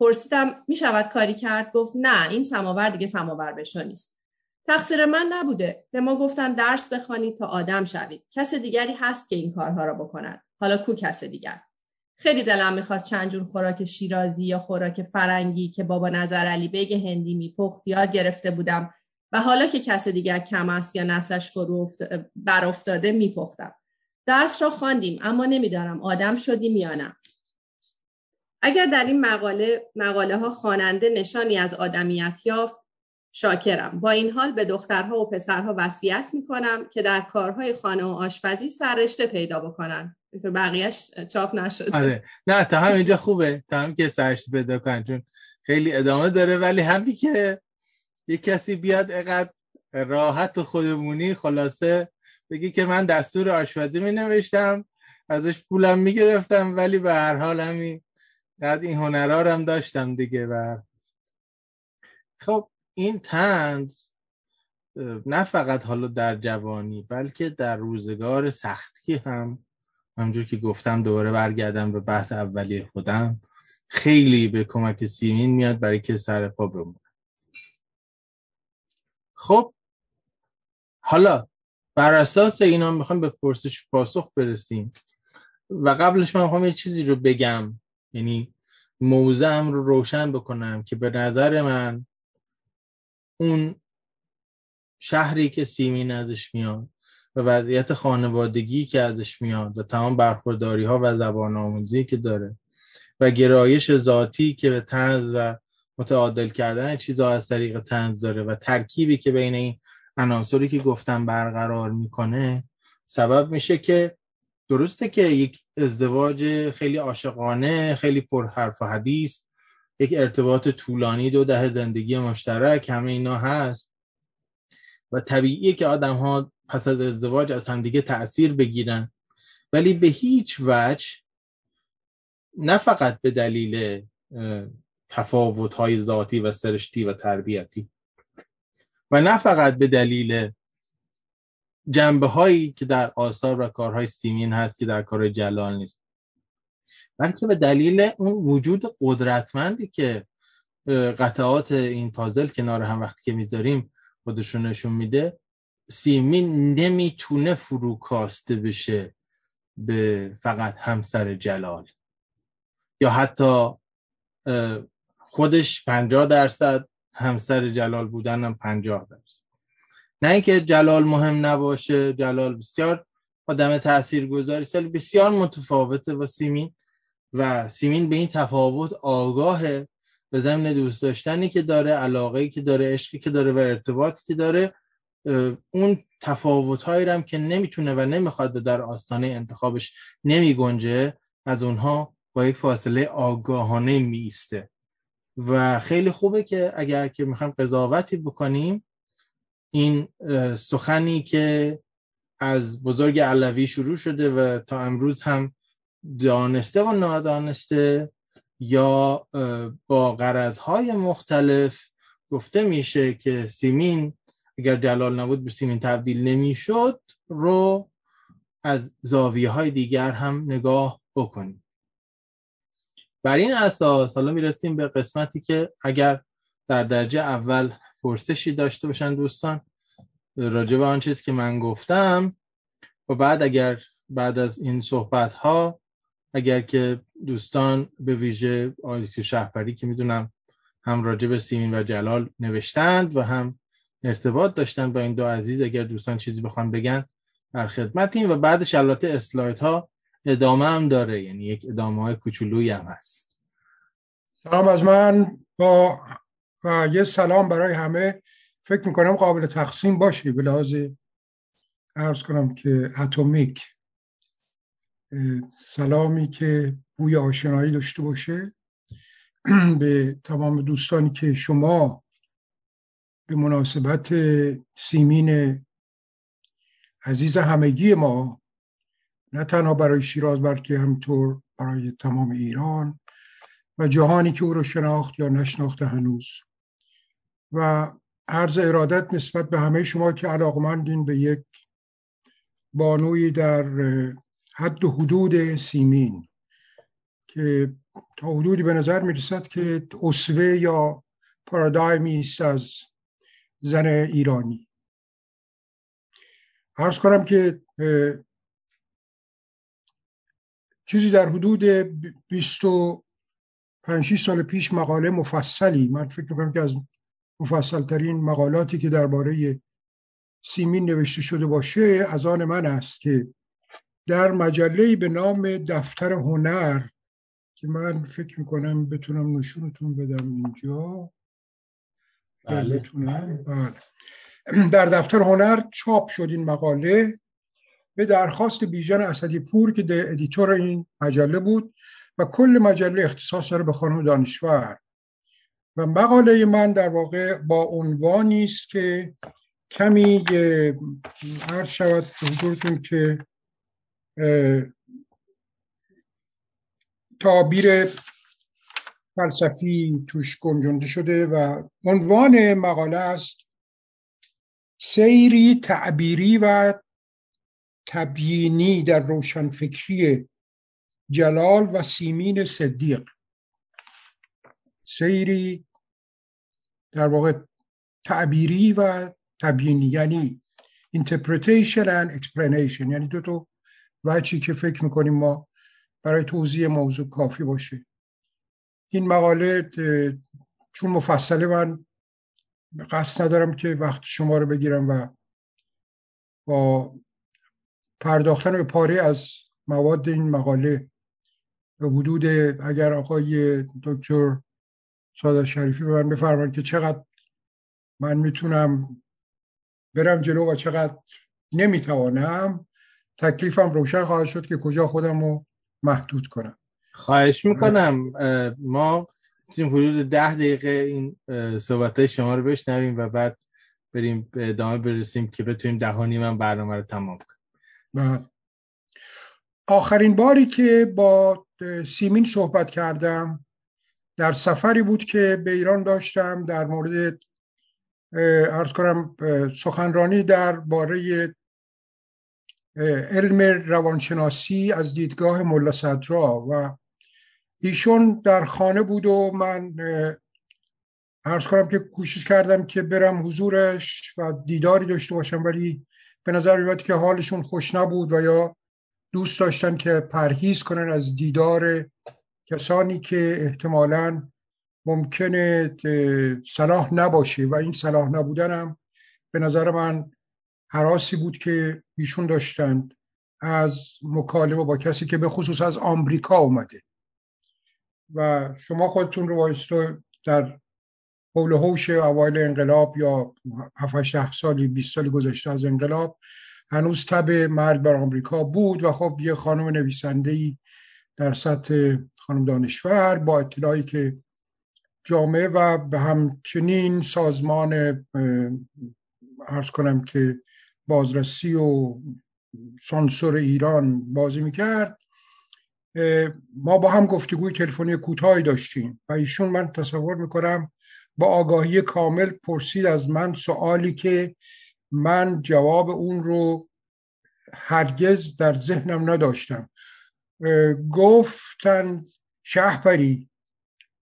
Speaker 6: پرسیدم می شود کاری کرد؟ گفت نه این سماور دیگه سماور بشو نیست. تقصیر من نبوده. به ما گفتن درس بخوانید تا آدم شوید کس دیگری هست که این کارها را بکند. حالا کو کس دیگر؟ خیلی دلم می‌خواست چند جور خوراک شیرازی یا خوراک فرنگی که بابا نظر علی بیگ هندی میپخت یاد گرفته بودم و حالا که کس دیگر کم است یا نسلش فرو برافتاده میپختم. درس را خواندیم اما نمی‌دانم آدم شدیم یا نه. اگر در این مقاله مقاله ها خواننده نشانی از آدمیت یافت شاکرم. با این حال به دخترها و پسرها وصیت می‌کنم که در کارهای خانه و آشپزی سررشته پیدا بکنن. بقیهش چاپ نشد
Speaker 3: آره. نه تا هم اینجا خوبه. تا هم که سررشته پیدا کنن چون خیلی ادامه داره. ولی همین که یه کسی بیاد اقدر راحت و خودمونی خلاصه بگی که من دستور آشپزی می نوشتم ازش پولم می گرفتم ولی به هر حال همین این هنرها هم داشتم دیگه. و خب این تنز نه فقط حالا در جوانی بلکه در روزگار سختی هم. همجور که گفتم دوباره برگردم به بحث اولی خودم. خیلی به کمک سیمین میاد برای که سر پا بمونه. خب حالا بر اساس اینا می‌خوام به پرسش پاسخ برسیم. و قبلش من می‌خوام یه چیزی رو بگم. یعنی موضعم رو روشن بکنم که به نظر من اون شهری که سیمین ازش میاد و وضعیت خانوادگی که ازش میاد و تمام برخورداری ها و زبان آموزی که داره و گرایش ذاتی که به تنز و متعادل کردن چیزها از طریق تنز داره و ترکیبی که بین این عناصری که گفتم برقرار می‌کنه سبب میشه که درسته که یک ازدواج خیلی عاشقانه خیلی پر حرف و حدیث یک ارتباط طولانی دو ده زندگی مشترک همه اینا هست. و طبیعیه که آدم ها پس از ازدواج از همدیگه تاثیر بگیرن. ولی به هیچ وجه نه فقط به دلیل تفاوت های ذاتی و سرشتی و تربیتی و نه فقط به دلیل جنبه هایی که در آثار و کارهای سیمین هست که در کار جلال نیست. بلکه به دلیل اون وجود قدرتمندی که قطعات این پازل کنار هم وقتی که می‌ذاریم خودشون نشون میده سیمین نمی‌تونه فروکاسته بشه به فقط همسر جلال. یا حتی خودش پنجاه درصد همسر جلال بودن هم پنجاه درصد. نه اینکه جلال مهم نباشه جلال بسیار آدم تأثیر گذاری سال بسیار متفاوته با سیمین. و سیمین به این تفاوت آگاهه به ضمن دوست داشتنی که داره علاقه که داره عشقی که داره و ارتباطی که داره اون تفاوت هایی هم که نمی‌تونه و نمی‌خواد در آستانه انتخابش نمی گنجه از اونها با یک فاصله آگاهانه میسته و خیلی خوبه که اگر که می‌خوایم قضاوتی بکنیم این سخنی که از بزرگ علوی شروع شده و تا امروز هم دانسته و نادانسته یا با غرضهای مختلف گفته میشه که سیمین اگر جلال نبود به سیمین تبدیل نمی‌شد رو از زاویه های دیگر هم نگاه بکنیم. بر این اساس حالا می‌رسیم به قسمتی که اگر در درجه اول پرسشی داشته باشن دوستان راجع به آن چیزی که من گفتم و بعد اگر بعد از این صحبت ها اگر که دوستان به ویژه آیت شهبری که می‌دونم هم راجع به سیمین و جلال نوشتند و هم ارتباط داشتن با این دو عزیز اگر دوستان چیزی بخوان بگن در خدمتیم و بعدش البته اسلاید ها ادامه هم داره یعنی یک ادامه های کوچولویی هم هست.
Speaker 11: سلام از من. با و یه سلام برای همه. فکر می‌کنم قابل تقسیم باشه به لحاظ ارز کنم که اتمیک سلامی که بوی آشنایی داشته باشه به تمام دوستانی که شما به مناسبت سیمین عزیز همگی ما نه تنها برای شیراز بلکه همطور برای تمام ایران و جهانی که او رو شناخت یا نشناخته هنوز. و عرض ارادت نسبت به همه شما که علاقمندین به یک بانوی در حد و حدود سیمین که تا حدودی به نظر می رسد که اصوه یا پارادایمی است از زن ایرانی. عرض کنم که چیزی در حدود 25 سال پیش مقاله مفصلی من فکر می‌کنم که از مفصل ترین مقالاتی که درباره سیمین نوشته شده باشه از آن من است که در مجله به نام دفتر هنر که من فکر می‌کنم بتونم نشونتون بدم اینجا بله. بتونم بله. در دفتر هنر چاپ شد این مقاله به درخواست بیژن اسدی پور که editor این مجله بود و کل مجله اختصاص داره به خانم دانشور و مقاله من در واقع با عنوانی است که کمی عرض شود حضورتون که تعبیر فلسفی توش گنجانده شده و عنوان مقاله است سیری تعبیری و تبیینی در روشنفکری جلال و سیمین صدیق. سیری در واقع تعبیری و تبیینی یعنی interpretation and explanation یعنی دو تا وچی که فکر می‌کنیم ما برای توضیح موضوع کافی باشه. این مقاله چون مفصله من قصد ندارم که وقت شما رو بگیرم و با پرداختن به پاره از مواد این مقاله به حدود اگر آقای دکتر ساده شریفی به من بفرمان که چقدر من می‌تونم برم جلو و چقدر نمی‌توانم تکلیفم روشن خواهد شد که کجا خودم رو محدود کنم.
Speaker 3: خواهش می‌کنم ما می‌تونیم حدود ده دقیقه این صحبت شما رو بشنویم و بعد بریم به ادامه برسیم که بتونیم دهانی من برنامه رو تمام کنیم.
Speaker 11: آخرین باری که با سیمین صحبت کردم در سفری بود که به ایران داشتم در مورد ارز کنم سخنرانی در باره علم روانشناسی از دیدگاه ملا صدرا و ایشون در خانه بود و من ارز کنم که کوشش کردم که برم حضورش و دیداری داشته باشم ولی به نظر میاد که حالشون خوش نبود و یا دوست داشتن که پرهیز کنن از دیدار کسانی که احتمالا ممکنه صلاح نباشه و این صلاح نبودن به نظر من حراسی بود که ایشون داشتند از مکالمه با کسی که به خصوص از آمریکا اومده. و شما خودتون رو وایستو در حول هوش اوایل انقلاب یا 7 ده سالی 20 سالی گذشته از انقلاب هنوز تب مرگ بر آمریکا بود و خب یه خانم نویسنده در سطح خانم دانشور با اطلاعی که جامعه و به همچنین سازمان ارز کنم که بازرسی و سانسور ایران بازی می‌کرد. ما با هم گفتگوی تلفنی کوتاهی داشتیم و ایشون من تصور می‌کنم با آگاهی کامل پرسید از من سوالی که من جواب اون رو هرگز در ذهنم نداشتم. گفتن شهپری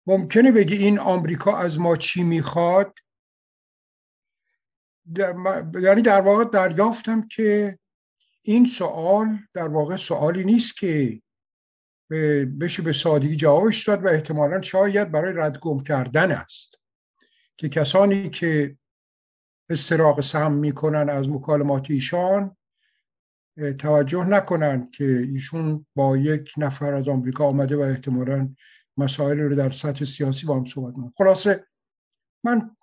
Speaker 11: ممکنه بگی این آمریکا از ما چی می‌خواد؟ یعنی در واقع دریافتم که این سوال در واقع سوالی نیست که بشه به سادگی جوابش داد و احتمالا شاید برای ردگم کردن است. که کسانی که استراق سهم می‌کنن از مکالمات ایشان توجه نکنند که ایشون با یک نفر از آمریکا آمده و احتمالا مسائل رو در سطح سیاسی با هم صحبت کنم خلاصه من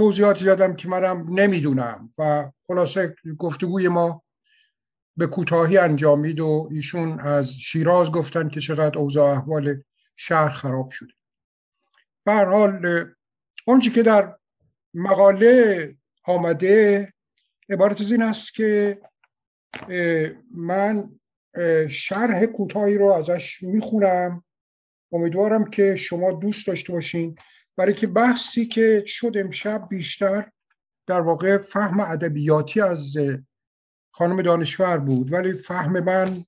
Speaker 11: توضیحاتی دادم که منم نمی‌دونم و خلاصه گفتگوی ما به کوتاهی انجامید و ایشون از شیراز گفتن که چقدر اوضاع احوال شهر خراب شده. به حال اونچه که در مقاله آمده عبارت از این است که من شرح کوتاهی رو ازش می‌خونم. امیدوارم که شما دوست داشته باشین. برای که بحثی که شد امشب بیشتر در واقع فهم ادبیاتی از خانم دانشور بود ولی فهم من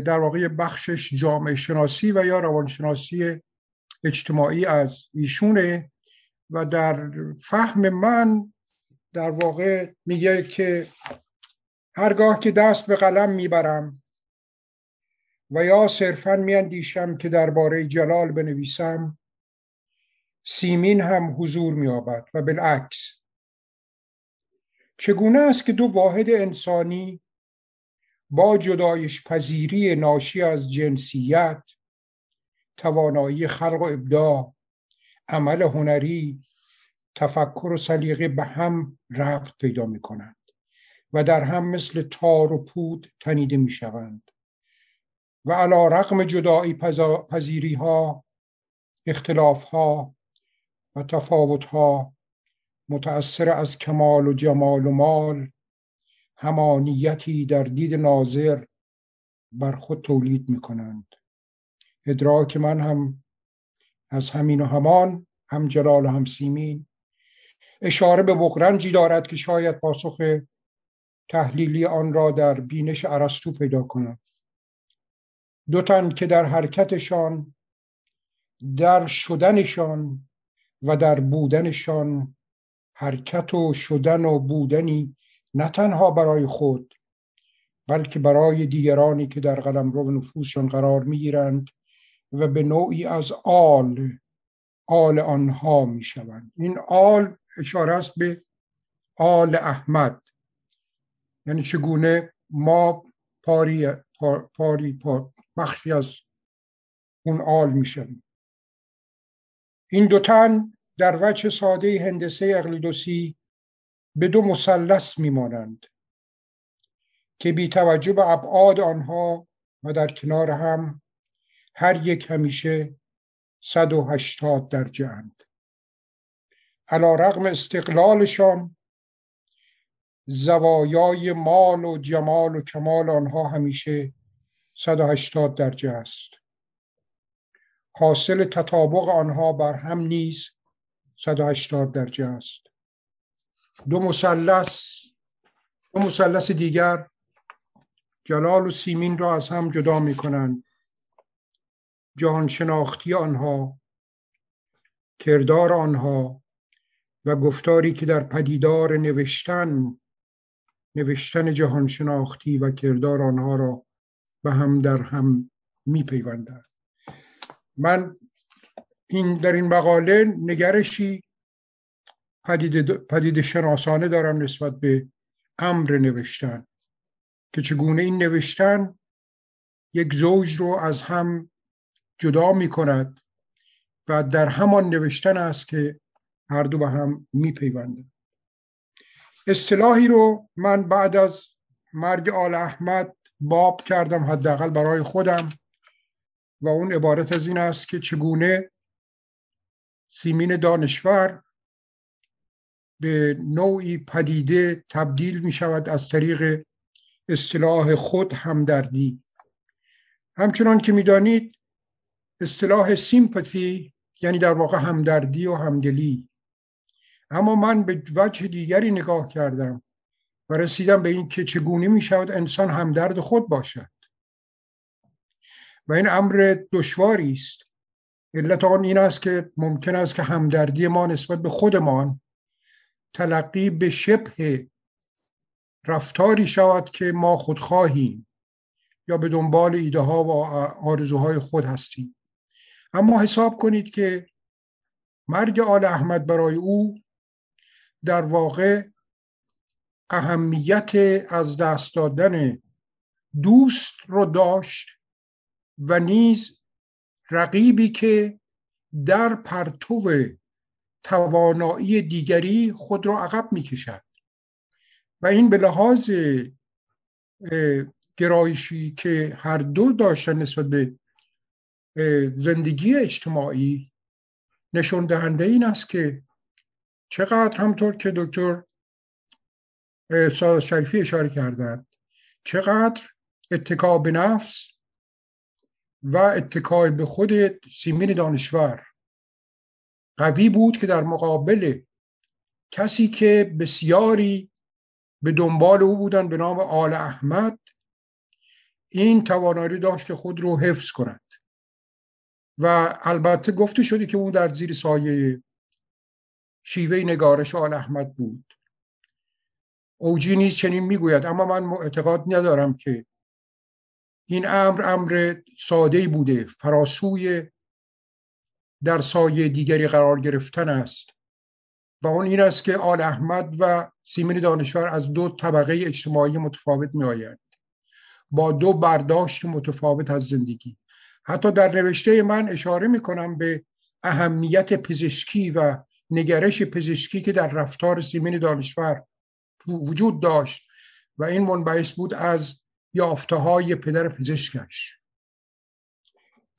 Speaker 11: در واقع بخشش جامعه شناسی و یا روانشناسی اجتماعی از ایشونه و در فهم من در واقع میگه که هرگاه که دست به قلم می‌برم و یا صرفا میاندیشم که درباره جلال بنویسم سیمین هم حضور مییابد و بالعکس. چگونه است که دو واحد انسانی با جدایش پذیری ناشی از جنسیت توانایی خلق و ابداع عمل هنری تفکر و سلیقه به هم ربط پیدا می کنند و در هم مثل تار و پود تنیده می شوند و علا رقم جدایی پذیری ها اختلاف ها و تفاوت ها متأثر از کمال و جمال و مال همانیتی در دید ناظر بر خود تولید می کنند ادراک من هم از همین و همان هم جلال و هم سیمین. اشاره به بغرنجی دارد که شاید پاسخ تحلیلی آن را در بینش ارسطو پیدا کند. دو تن که در حرکتشان در شدنشان و در بودنشان حرکت و شدن و بودنی نه تنها برای خود بلکه برای دیگرانی که در قلم رو نفوسشان قرار می‌گیرند و به نوعی از آل آل آنها می شوند این آل اشاره است به آل احمد. یعنی چگونه ما پاری پاری پار بخشی از اون آل می‌شویم. این دو تن در وجه ساده هندسه اقلیدوسی به دو مثلث میمانند که بی توجه به ابعاد آنها و در کنار هم هر یک همیشه 180 درجه اند. علا رغم استقلالشان زوایای مال و جمال و کمال آنها همیشه 180 درجه است. حاصل تطابق آنها بر هم نیز 180 درجه است دو مثلث دو مثلث دیگر جلال و سیمین را از هم جدا می کنند جهان شناختی آنها کردار آنها و گفتاری که در پدیدار نوشتن نوشتن جهان شناختی و کردار آنها را به هم در هم می پیوندن. من این در این مقاله نگرشی پدید, پدید شناسانه دارم نسبت به امر نوشتن که چگونه این نوشتن یک زوج رو از هم جدا می کند و در همان نوشتن است که هر دو به هم می پیوندن. اصطلاحی رو من بعد از مرگ آل احمد باب کردم حداقل برای خودم و اون عبارت از این است که چگونه سیمین دانشور به نوعی پدیده تبدیل می شود از طریق اصطلاح خود همدردی. همچنان که می‌دانید اصطلاح سیمپاتی یعنی در واقع همدردی و همدلی. اما من به وجه دیگری نگاه کردم و رسیدم به این که چگونه می شود انسان همدرد خود باشد. و این امر دشواری است. علت آن این است که ممکن است که همدردی ما نسبت به خودمان تلقی به شبه رفتاری شود که ما خودخواهیم یا به دنبال ایده ها و آرزوهای خود هستیم. اما حساب کنید که مرگ آل احمد برای او در واقع اهمیت از دست دادن دوست رو داشت و نیز رقیبی که در پرتو توانایی دیگری خود را عقب می کشد و این به لحاظ گرایشی که هر دو داشتن نسبت به زندگی اجتماعی نشون دهنده این است که چقدر همطور که دکتر ساز شریفی اشاره کردند چقدر اتکا به نفس و اتکای به خود سیمین دانشور. قوی بود که در مقابل کسی که بسیاری به دنبال او بودن به نام آل احمد این توانایی داشت که خود رو حفظ کند. و البته گفته شده که او در زیر سایه شیوه نگارش آل احمد بود. اوجی نیز چنین می‌گوید اما من اعتقاد ندارم که این امر امر ساده بوده. فراسوی در سایه دیگری قرار گرفتن است. و اون این است که آل احمد و سیمین دانشور از دو طبقه اجتماعی متفاوت می آیند با دو برداشت متفاوت از زندگی. حتی در نوشته من اشاره می کنم به اهمیت پزشکی و نگرش پزشکی که در رفتار سیمین دانشور وجود داشت. و این منبعث بود از یافته های پدر پزشکش.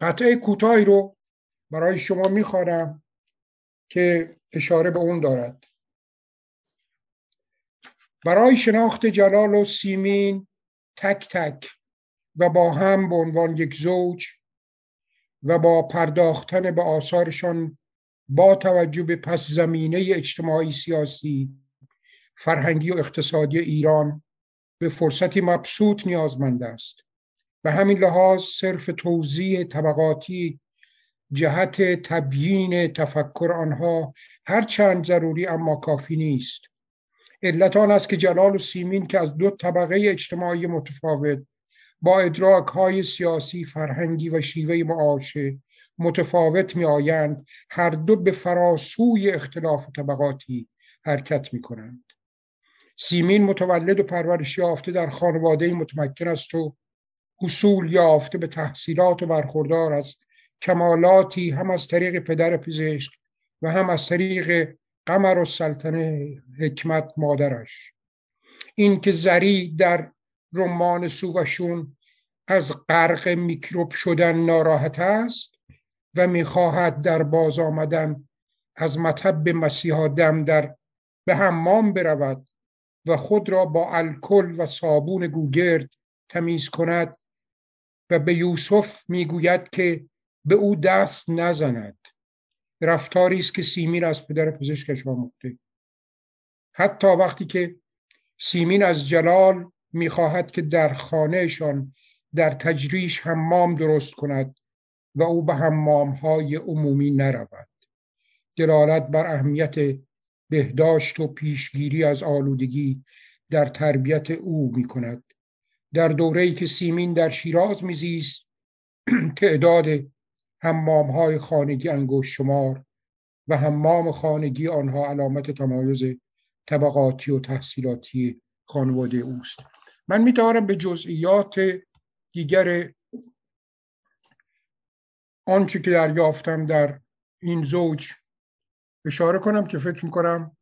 Speaker 11: قطعه کوتاهی رو برای شما می‌خوانم که اشاره به اون دارد. برای شناخت جلال و سیمین تک تک و با هم به عنوان یک زوج و با پرداختن به آثارشان با توجه به پس زمینه اجتماعی سیاسی فرهنگی و اقتصادی ایران به فرصتی مبسوط نیازمند است. به همین لحاظ صرف توضیح طبقاتی جهت تبیین تفکر آنها هرچند ضروری اما کافی نیست. علت آن است که جلال و سیمین که از دو طبقه اجتماعی متفاوت با ادراک های سیاسی فرهنگی و شیوه معاشه متفاوت می آیند هر دو به فراسوی اختلاف طبقاتی حرکت می کنند سیمین متولد و پرورش یافته در خانواده متمکن است و حصول یافته به تحصیلات و برخوردار از کمالاتی هم از طریق پدر پزشک و هم از طریق قمر و سلطنه حکمت مادرش. این که زری در رمان سووشون از غرق میکروب شدن ناراحت است و می‌خواهد در باز آمدن از مطب مسیحا دم در به حمام برود. و خود را با الکل و صابون گوگرد تمیز کند و به یوسف می‌گوید که به او دست نزند. رفتاری است که سیمین از پدر پزشکش آموخته. حتی وقتی که سیمین از جلال می‌خواهد که در خانهشان در تجریش حمام درست کند و او به حمام های عمومی نرود. دلالت بر اهمیت بهداشت و پیشگیری از آلودگی در تربیت او می کند در دوره‌ای که سیمین در شیراز میزیست تعداد حمام های خانگی انگوش شمار و حمام خانگی آنها علامت تمایز طبقاتی و تحصیلاتی خانواده اوست. من می‌توانم به جزئیات دیگر آنچه که دریافتم در این زوج اشاره کنم که فکر می‌کنم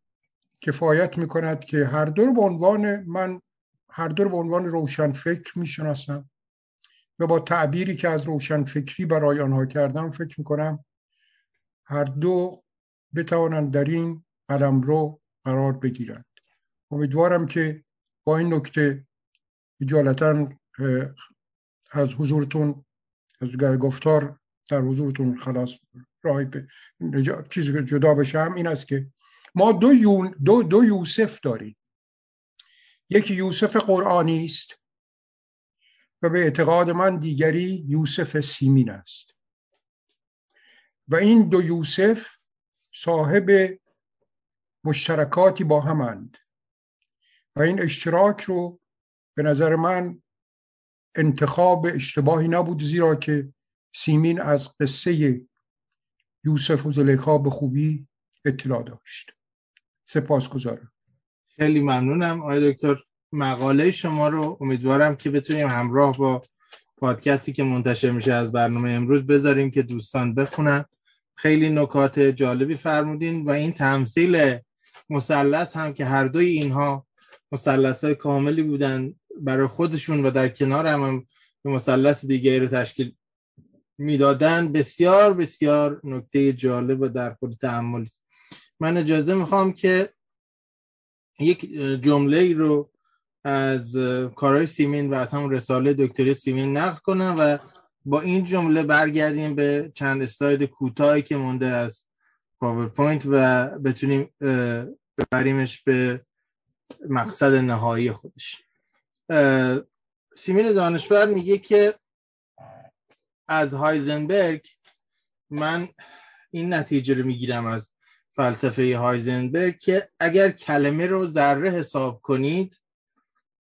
Speaker 11: کفایت می‌کند که هر دو به عنوان من هر دو به عنوان روشن فکر می‌شناسم و با تعبیری که از روشن فکری برای آنها کردم فکر می‌کنم هر دو بتوانند در این قلم رو قرار بگیرند. امیدوارم که با این نکته اجالتا از حضورتون از گفتار در حضورتون خلاص راه چیزی که جدا بشم این است که ما دو, یون دو, دو یوسف داریم. یکی یوسف قرآنی است و به اعتقاد من دیگری یوسف سیمین است. و این دو یوسف صاحب مشترکاتی با همند و این اشتراک رو به نظر من انتخاب اشتباهی نبود زیرا که سیمین از قصه یوسف و زلیخا به خوبی اطلاع داشت. سپاس گذارم
Speaker 3: خیلی ممنونم. آقای دکتر مقاله شما رو امیدوارم که بتونیم همراه با پادکستی که منتشر میشه از برنامه امروز بذاریم که دوستان بخونن. خیلی نکات جالبی فرمودین و این تمثیل مثلث هم که هر دوی اینها مثلث های کاملی بودن برای خودشون و در کنار هم, هم مثلث دیگه رو تشکیل می‌دادن. بسیار بسیار نکته جالب و در خود تعمل من اجازه می‌خوام که یک جمله رو از کارهای سیمین و از همون رساله دکتری سیمین نقل کنم و با این جمله برگردیم به چند اسلاید کوتاهی که مونده از پاورپوینت و بتونیم ببریمش به مقصد نهایی خودش. سیمین دانشور میگه که از هایزنبرگ من این نتیجه رو می‌گیرم از فلسفه هایزنبرگ که اگر کلمه رو ذره حساب کنید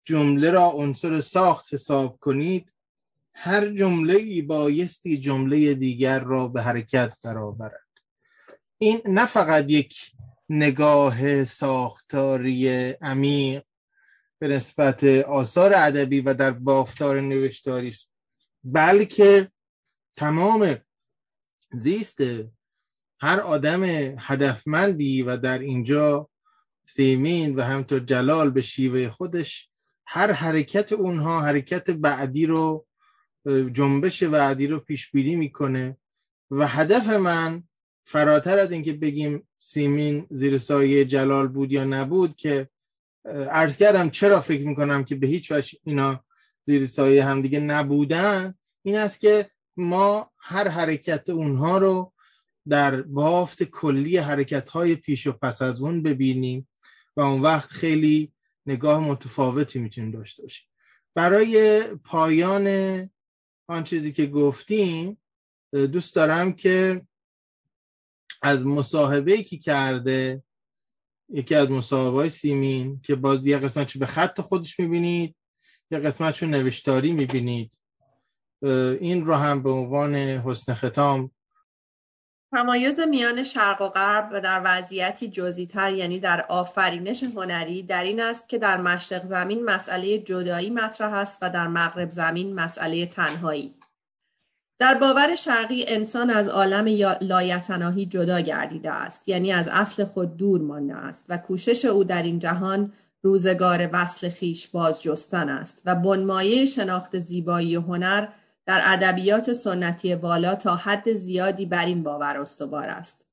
Speaker 3: جمله را عنصر ساخت حساب کنید هر جمله ای بایستی جمله دیگر را به حرکت برآورد. این نه فقط یک نگاه ساختاری عمیق به نسبت آثار ادبی و در بافتار نوشتاری است بلکه تمام زیست هر آدم هدفمندی و در اینجا سیمین و همطور جلال به شیوه خودش هر حرکت اونها حرکت بعدی رو جنبش بعدی رو پیش بینی می‌کنه. و هدف من فراتر از اینکه بگیم سیمین زیر سایه جلال بود یا نبود که عرض کردم چرا فکر می‌کنم که به هیچ وجه اینا زیر سایه همدیگه نبودن این است که ما هر حرکت اونها رو در بافت کلی حرکت های پیش و پس از اون ببینیم و اون وقت خیلی نگاه متفاوتی می‌تونیم داشته باشیم. برای پایان آن چیزی که گفتیم دوست دارم که از مصاحبه که کرده یکی از مصاحبه های سیمین که باز یه قسمتشو به خط خودش می‌بینید یه قسمتشو نوشتاری می‌بینید. این رو هم به عنوان حسن ختام
Speaker 6: تمایز میان شرق و غرب و در وضعیتی جزیتر یعنی در آفرینش هنری در این است که در مشرق زمین مسئله جدایی مطرح است و در مغرب زمین مسئله تنهایی. در باور شرقی انسان از عالم لایتناهی جدا گردیده است یعنی از اصل خود دور مانده است و کوشش او در این جهان روزگار وصل خیش باز جستن است و بنمایه شناخت زیبایی و هنر در ادبیات سنتی والا تا حد زیادی بر این باور استوار است.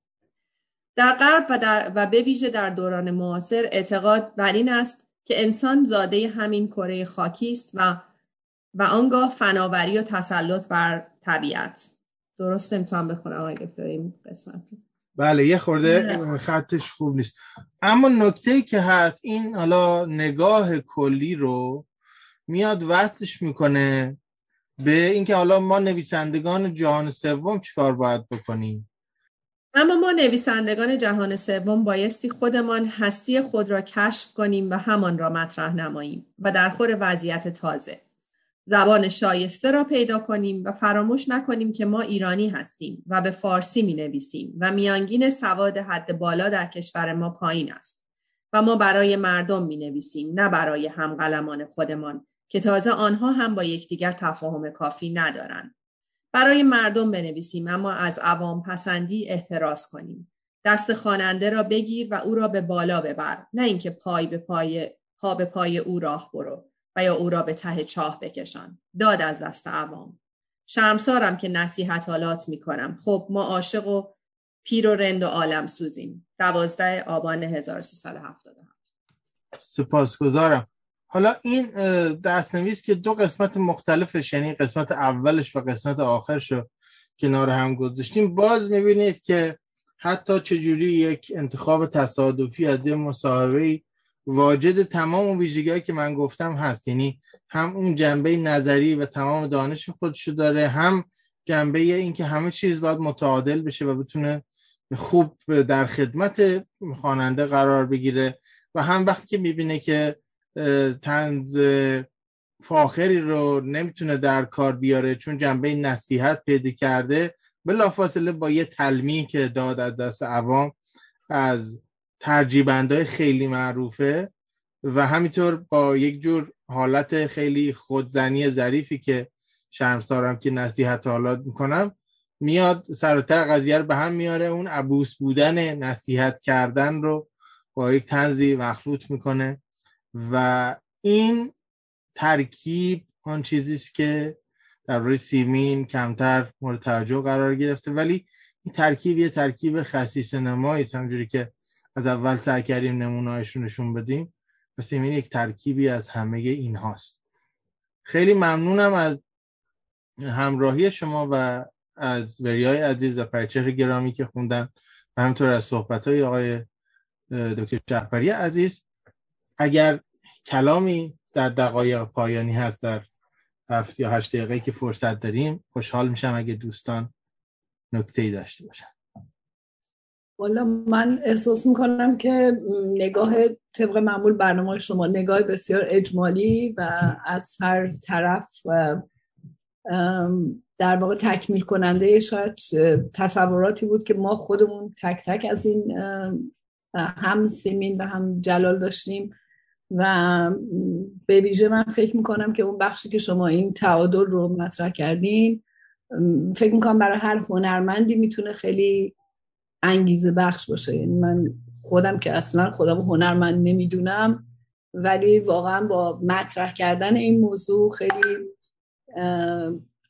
Speaker 6: در غرب و, در و به ویژه در دوران معاصر اعتقاد بر این است که انسان زاده همین کره خاکی است و و آنگاه فناوری و تسلط بر طبیعت. درست نمی‌تونم بخونم آقای دکتر این قسمت
Speaker 3: بله یه خورده خطش خوب نیست. اما نکته که هست این حالا نگاه کلی رو میاد وصلش می‌کنه به اینکه حالا ما نویسندگان جهان سوم چیکار باید بکنیم؟
Speaker 6: اما ما نویسندگان جهان سوم بایستی خودمان هستی خود را کشف کنیم و همان را مطرح نماییم و در خور وضعیت تازه. زبان شایسته را پیدا کنیم و فراموش نکنیم که ما ایرانی هستیم و به فارسی می نویسیم و میانگین سواد حد بالا در کشور ما پایین است و ما برای مردم می نویسیم نه برای همقلمان خودمان. که تازه آنها هم با یکدیگر تفاهم کافی ندارند. برای مردم بنویسیم اما از عوام پسندی احتراز کنیم. دست خواننده را بگیر و او را به بالا ببر نه اینکه پای به پای پا به پای او راه برو و یا او را به ته چاه بکشان. داد از دست عوام. شرمسارم که نصیحت حالات می کنم خب ما عاشق و پیر و رند و عالم سوزیم. دوازده آبان 1377
Speaker 3: سپاسگزارم. حالا این دستنویس که دو قسمت مختلفش یعنی قسمت اولش و قسمت آخرش رو کنار هم گذاشتیم باز می‌بینید که حتی چجوری یک انتخاب تصادفی از یه مصاحبه واجد تمام ویژگی که من گفتم هست. یعنی هم اون جنبه نظری و تمام دانش خودشو داره هم جنبه این که همه چیز باید متعادل بشه و بتونه خوب در خدمت خواننده قرار بگیره و هم وقتی که می‌بینه که تنز فاخری رو نمی‌تونه در کار بیاره چون جنبه نصیحت پیدا کرده. بلافاصله با یه تلمی که داد از دست عوام از ترجیبندهای خیلی معروفه و همینطور با یک جور حالت خیلی خودزنی ظریفی که شرمسارم که نصیحت حالات می‌کنم میاد سرتر قضیه رو به هم میاره. اون عبوس بودن نصیحت کردن رو با یک تنزی مخلوط می‌کنه. و این ترکیب آن چیزی است که در روی سیمین کمتر مورد توجه قرار گرفته. ولی این ترکیب یه ترکیب خصیص نمایی همجوری که از اول سعی کردیم نمونه‌اش رو نشون بدیم و سیمین یک ترکیبی از همه این هاست خیلی ممنونم از همراهی شما و از وریای عزیز و پرچه گرامی که خوندن. و همینطور از صحبت های آقای دکتر شهپری عزیز اگر کلامی در دقایق پایانی هست در هفت یا هشت دقیقه که فرصت داریم خوشحال میشم اگه دوستان نکته داشته باشن.
Speaker 12: والا من احساس می‌کنم که نگاه طبق معمول برنامه شما نگاه بسیار اجمالی و از هر طرف در واقع تکمیل کننده شاید تصوراتی بود که ما خودمون تک تک از این هم سیمین و هم جلال داشتیم. و به ویژه من فکر می‌کنم که اون بخشی که شما این تعادل رو مطرح کردین فکر می‌کنم برای هر هنرمندی می‌تونه خیلی انگیزه بخش باشه. یعنی من خودم که اصلا خودم هنرمند نمی‌دونم ولی واقعا با مطرح کردن این موضوع خیلی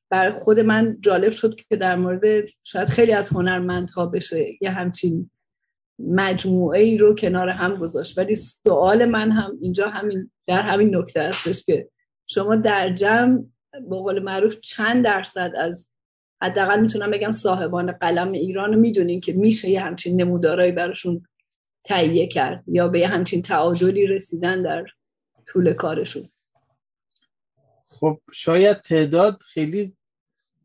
Speaker 12: برای خود من جالب شد که در مورد شاید خیلی از هنرمندها بشه یه همچین مجموعه ای رو کنار هم گذاشت. ولی سوال من هم اینجا همین در همین نکته هستش که شما در جمع به قول معروف چند درصد از حداقل می‌تونم بگم صاحبان قلم ایران رو می‌دونین که میشه یه همچین نمودارایی براشون تهیه کرد یا به یه همچین تعادلی رسیدن در طول کارشون؟
Speaker 3: خب شاید تعداد خیلی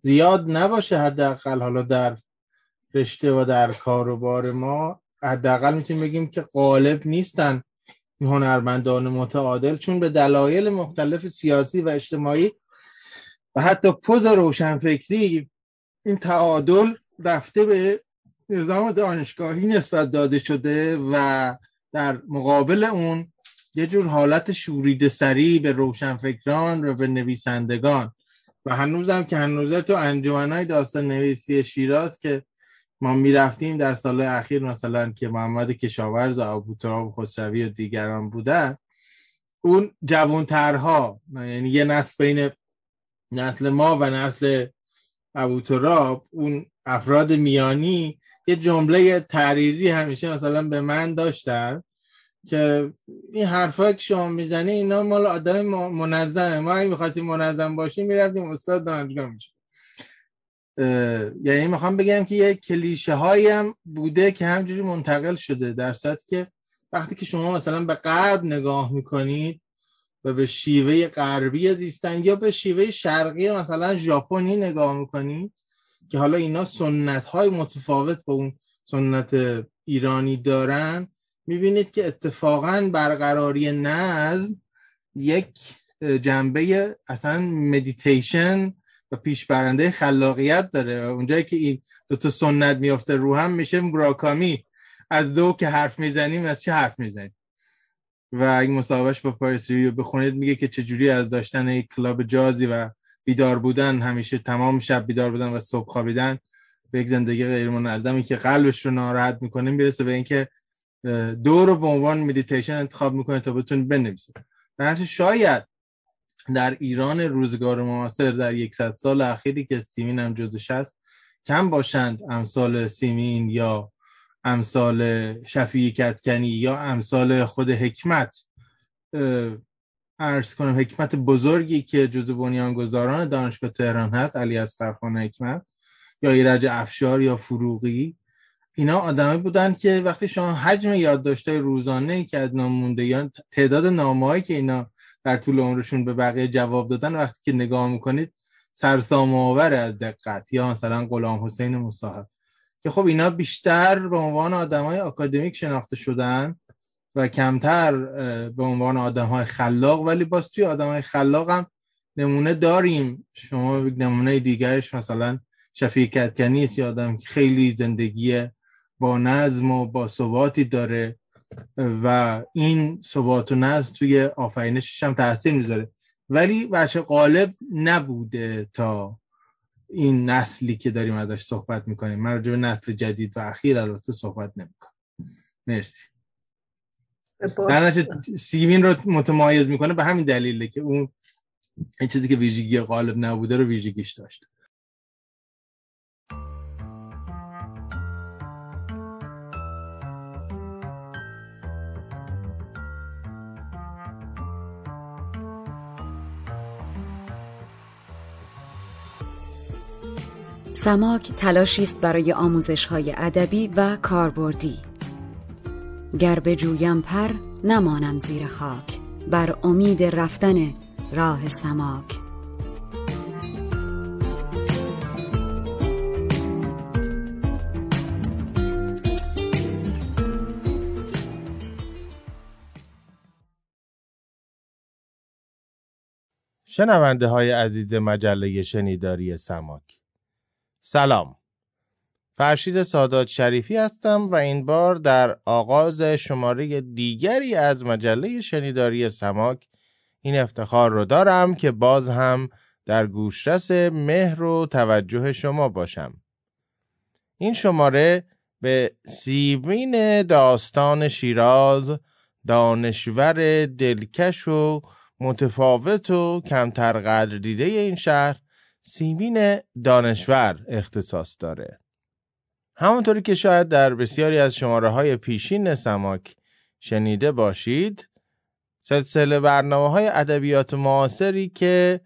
Speaker 3: زیاد نباشه حداقل حالا در رشته و در کاروبار ما. حداقل می‌تونیم بگیم که غالب نیستن این هنرمندان متعادل چون به دلایل مختلف سیاسی و اجتماعی و حتی پوز روشنفکری این تعادل رفته به نظام دانشگاهی نسبت داده شده و در مقابل اون یه جور حالت شورید سری به روشنفکران و به نویسندگان. و هنوزم که هنوزه تو انجمنهای داستان نویسی شیراز که ما می‌رفتیم در سال اخیر مثلا که محمد کشاورز و ابوتراب خسروی و دیگران بودن اون جوانترها یعنی یه نسل بین نسل ما و نسل ابوتراب اون افراد میانی یه جمله تعریزی همیشه مثلا به من داشتن که این حرفا که شما می‌زنی اینا مال آدم منظمه. ما اگه می‌خواستیم منظم باشیم می‌رفتیم استاد دانشگاه میشه یعنی می‌خوام بگم که یه کلیشه هایی هم بوده که همجوری منتقل شده در صورتی که وقتی که شما مثلا به غرب نگاه می‌کنید و به شیوه غربی زیستن یا به شیوه شرقی مثلا ژاپنی نگاه می‌کنید که حالا اینا سنت های متفاوت با اون سنت ایرانی دارن می‌بینید که اتفاقا برقراری نظم یک
Speaker 2: جنبه اصلا مدیتیشن و پیش برنده خلاقیت داره. اونجایی که این دوتا سنت میافته رو هم میشه مراکامی از دو که حرف می‌زنیم از چه حرف می‌زنیم؟ و این مصاحبهش با Paris Review بخونید میگه که چجوری از داشتن یک club jazz ی و بیدار بودن همیشه تمام شب بیدار بودن و صبح خوابیدن به یک زندگی غیر منظمی که قلبش رو ناراحت می‌کنه می‌رسه به اینکه دو رو به عنوان مدیتیشن انتخاب می‌کنه تا بتون بنویسه. در شاید در ایران روزگار معاصر در یکصد سال اخیری که سیمین هم جزش هست کم باشند امثال سیمین یا امثال شفیع کتکنی یا امثال خود حکمت. ارز کنم حکمت بزرگی که جز بنیانگذاران دانشگاه تهران هست علی از خان حکمت یا ایرج افشار یا فروغی. اینا آدمه بودن که وقتی شما حجم یادداشت‌های روزانه ای که از نام یا تعداد نامه‌هایی که اینا در طول عمرشون به بقیه جواب دادن وقتی که نگاه می‌کنید سرسام آور از دقت یا مثلا غلام حسین مصاحب. که خب اینا بیشتر به عنوان آدمای آکادمیک شناخته شدن و کمتر به عنوان آدم های خلاق ولی باز توی آدم های خلاق هم نمونه داریم. شما نمونه دیگرش مثلا شفیع کتکنی است آدم که خیلی زندگی با نظم و با ثباتی داره. و این ثبات و نظم توی آفرینشش هم تاثیر می‌ذاره. ولی بچه غالب نبوده تا این نسلی که داریم ازش صحبت می‌کنیم. من راجع نسل جدید و اخیر البته صحبت نمی‌کنم. مرسی. در سیمین رو متمایز می‌کنه به همین دلیله که اون این چیزی که ویژگی غالب نبوده رو ویژگیش داشته
Speaker 1: سماک تلاشی است برای آموزش های ادبی و کاربردی. گر بجویم پر نمانم زیر خاک. بر امید رفتن راه سماک.
Speaker 2: شنونده های عزیز مجله شنیداری سماک. سلام. فرشید سادات شریفی هستم و این بار در آغاز شماره دیگری از مجله شنیداری سماک این افتخار رو دارم که باز هم در گوشرس مهر و توجه شما باشم. این شماره به سیمین داستان شیراز دانشور دلکش و متفاوت و کمتر قدر دیده این شهر سیمین دانشور اختصاص داره. همونطوری که شاید در بسیاری از شماره های پیشین سماک شنیده باشید سلسله برنامه های ادبیات معاصری که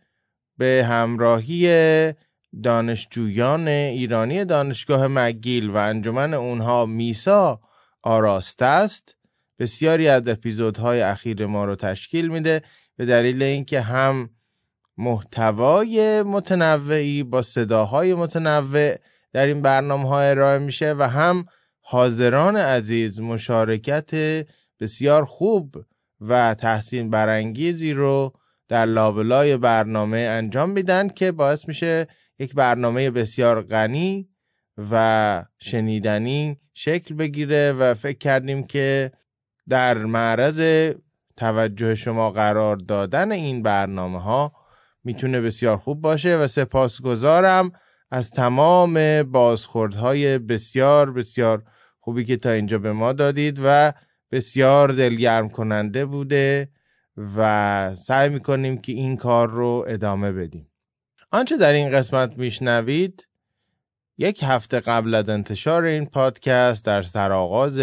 Speaker 2: به همراهی دانشجویان ایرانی دانشگاه مگیل و انجمن اونها میسا آراسته است بسیاری از اپیزودهای اخیر ما رو تشکیل میده به دلیل اینکه هم محتوای متنوعی با صداهای متنوع در این برنامه ها ارائه میشه و هم حاضران عزیز مشارکت بسیار خوب و تحسین برانگیزی رو در لابلای برنامه انجام میدن که باعث میشه یک برنامه بسیار غنی و شنیدنی شکل بگیره و فکر کردیم که در معرض توجه شما قرار دادن این برنامه ها می‌تونه بسیار خوب باشه و سپاسگزارم از تمام بازخوردهای بسیار بسیار خوبی که تا اینجا به ما دادید و بسیار دلگرم کننده بوده و سعی می‌کنیم که این کار رو ادامه بدیم. آنچه در این قسمت میشنوید یک هفته قبل از انتشار این پادکست در سرآغاز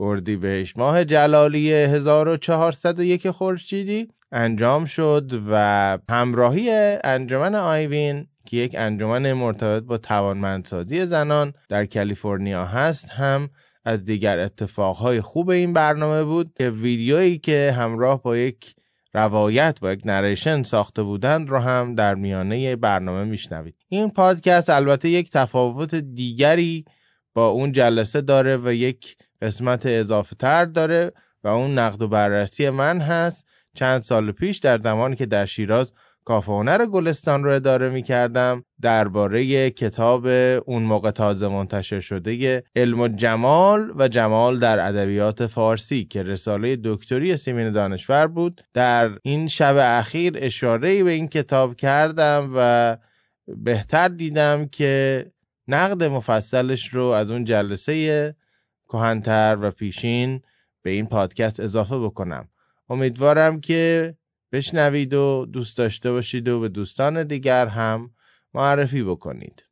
Speaker 2: اردیبهشت ماه جلالی 1401 خورشیدی انجام شد و همراهی انجمن آیوین که یک انجمن مرتبط با توانمندسازی زنان در کالیفرنیا هست هم از دیگر اتفاقهای خوب این برنامه بود که ویدیویی که همراه با یک روایت با یک نریشن ساخته بودند رو هم در میانه برنامه میشنوید. این پادکست البته یک تفاوت دیگری با اون جلسه داره و یک قسمت اضافه تر داره و اون نقد و بررسی من هست. چند سال پیش در زمانی که در شیراز کافه هنر گلستان رو اداره می کردم درباره کتاب اون موقع تازه منتشر شده علم و جمال و جمال در ادبیات فارسی که رساله دکتری سیمین دانشور بود. در این شب اخیر اشاره به این کتاب کردم و بهتر دیدم که نقد مفصلش رو از اون جلسه کهنتر و پیشین به این پادکست اضافه بکنم. امیدوارم که بشنوید و دوست داشته باشید و به دوستان دیگر هم معرفی بکنید.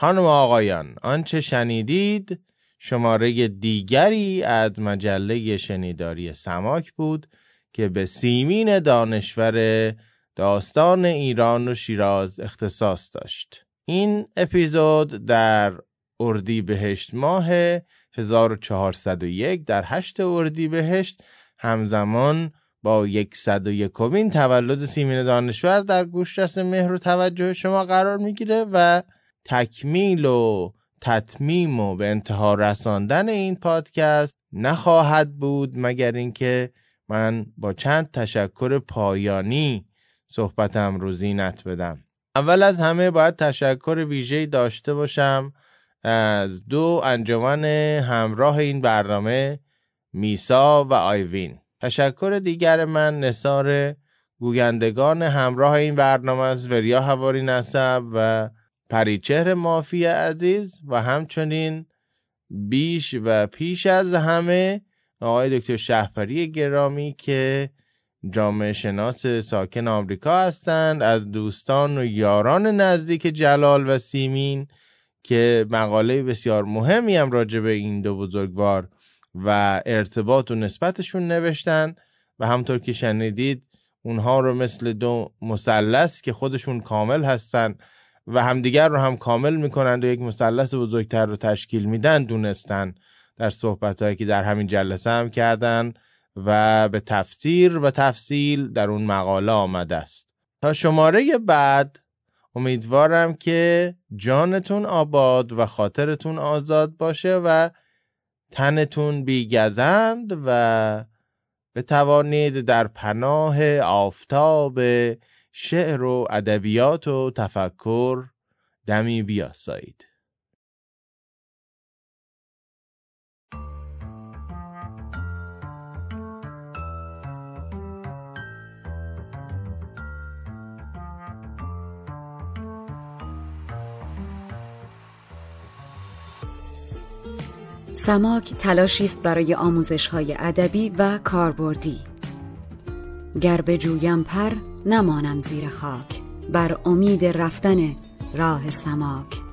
Speaker 2: خانم آقایان آنچه شنیدید شماره دیگری از مجله شنیداری سماک بود که به سیمین دانشور داستان ایران و شیراز اختصاص داشت. این اپیزود در اردی بهشت ماه 1401 در هشت اردی بهشت همزمان با یکصد و یکمین تولد سیمین دانشور در گوشرس مهر و توجه شما قرار می‌گیره و تکمیل و تطمیم و به انتها رساندن این پادکست نخواهد بود مگر اینکه من با چند تشکر پایانی صحبتم رو زینت بدم. اول از همه باید تشکر ویژه‌ای داشته باشم از دو انجمن همراه این برنامه میسا و آیوین. تشکر دیگر من نصار گویندگان همراه این برنامه از وریا هواری نسب و پریچهر مافی عزیز و همچنین بیش و پیش از همه آقای دکتر شهپری گرامی که جامعه شناس ساکن آمریکا هستند از دوستان و یاران نزدیک جلال و سیمین که مقاله بسیار مهمی هم راجع به این دو بزرگوار و ارتباط و نسبتشون نوشتن و همطور که شنیدید اونها رو مثل دو مثلث که خودشون کامل هستن و همدیگر رو هم کامل می‌کنند و یک مثلث بزرگتر رو تشکیل میدن دونستن در صحبت که در همین جلسه هم کردن و به تفسیر و تفصیل در اون مقاله آمده است. تا شماره بعد امیدوارم که جانتون آباد و خاطرتون آزاد باشه و تنتون بیگزند و بتوانید در پناه آفتاب شعر و ادبیات و تفکر دمی بیاسایید.
Speaker 1: سماک تلاشی است برای آموزش های ادبی و کاربردی. گر جویم پر نمانم زیر خاک. بر امید رفتن راه سماک.